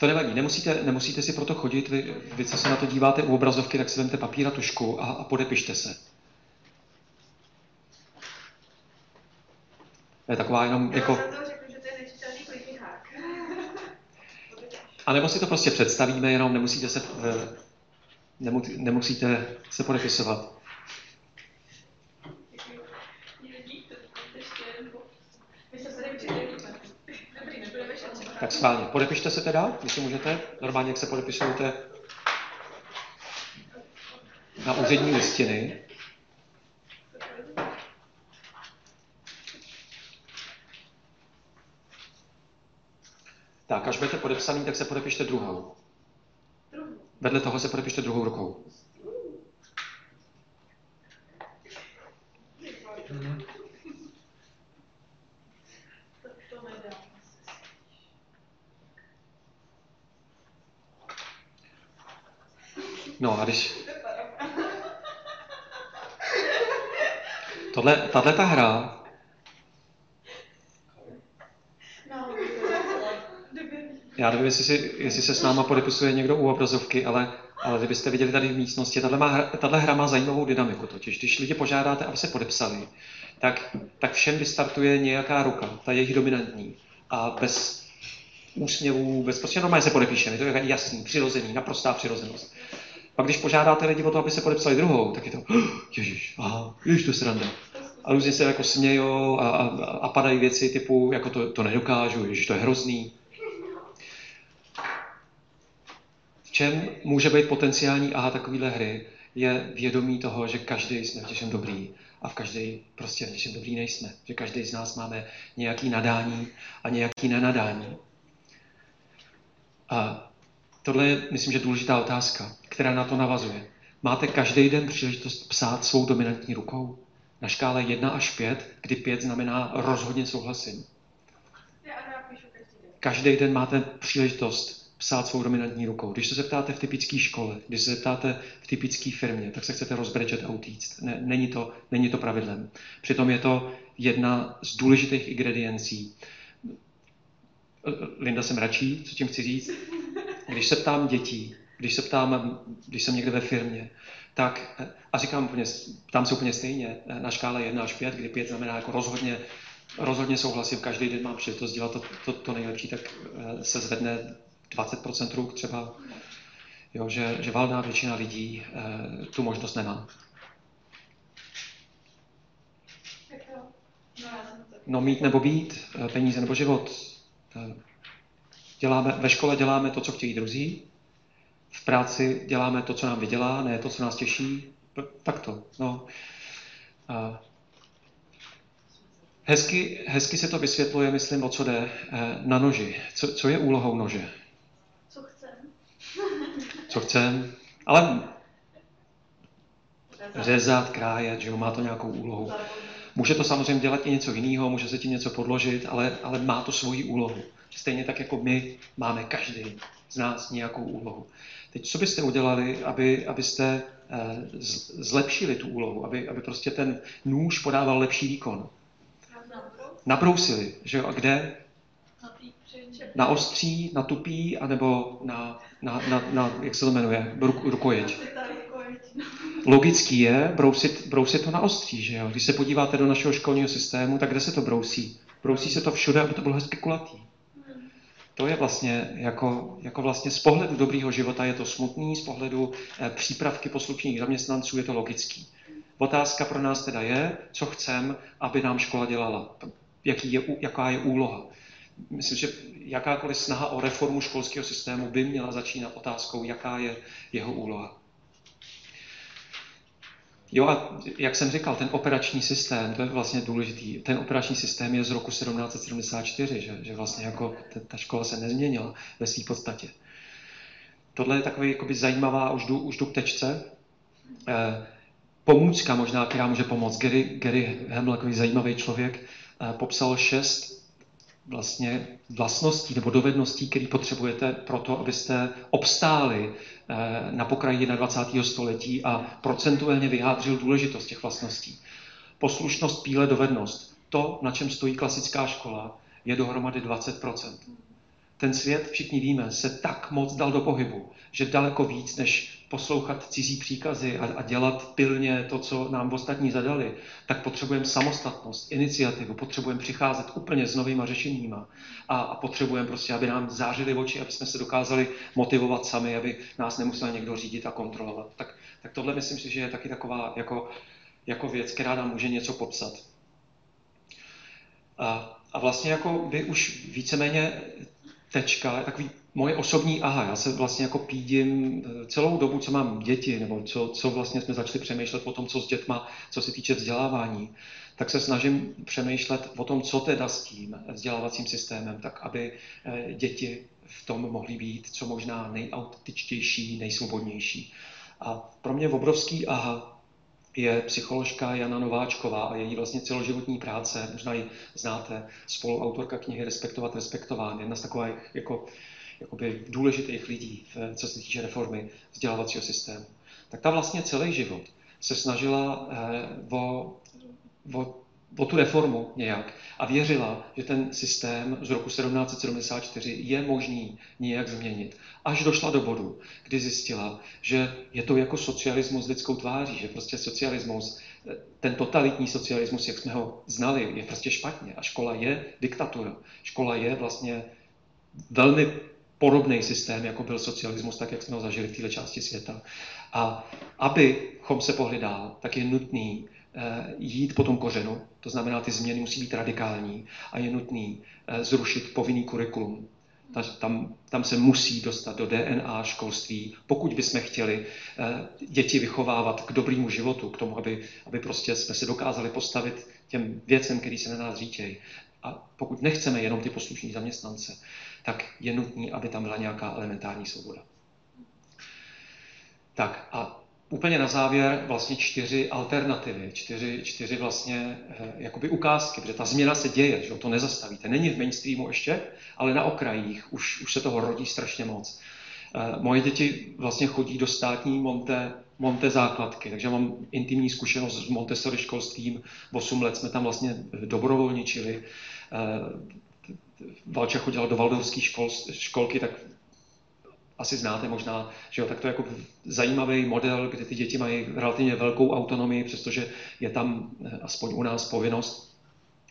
To nevadí, nemusíte, nemusíte si proto chodit, vy, vy co se na to díváte u obrazovky, tak si vemte papír a tušku a, a podepište se. To je taková jenom jako... A nebo si to prostě představíme, jenom nemusíte se, eh, nemu, nemusíte se podepisovat. My se tady připravíme. Dobrý, nebudeme šetřit. Tak schválně. Podepište se teda, jestli můžete. Normálně, jak se podepisujete na úřední listiny. Tak, až budete podepsaný, tak se podepište druhou. Vedle toho se podepište druhou rukou. To, to nedá. No a když... Tohle, tahle ta hra, já nevím, jestli, si, jestli se s náma podepisuje někdo u obrazovky, ale, ale kdybyste viděli tady v místnosti, tahle, má, tahle hra má zajímavou dynamiku totiž. Když lidi požádáte, aby se podepsali, tak, tak všem vystartuje nějaká ruka, ta jejich dominantní. A bez úsměvů, bez prostě normálně se podepíše, je to jasný, přirozený, naprostá přirozenost. Pak když požádáte lidi o to, aby se podepsali druhou, tak je to, "Oh, ježiš, aha, ježiš, to je sranda. A různě se jako smějou a, a, a padají věci typu, jako to, to nedokážu, ježiš, to je hrozný. V čem může být potenciální aha takovéhle hry, je vědomí toho, že každý jsme v něčem dobrý a v každý prostě v něčem dobrý nejsme. Že každý z nás máme nějaký nadání a nějaký nenadání. A tohle je, myslím, že důležitá otázka, která na to navazuje. Máte každý den příležitost psát svou dominantní rukou? Na škále 1 až 5, kdy 5 znamená rozhodně souhlasím. Každý den máte příležitost psát svou dominantní rukou. Když se zeptáte v typické škole, když se zeptáte v typické firmě, tak se chcete rozbrečet a utíct. Ne, není, to, není to pravidlem. Přitom je to jedna z důležitých ingrediencí. Linda se mračí, co tím chci říct? Když se ptám dětí, když se ptám, když jsem někde ve firmě, tak, a říkám úplně, ptám se úplně stejně, na škále 1 až 5, kdy 5 znamená jako rozhodně, rozhodně souhlasím, každý den mám příležitost dělat to, to, to nejlepší, tak eh, se zvedne 20% ruk třeba, jo, že, že valná většina lidí eh, tu možnost nemá. No. No mít nebo být, eh, peníze nebo život. Eh, Děláme, ve škole děláme to, co chtějí druzí, v práci děláme to, co nám vydělá, ne to, co nás těší. Tak to. No. A hezky, hezky se to vysvětluje, myslím, o co jde eh, na noži. Co, co je úlohou nože? Co chcem? Co chcem? Ale řezat, krájet, že jo, má to nějakou úlohu. Může to samozřejmě dělat i něco jiného, může se tím něco podložit, ale, ale má to svoji úlohu. Stejně tak, jako my máme každý z nás nějakou úlohu. Teď, co byste udělali, aby, abyste eh, zlepšili tu úlohu, aby, aby prostě ten nůž podával lepší výkon? Nabrousili, že jo, a kde? Na ostří, na tupý, anebo na, na, na, na jak se to jmenuje, Ruk, rukojeť. Logický je brousit, brousit to na ostří, že jo? Když se podíváte do našeho školního systému, tak kde se to brousí? Brousí se to všude, aby to bylo hezky kulatý. To je vlastně jako, jako vlastně z pohledu dobrýho života je to smutný, z pohledu eh, přípravky poslušných zaměstnanců je to logický. Otázka pro nás teda je, co chcem, aby nám škola dělala. Jaký je, jaká je úloha. Myslím, že jakákoliv snaha o reformu školského systému by měla začínat otázkou, jaká je jeho úloha. Jo a jak jsem říkal, ten operační systém, to je vlastně důležitý. Ten operační systém je z roku 1774, že, že vlastně jako ta, škola se nezměnila ve své podstatě. Tohle je takový jakoby zajímavá, už jdu, už jdu k tečce, eh, pomůcka možná, která může pomoct. Gary, Gary Hamel, takový zajímavý člověk, eh, popsal šest vlastně vlastností nebo dovedností, které potřebujete pro to, abyste obstáli na pokraji 21. století a procentuálně vyjádřil důležitost těch vlastností. Poslušnost, píle, dovednost. To, na čem stojí klasická škola, je dohromady 20% Ten svět, všichni víme, se tak moc dal do pohybu, že daleko víc než poslouchat cizí příkazy a, a dělat pilně to, co nám ostatní zadali, tak potřebujeme samostatnost, iniciativu, potřebujeme přicházet úplně s novýma řešeníma a, a potřebujeme prostě, aby nám zářily oči, aby jsme se dokázali motivovat sami, aby nás nemusel někdo řídit a kontrolovat. Tak, tak tohle myslím si, že je taky taková jako, jako věc, která nám může něco popsat. A, a vlastně jako vy už víceméně tečka, takový moje osobní aha, já se vlastně jako pídím eh, celou dobu, co mám děti, nebo co, co vlastně jsme začali přemýšlet o tom, co s dětma, co se týče vzdělávání, tak se snažím přemýšlet o tom, co teda s tím vzdělávacím systémem, tak aby eh, děti v tom mohly být co možná nejautičtější, nejsvobodnější. A pro mě obrovský aha je psycholožka Jana Nováčková a její vlastně celoživotní práce, možná ji znáte, spoluautorka knihy Respektovat respektován, jedna z takových jako jakoby důležitých lidí, co se týče reformy vzdělávacího systému, tak ta vlastně celý život se snažila eh, o, o, o tu reformu nějak a věřila, že ten systém z roku 1774 je možný nějak změnit. Až došla do bodu, kdy zjistila, že je to jako socialismus lidskou tváří, že prostě socialismus, eh, ten totalitní socialismus, jak jsme ho znali, je prostě špatně. A škola je diktatura. Škola je vlastně velmi podobný systém, jako byl socialismus, tak jak jsme ho zažili v této části světa. A abychom se pohli dál, tak je nutný eh, jít po tom kořenu, to znamená, ty změny musí být radikální a je nutný eh, zrušit povinný kurikulum. Tam, tam se musí dostat do DNA školství, pokud bychom chtěli eh, děti vychovávat k dobrému životu, k tomu, aby, aby prostě jsme se dokázali postavit těm věcem, který se na nás řítějí. A pokud nechceme jenom ty poslušní zaměstnance, tak je nutný, aby tam byla nějaká elementární svoboda. Tak a úplně na závěr vlastně čtyři alternativy, čtyři, čtyři vlastně eh, jakoby ukázky, protože ta změna se děje, že to nezastavíte. Není v mainstreamu ještě, ale na okrajích už, už se toho rodí strašně moc. Eh, moje děti vlastně chodí do státní Monte, Monte základky, takže mám intimní zkušenost s Montessori školstvím. 8 let jsme tam vlastně dobrovolničili. Eh, Valča chodila do Valdorské škol, školky, tak asi znáte možná, že jo, tak to je jako zajímavý model, kde ty děti mají relativně velkou autonomii, přestože je tam eh, aspoň u nás povinnost.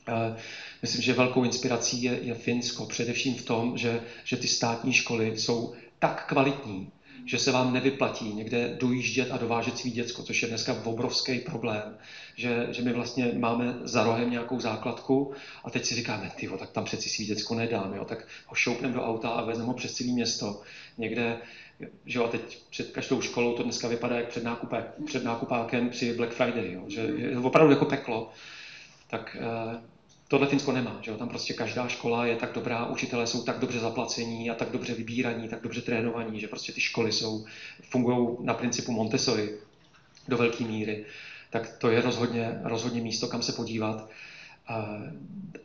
Eh, myslím, že velkou inspirací je, je Finsko, především v tom, že, že ty státní školy jsou tak kvalitní, že se vám nevyplatí někde dojíždět a dovážet svý děcko, což je dneska obrovský problém, že, že my vlastně máme za rohem nějakou základku a teď si říkáme, ty tak tam přeci svý děcko nedám, jo, tak ho šoupneme do auta a vezmeme ho přes celé město. Někde, že jo, a teď před každou školou to dneska vypadá jak před, nákupé, před nákupákem při Black Friday, jo, že je opravdu jako peklo. Tak eh, Tohle Finsko nemá, že jo? tam prostě každá škola je tak dobrá, učitelé jsou tak dobře zaplacení a tak dobře vybíraní, tak dobře trénovaní, že prostě ty školy jsou, fungují na principu Montessori do velké míry. Tak to je rozhodně, rozhodně místo, kam se podívat.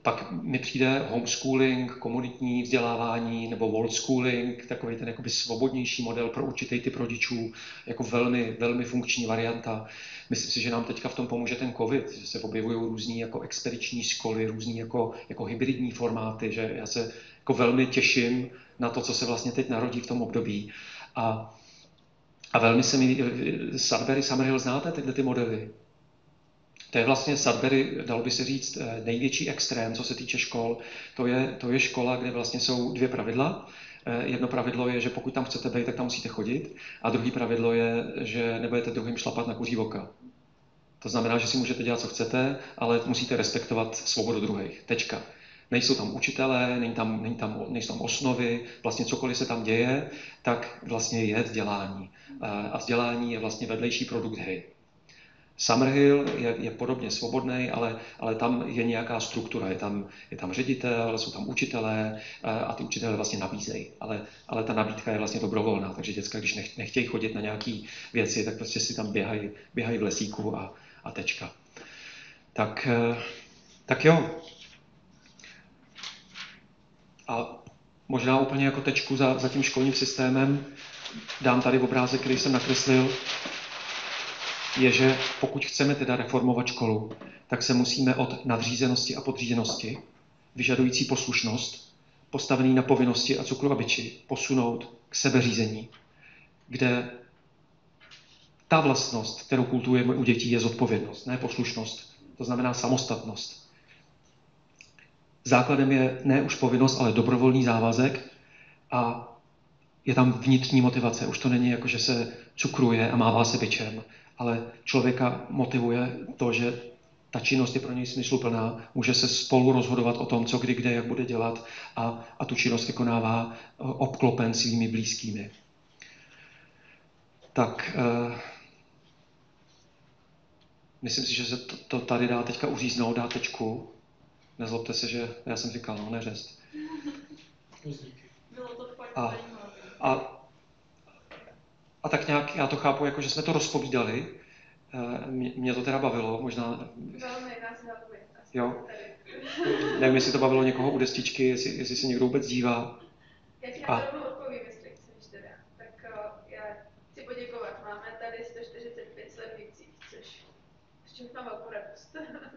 Pak mi přijde homeschooling, komunitní vzdělávání nebo world schooling, takový ten jakoby svobodnější model pro určitý typ rodičů, jako velmi, velmi funkční varianta. Myslím si, že nám teďka v tom pomůže ten COVID, že se objevují různý jako expediční školy, různý jako, jako hybridní formáty, že já se jako velmi těším na to, co se vlastně teď narodí v tom období. A, a velmi se mi, Sudbury, Summerhill, znáte tyhle ty modely? To je vlastně Sudbury, dalo by se říct, eh, největší extrém, co se týče škol. To je, to je škola, kde vlastně jsou dvě pravidla. Eh, jedno pravidlo je, že pokud tam chcete být, tak tam musíte chodit. A druhý pravidlo je, že nebudete druhým šlapat na kuří voka. To znamená, že si můžete dělat, co chcete, ale musíte respektovat svobodu druhých. Tečka. Nejsou tam učitelé, není tam, není tam, nejsou tam osnovy, vlastně cokoliv se tam děje, tak vlastně je vzdělání. Eh, a vzdělání je vlastně vedlejší produkt hry. Summerhill je, je podobně svobodný, ale, ale tam je nějaká struktura. Je tam, je tam ředitel, jsou tam učitelé a ty učitelé vlastně nabízejí. Ale, ale ta nabídka je vlastně dobrovolná, takže děcka, když nech, nechtějí chodit na nějaké věci, tak prostě si tam běhají, běhají v lesíku a, a tečka. Tak, tak jo. A možná úplně jako tečku za, za tím školním systémem dám tady obrázek, který jsem nakreslil, je, že pokud chceme teda reformovat školu, tak se musíme od nadřízenosti a podřízenosti, vyžadující poslušnost, postavený na povinnosti a cukru a byči, posunout k sebeřízení, kde ta vlastnost, kterou kultujeme u dětí, je zodpovědnost, ne poslušnost. To znamená samostatnost. Základem je ne už povinnost, ale dobrovolný závazek a je tam vnitřní motivace. Už to není jako, že se cukruje a mává se byčem, ale člověka motivuje to, že ta činnost je pro něj smysluplná, může se spolu rozhodovat o tom, co kdy, kde, jak bude dělat a, a tu činnost vykonává eh, obklopen svými blízkými. Tak, eh, myslím si, že se to, to tady dá teďka uříznout, dá tečku. Nezlobte se, že já jsem říkal, no neřest. Bylo to fakt A-. A, a tak nějak já to chápu, jako že jsme to rozpovídali. Eh, Mě, mě to teda bavilo, možná, Velmi nás Jo. tady. nevím, jestli to bavilo někoho u destičky, jestli, jestli se někdo vůbec dívá. Já ti A. na to rovnou odpovím, jestli chceš teda. Tak uh, já chci poděkovat. Máme tady 145 sledujících, což s čím mám velkou radost.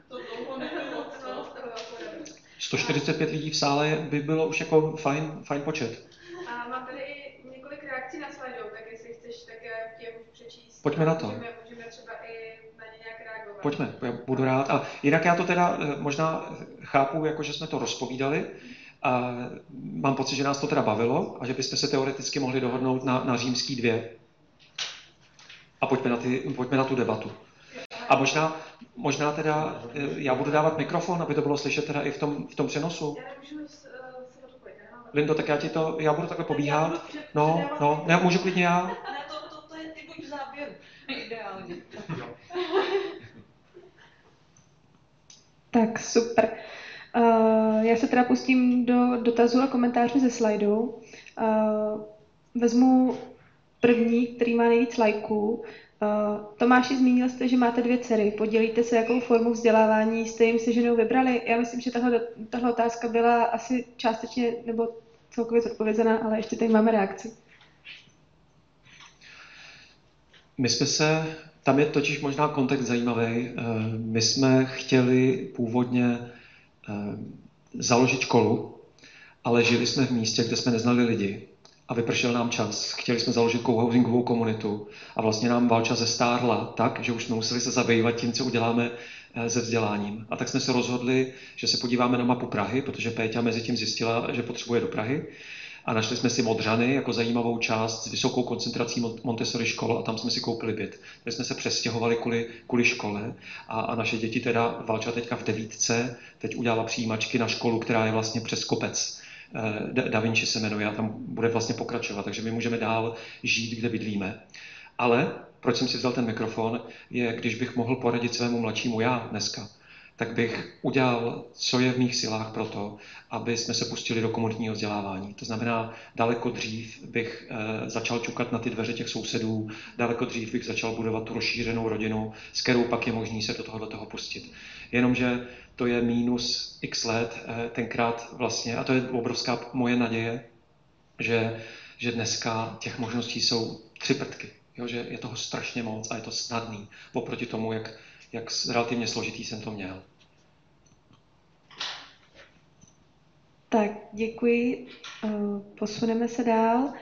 To dlouho nebylo, to z toho velkou radost. 145 lidí v sále by bylo už jako fajn, fajn počet. A mám tady několik reakcí na Slido, tak jestli chceš, tak těm přečíst. Pojďme na to. Můžeme, můžeme třeba i na ně nějak reagovat. Pojďme, já budu rád. A jinak já to teda eh, možná chápu, jako že jsme to rozpovídali. A mám pocit, že nás to teda bavilo a že bychom se teoreticky mohli dohodnout na, na římský dvě. A pojďme na, ty, pojďme na tu debatu. A možná, možná teda eh, já budu dávat mikrofon, aby to bylo slyšet teda i v tom, v tom přenosu. Já nemůžu s- eh, se zapojit, já mám- Lindo, tak já ti to, já budu takhle pobíhat. budu před- No, no, ne, můžu klidně já. Ne, to, to, to je ty buď v záběru. Ideálně. Tak super. Uh, já se teda pustím do dotazů a komentářů ze slajdu. Uh, vezmu první, který má nejvíc lajků. Uh, Tomáši, zmínil jste, že máte dvě dcery. Podělíte se, jakou formu vzdělávání jste jim se ženou vybrali? Já myslím, že tahle, tahle otázka byla asi částečně nebo celkově zodpovězená, ale ještě tady máme reakci. My jsme se, tam je totiž možná kontext zajímavý. Eh, My jsme chtěli původně eh, založit školu, ale žili jsme v místě, kde jsme neznali lidi a vypršel nám čas. Chtěli jsme založit co-housingovou komunitu a vlastně nám válča zestárla tak, že už jsme museli se zabývat tím, co uděláme eh, se vzděláním. A tak jsme se rozhodli, že se podíváme na mapu Prahy, protože Péťa mezi tím zjistila, že potřebuje do Prahy. A našli jsme si Modřany jako zajímavou část s vysokou koncentrací Mon- Montessori škol a tam jsme si koupili byt. Takže jsme se přestěhovali kvůli, kvůli škole a, a naše děti teda, Valča teďka v devítce, teď udělala přijímačky na školu, která je vlastně přes kopec. Eh, Da Vinci se jmenuje a tam bude vlastně pokračovat, takže my můžeme dál žít, kde bydlíme. Ale proč jsem si vzal ten mikrofon, je, když bych mohl poradit svému mladšímu já dneska, tak bych udělal, co je v mých silách pro to, aby jsme se pustili do komunitního vzdělávání. To znamená, daleko dřív bych eh, začal čukat na ty dveře těch sousedů, daleko dřív bych začal budovat tu rozšířenou rodinu, s kterou pak je možný se do toho, do toho pustit. Jenomže to je mínus x let, eh, tenkrát vlastně, a to je obrovská moje naděje, že, že dneska těch možností jsou tři prtky. Jo, že je toho strašně moc a je to snadný oproti tomu, jak, jak relativně složitý jsem to měl. Tak, děkuji. Eh, Posuneme se dál.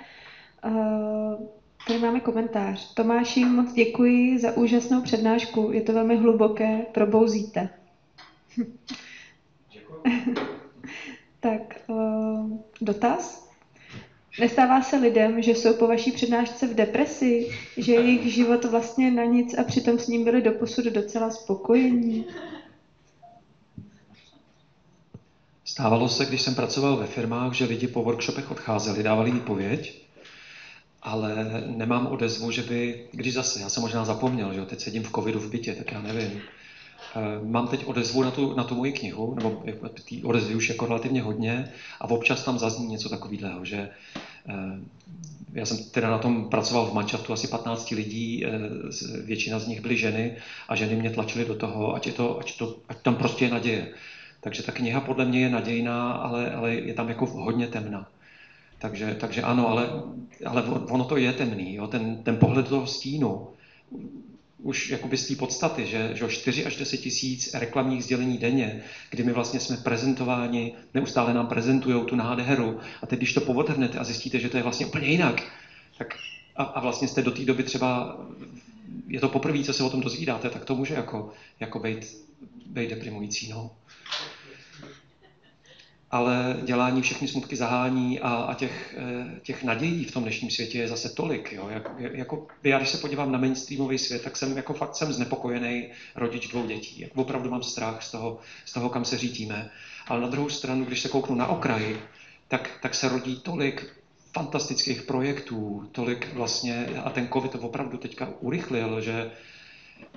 Eh, Tady máme komentář. Tomáši, moc děkuji za úžasnou přednášku. Je to velmi hluboké, probouzíte. Tak, eh, dotaz? Nestává se lidem, že jsou po vaší přednášce v depresi, že jejich život vlastně na nic a přitom s ním byli doposud docela spokojení? Stávalo se, když jsem pracoval ve firmách, že lidi po workshopech odcházeli, dávali výpověď, ale nemám odezvu, že by, když zase, já jsem možná zapomněl, že jo, teď sedím v covidu v bytě, tak já nevím. Eh, Mám teď odezvu na tu, na tu moji knihu, nebo jako ty odezvy už jako relativně hodně a občas tam zazní něco takového, že eh, já jsem teda na tom pracoval v manšaftu asi 15 lidí, eh, většina z nich byly ženy a ženy mě tlačily do toho, ať, je to, ať, to, ať tam prostě je naděje. Takže ta kniha podle mě je nadějná, ale, ale je tam jako hodně temná. Takže, takže ano, ale, ale ono to je temný, jo? Ten, ten pohled toho stínu, už jakoby z té podstaty, že, že 4 až 10 tisíc reklamních sdělení denně, kdy my vlastně jsme prezentováni, neustále nám prezentují tu nádheru a teď, když to povodhrnete a zjistíte, že to je vlastně úplně jinak, tak a, a vlastně jste do té doby třeba, je to poprvé, co se o tom dozvídáte, tak to může jako, jako být, být deprimující. No ale dělání všechny smutky zahání a, a těch, eh, těch nadějí v tom dnešním světě je zase tolik. Jo? Jako, jako, já když se podívám na mainstreamový svět, tak jsem jako fakt jsem znepokojený rodič dvou dětí. Jako, opravdu mám strach z toho, z toho, kam se řídíme. Ale na druhou stranu, když se kouknu na okraj, tak, tak se rodí tolik fantastických projektů, tolik vlastně, a ten covid to opravdu teďka urychlil, že,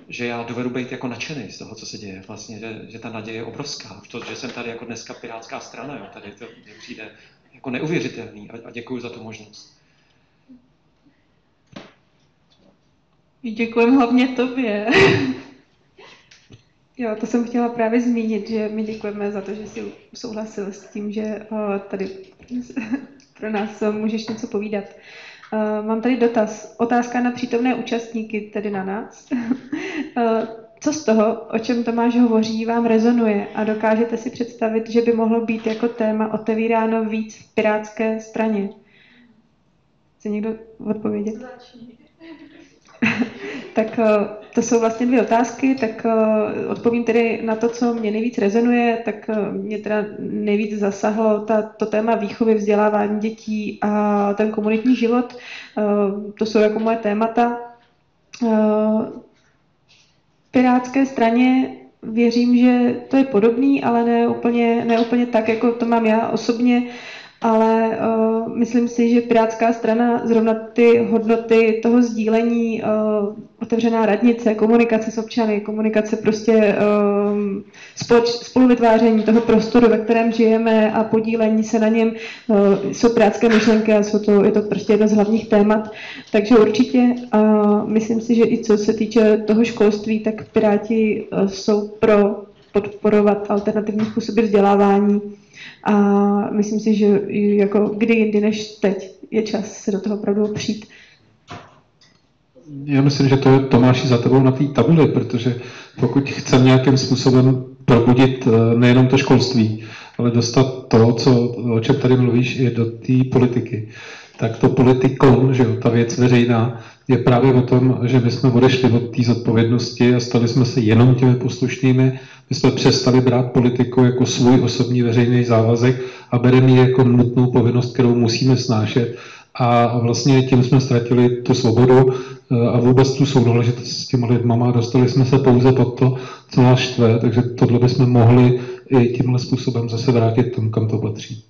že já dovedu být jako nadšený z toho, co se děje. Vlastně, že, že ta naděje je obrovská. To, že jsem tady jako dneska pirátská strana, jo, tady to mě přijde jako neuvěřitelný a, a děkuji za tu možnost. Děkujeme hlavně tobě. Jo, to jsem chtěla právě zmínit, že my děkujeme za to, že jsi souhlasil s tím, že o, tady pro nás můžeš něco povídat. Uh, mám tady dotaz. Otázka na přítomné účastníky, tedy na nás. uh, co z toho, o čem Tomáš hovoří, vám rezonuje a dokážete si představit, že by mohlo být jako téma otevíráno víc v pirátské straně? Chce někdo odpovědět? Začni. tak eh, to jsou vlastně dvě otázky, tak eh, odpovím tedy na to, co mě nejvíc rezonuje, tak eh, mě teda nejvíc zasahlo ta, to téma výchovy, vzdělávání dětí a ten komunitní život. To jsou jako moje témata. Pirátské straně věřím, že to je podobný, ale ne úplně, ne úplně tak, jako to mám já osobně ale uh, myslím si, že Pirátská strana zrovna ty hodnoty toho sdílení, uh, otevřená radnice, komunikace s občany, komunikace prostě uh, společ, spoluvytváření toho prostoru, ve kterém žijeme a podílení se na něm, uh, jsou pirátské myšlenky a jsou to, je to prostě jedno z hlavních témat. Takže určitě uh, myslím si, že i co se týče toho školství, tak Piráti uh, jsou pro podporovat alternativní způsoby vzdělávání a myslím si, že jako kdy jindy než teď je čas se do toho opravdu přijít. Já myslím, že to je Tomáši za tebou na té tabuli, protože pokud chceme nějakým způsobem probudit eh, nejenom to školství, ale dostat to, co, o čem tady mluvíš, i do té politiky, tak to politikom, že jo, ta věc veřejná, je právě o tom, že my jsme odešli od té zodpovědnosti a stali jsme se jenom těmi poslušnými my jsme přestali brát politiku jako svůj osobní veřejný závazek a bereme ji jako nutnou povinnost, kterou musíme snášet. A vlastně tím jsme ztratili tu svobodu eh, a vůbec tu sounáležitost s těma a dostali jsme se pouze pod to, co nás štve, takže tohle bychom mohli i tímhle způsobem zase vrátit tam, kam to patří.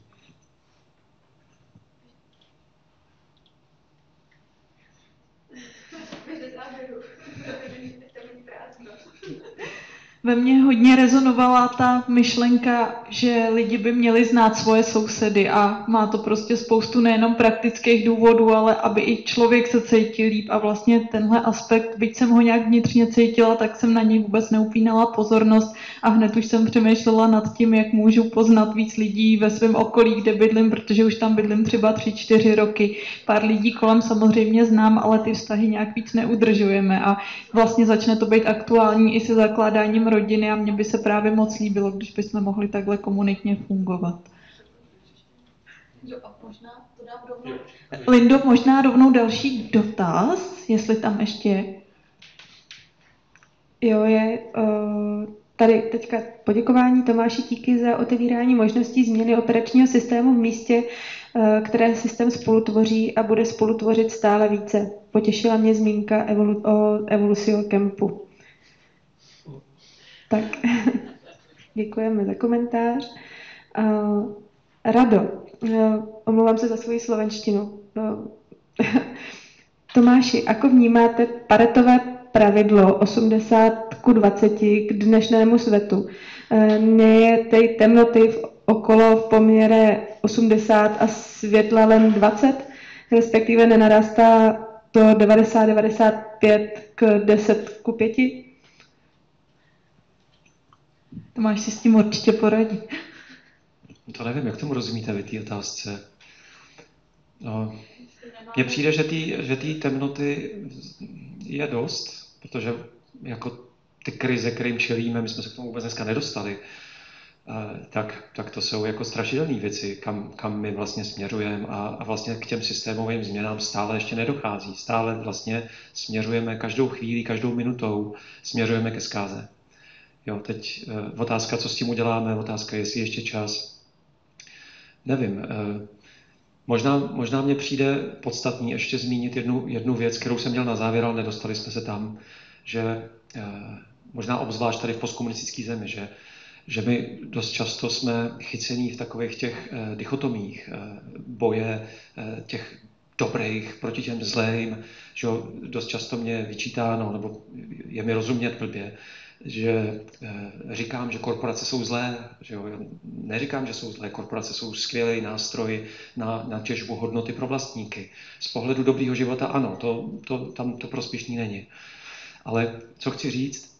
Ve mně hodně rezonovala ta myšlenka, že lidi by měli znát svoje sousedy a má to prostě spoustu nejenom praktických důvodů, ale aby i člověk se cítil líp a vlastně tenhle aspekt, byť jsem ho nějak vnitřně cítila, tak jsem na něj vůbec neupínala pozornost a hned už jsem přemýšlela nad tím, jak můžu poznat víc lidí ve svém okolí, kde bydlím, protože už tam bydlím třeba tři, čtyři roky. Pár lidí kolem samozřejmě znám, ale ty vztahy nějak víc neudržujeme a vlastně začne to být aktuální i se zakládáním rodiny a mně by se právě moc líbilo, když bychom mohli takhle komunitně fungovat. Jo, a možná to dám rovnou. Lindo, možná rovnou další dotaz, jestli tam ještě... Jo, je uh, tady teďka poděkování Tomáši díky za otevírání možností změny operačního systému v místě, uh, které systém spolutvoří a bude spolutvořit stále více. Potěšila mě zmínka evolu- o Evolucio Campu. Tak, děkujeme za komentář. Uh, Rado, uh, omlouvám se za svoji slovenštinu. Uh, Tomáši, ako vnímáte paretové pravidlo 80 ku 20 k dnešnému svetu? Nie je tej temnoty v okolo v poměre 80 a světla len 20? Respektive nenarastá to 90-95 k 10 ku 5? Tomáš si s tím určitě poradí. To nevím, jak tomu rozumíte vy té otázce. No, mně přijde, že té že temnoty je dost, protože jako ty krize, kterým čelíme, my jsme se k tomu vůbec dneska nedostali, eh, tak, tak to jsou jako strašidelné věci, kam, kam my vlastně směřujeme a, a vlastně k těm systémovým změnám stále ještě nedochází. Stále vlastně směřujeme každou chvíli, každou minutou směřujeme ke zkáze. Jo, teď uh, otázka, co s tím uděláme, otázka, jestli ještě čas. Nevím. Uh, možná, možná mně přijde podstatný ještě zmínit jednu, jednu věc, kterou jsem měl na závěr, ale nedostali jsme se tam, že uh, možná obzvlášť tady v postkomunistické zemi, že, že my dost často jsme chycení v takových těch uh, dichotomích uh, boje uh, těch dobrých proti těm zlým, že dost často mě vyčítáno, nebo je mi rozumět blbě, že eh, říkám, že korporace jsou zlé, že jo, neříkám, že jsou zlé, korporace jsou skvělý nástroj na, na těžbu hodnoty pro vlastníky. Z pohledu dobrého života ano, to, to, tam to prospěšný není. Ale co chci říct,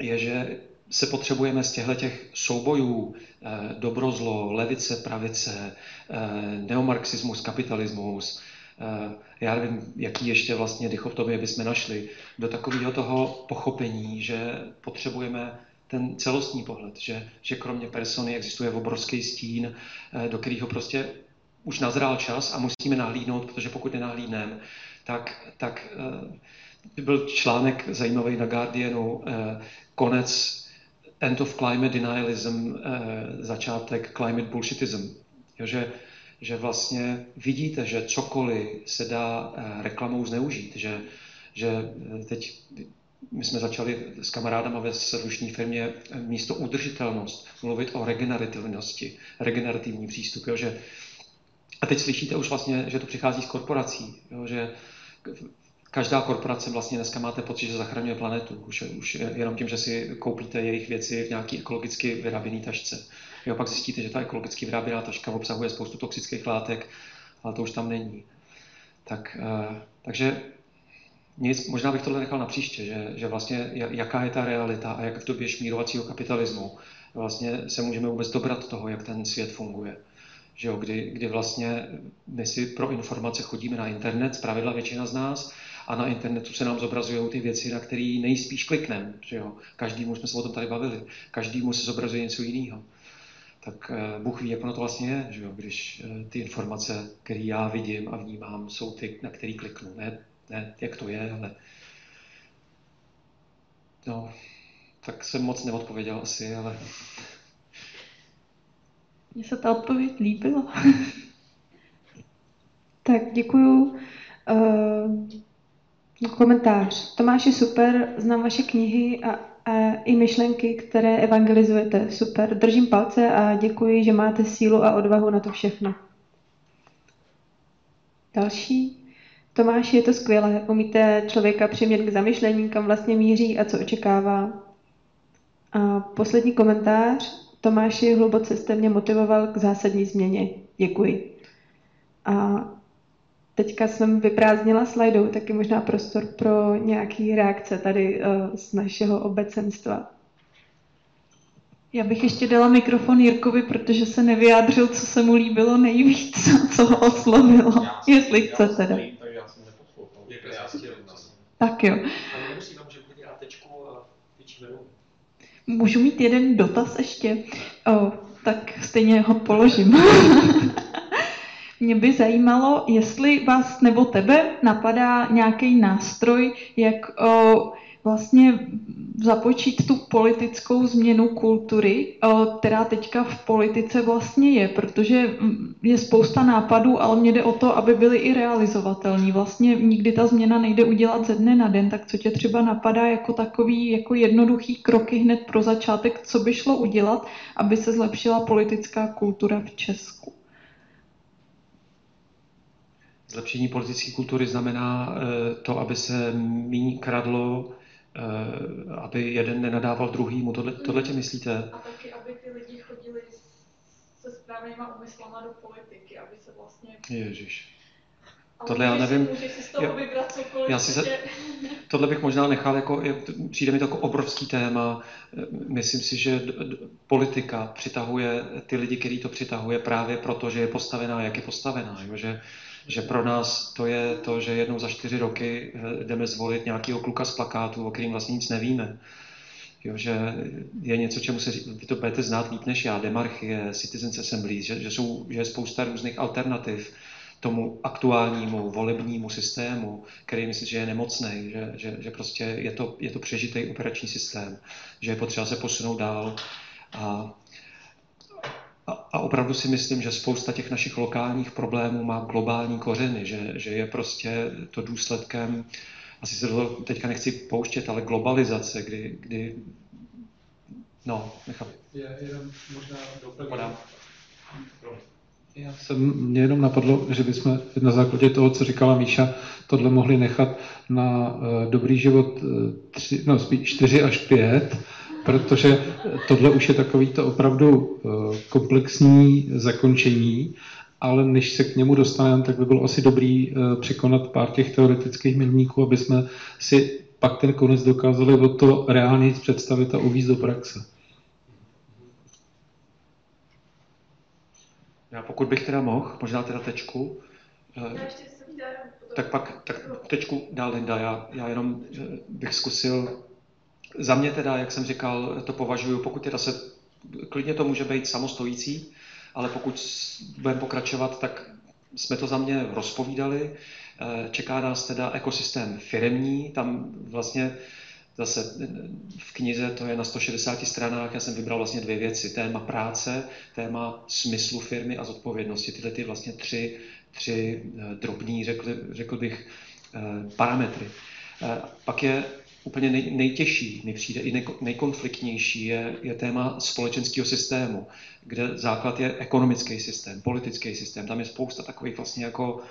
je, že se potřebujeme z těchto těch soubojů eh, dobro-zlo, levice, pravice, eh, neomarxismus, kapitalismus, já nevím, jaký ještě vlastně dichotomie bychom našli, do takového toho pochopení, že potřebujeme ten celostní pohled, že, že kromě persony existuje obrovský stín, eh, do kterého prostě už nazrál čas a musíme nahlídnout, protože pokud nenahlídneme, tak, tak uh, byl článek zajímavý na Guardianu, uh, konec End of Climate Denialism, začátek Climate Bullshitism. Jo, že že vlastně vidíte, že cokoliv se dá eh, reklamou zneužít, že, že eh, teď my jsme začali s kamarádama ve servisní firmě eh, místo udržitelnost mluvit o regenerativnosti, regenerativní přístup, jo, že a teď slyšíte už vlastně, že to přichází z korporací, jo, že každá korporace vlastně dneska máte pocit, že zachraňuje planetu. Už, už jenom tím, že si koupíte jejich věci v nějaký ekologicky vyráběný tašce. Jo, pak zjistíte, že ta ekologicky vyráběná taška obsahuje spoustu toxických látek, ale to už tam není. Tak, uh, takže nic, možná bych tohle nechal na příště, že, že vlastně jaká je ta realita a jak v době šmírovacího kapitalismu vlastně se můžeme vůbec dobrat toho, jak ten svět funguje. Že jo, kdy, kdy vlastně my si pro informace chodíme na internet, zpravidla většina z nás, a na internetu se nám zobrazují ty věci, na které nejspíš klikneme. Každému jsme se o tom tady bavili. Každému se zobrazuje něco jiného tak eh, Bůh ví, jak ono to vlastně je, že jo? když eh, ty informace, které já vidím a vnímám, jsou ty, na který kliknu. Ne, ne jak to je, ale no, tak jsem moc neodpověděl asi, ale... Mně se ta odpověď líbila. tak děkuju. Uh, komentář. Tomáš je super, znám vaše knihy a a i myšlenky, které evangelizujete. Super, držím palce a děkuji, že máte sílu a odvahu na to všechno. Další. Tomáš, je to skvělé. Umíte člověka přimět k zamyšlení, kam vlastně míří a co očekává. A poslední komentář. Tomáši, hluboce jste mě motivoval k zásadní změně. Děkuji. A teďka jsem vyprázdnila slajdou, tak je možná prostor pro nějaký reakce tady uh, z našeho obecenstva. Já bych ještě dala mikrofon Jirkovi, protože se nevyjádřil, co se mu líbilo nejvíc, co ho oslovilo, já jestli chce teda. Tak jo. Můžu mít jeden dotaz ještě? O, tak stejně ho položím. Mě by zajímalo, jestli vás nebo tebe napadá nějaký nástroj, jak o, vlastně započít tu politickou změnu kultury, o, která teďka v politice vlastně je, protože je spousta nápadů, ale mě jde o to, aby byly i realizovatelní. Vlastně nikdy ta změna nejde udělat ze dne na den, tak co tě třeba napadá jako takový jako jednoduchý kroky hned pro začátek, co by šlo udělat, aby se zlepšila politická kultura v Česku? Zlepšení politické kultury znamená eh, to, aby se méně kradlo, eh, aby jeden nenadával druhýmu. Tohle, tohle tě myslíte? A taky, aby ty lidi chodili se správnýma úmyslama do politiky, aby se vlastně... Ježiš. tohle já nevím. Si z toho Já- vybrat cokoliv. já si že- Tohle bych možná nechal jako, přijde mi to jako obrovský téma. Myslím si, že politika přitahuje ty lidi, který to přitahuje právě proto, že je postavená, jak je postavená. Jo? Že, že pro nás to je to, že jednou za čtyři roky eh, jdeme zvolit nějakého kluka z plakátu, o kterým vlastně nic nevíme. Jo, že je něco, čemu se, vy to budete znát líp než já, demarchie, citizens assembly, že, že, jsou, že je spousta různých alternativ tomu aktuálnímu volebnímu systému, který myslím, že je nemocný, že, že, že prostě je to, je to přežitý operační systém, že je potřeba se posunout dál. A, a, a opravdu si myslím, že spousta těch našich lokálních problémů má globální kořeny, že, že je prostě to důsledkem, asi se do toho teďka nechci pouštět, ale globalizace, kdy, kdy no, nechám. Je, jenom možná doplním. Já jsem, mě jenom napadlo, že bychom na základě toho, co říkala Míša, tohle mohli nechat na uh, dobrý život uh, tři, no, spíš 4 až 5, protože tohle už je takový to opravdu uh, komplexní zakončení, ale než se k němu dostaneme, tak by bylo asi dobrý uh, překonat pár těch teoretických milníků, aby jsme si pak ten konec dokázali o to reálně představit a uvízt do praxe. Já pokud bych teda mohl, možná teda tečku, eh, tak pak tak tečku dál Linda, já, já jenom eh, bych zkusil, za mě teda, jak jsem říkal, to považuji, pokud teda se, klidně to může být samostojící, ale pokud budeme pokračovat, tak jsme to za mě rozpovídali. Eh, Čeká nás teda ekosystém firemní, tam vlastně zase eh, v knize to je na 160 stranách, já jsem vybral vlastně dvě věci. Téma práce, téma smyslu firmy a zodpovědnosti. Tyhle ty vlastně tři, tři eh, drobní, řekl, řekl bych, parametry. Pak je úplně nej, nejtěžší, mi přijde i nejko- nejkonfliktnější, je, je téma společenského systému, kde základ je ekonomický systém, politický systém. Tam je spousta takových vlastně jako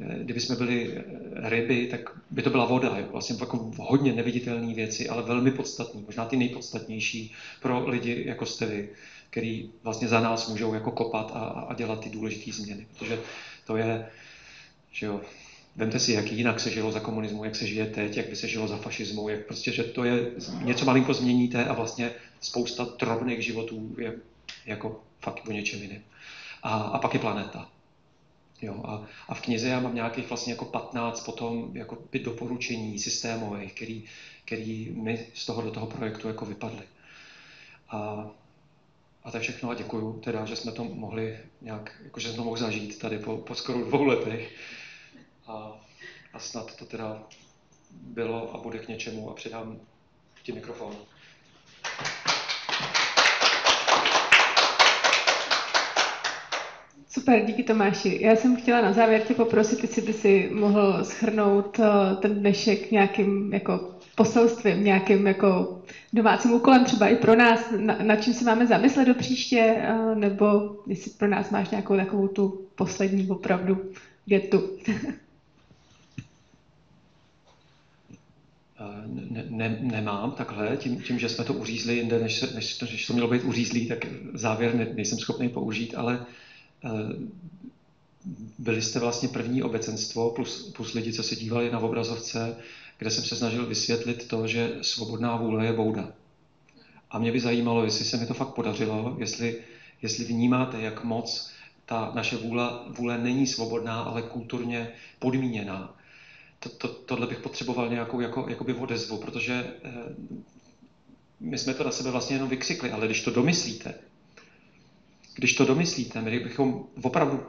eh, kdyby jsme byli eh, ryby, tak by to byla voda. Jo? Vlastně jako hodně neviditelné věci, ale velmi podstatné, možná ty nejpodstatnější pro lidi, jako jste vy, který vlastně za nás můžou jako kopat a a dělat ty důležité změny. Protože to je, že jo, Vemte si, jak jinak se žilo za komunismu, jak se žije teď, jak by se žilo za fašismu, jak prostě, že to je, něco malinko změníte a vlastně spousta drobných životů je jako fakt o něčem jiném. A, a pak je planeta. Jo, a, a v knize já mám nějakých vlastně jako 15 potom jako doporučení systémových, který, který mi z toho do toho projektu jako vypadly. A, a to je všechno a děkuju teda, že jsme to mohli nějak, jako že jsme to mohli zažít tady po, po skoro dvou letech. A, a snad to teda bylo a bude k něčemu a předám ti mikrofon. Super, díky Tomáši. Já jsem chtěla na závěr tě poprosit, jestli by si mohl schrnout eh, ten dnešek nějakým jako poselstvím, nějakým jako domácím úkolem, třeba i pro nás, na, na čím se máme zamyslet do příště, eh, nebo jestli pro nás máš nějakou takovou tu poslední opravdu větu. Ne, ne, nemám takhle, tím, tím, že jsme to uřízli jinde, než, se, než, to, než to mělo být uřízlý, tak závěr ne, nejsem schopný použít, ale eh, byli jste vlastně první obecenstvo plus, plus lidi, co se dívali na obrazovce, kde jsem se snažil vysvětlit to, že svobodná vůle je bouda. A mě by zajímalo, jestli se mi to fakt podařilo, jestli, jestli vnímáte, jak moc ta naše vůle, vůle není svobodná, ale kulturně podmíněná. To, to, tohle bych potřeboval nějakou jako, jakoby odezvu, protože eh, my jsme to na sebe vlastně jenom vykřikli, ale když to domyslíte, když to domyslíte, my bychom opravdu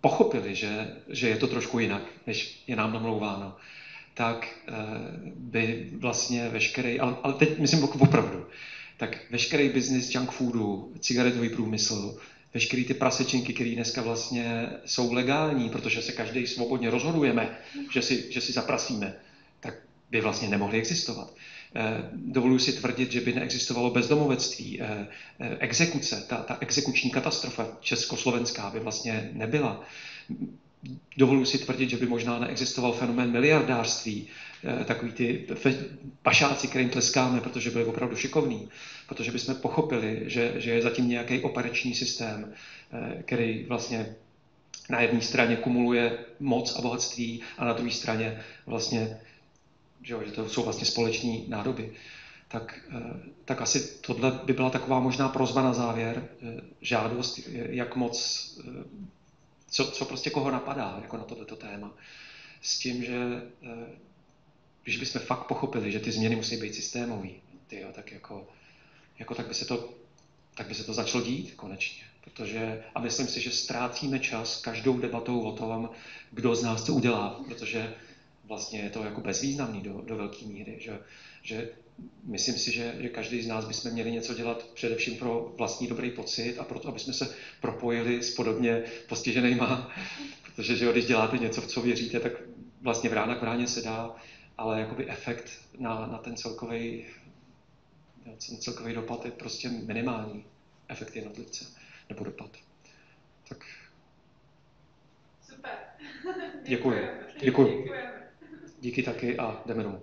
pochopili, že, že je to trošku jinak, než je nám namlouváno, tak eh, by vlastně veškerý, ale, ale teď myslím opravdu, tak veškerý biznis junk foodu, cigaretový průmysl, veškerý ty prasečinky, které dneska vlastně jsou legální, protože se každý svobodně rozhodujeme, že si, že si zaprasíme, tak by vlastně nemohly existovat. Eh, Dovoluji si tvrdit, že by neexistovalo bezdomovectví, eh, eh, exekuce, ta, ta exekuční katastrofa československá by vlastně nebyla. Dovoluji si tvrdit, že by možná neexistoval fenomén miliardářství, takový ty pašáci, kterým tleskáme, protože byli opravdu šikovní, protože bychom pochopili, že, že je zatím nějaký operační systém, eh, který vlastně na jedné straně kumuluje moc a bohatství a na druhé straně vlastně, že, jo, že to jsou vlastně společní nádoby. Tak, eh, tak asi tohle by byla taková možná prozba na závěr, eh, žádost, jak moc, eh, co, co prostě koho napadá jako na tohleto téma. S tím, že když bychom fakt pochopili, že ty změny musí být systémové, tak jako, jako tak by se to tak by se to začalo dít konečně. Protože, a myslím si, že ztrácíme čas každou debatou o tom, kdo z nás to udělá, protože vlastně je to jako bezvýznamný do, do velké míry. Že, že myslím si, že, že každý z nás bychom měli něco dělat především pro vlastní dobrý pocit a proto, aby jsme se propojili s podobně postiženýma. Protože že když děláte něco, v co věříte, tak vlastně v rána k ráně se dá, ale jakoby efekt na, na ten celkový ten celkový dopad je prostě minimální efekt jednotlivce nebo dopad. Tak. Super. Děkuji. Děkuji. Díky taky a jdeme domů.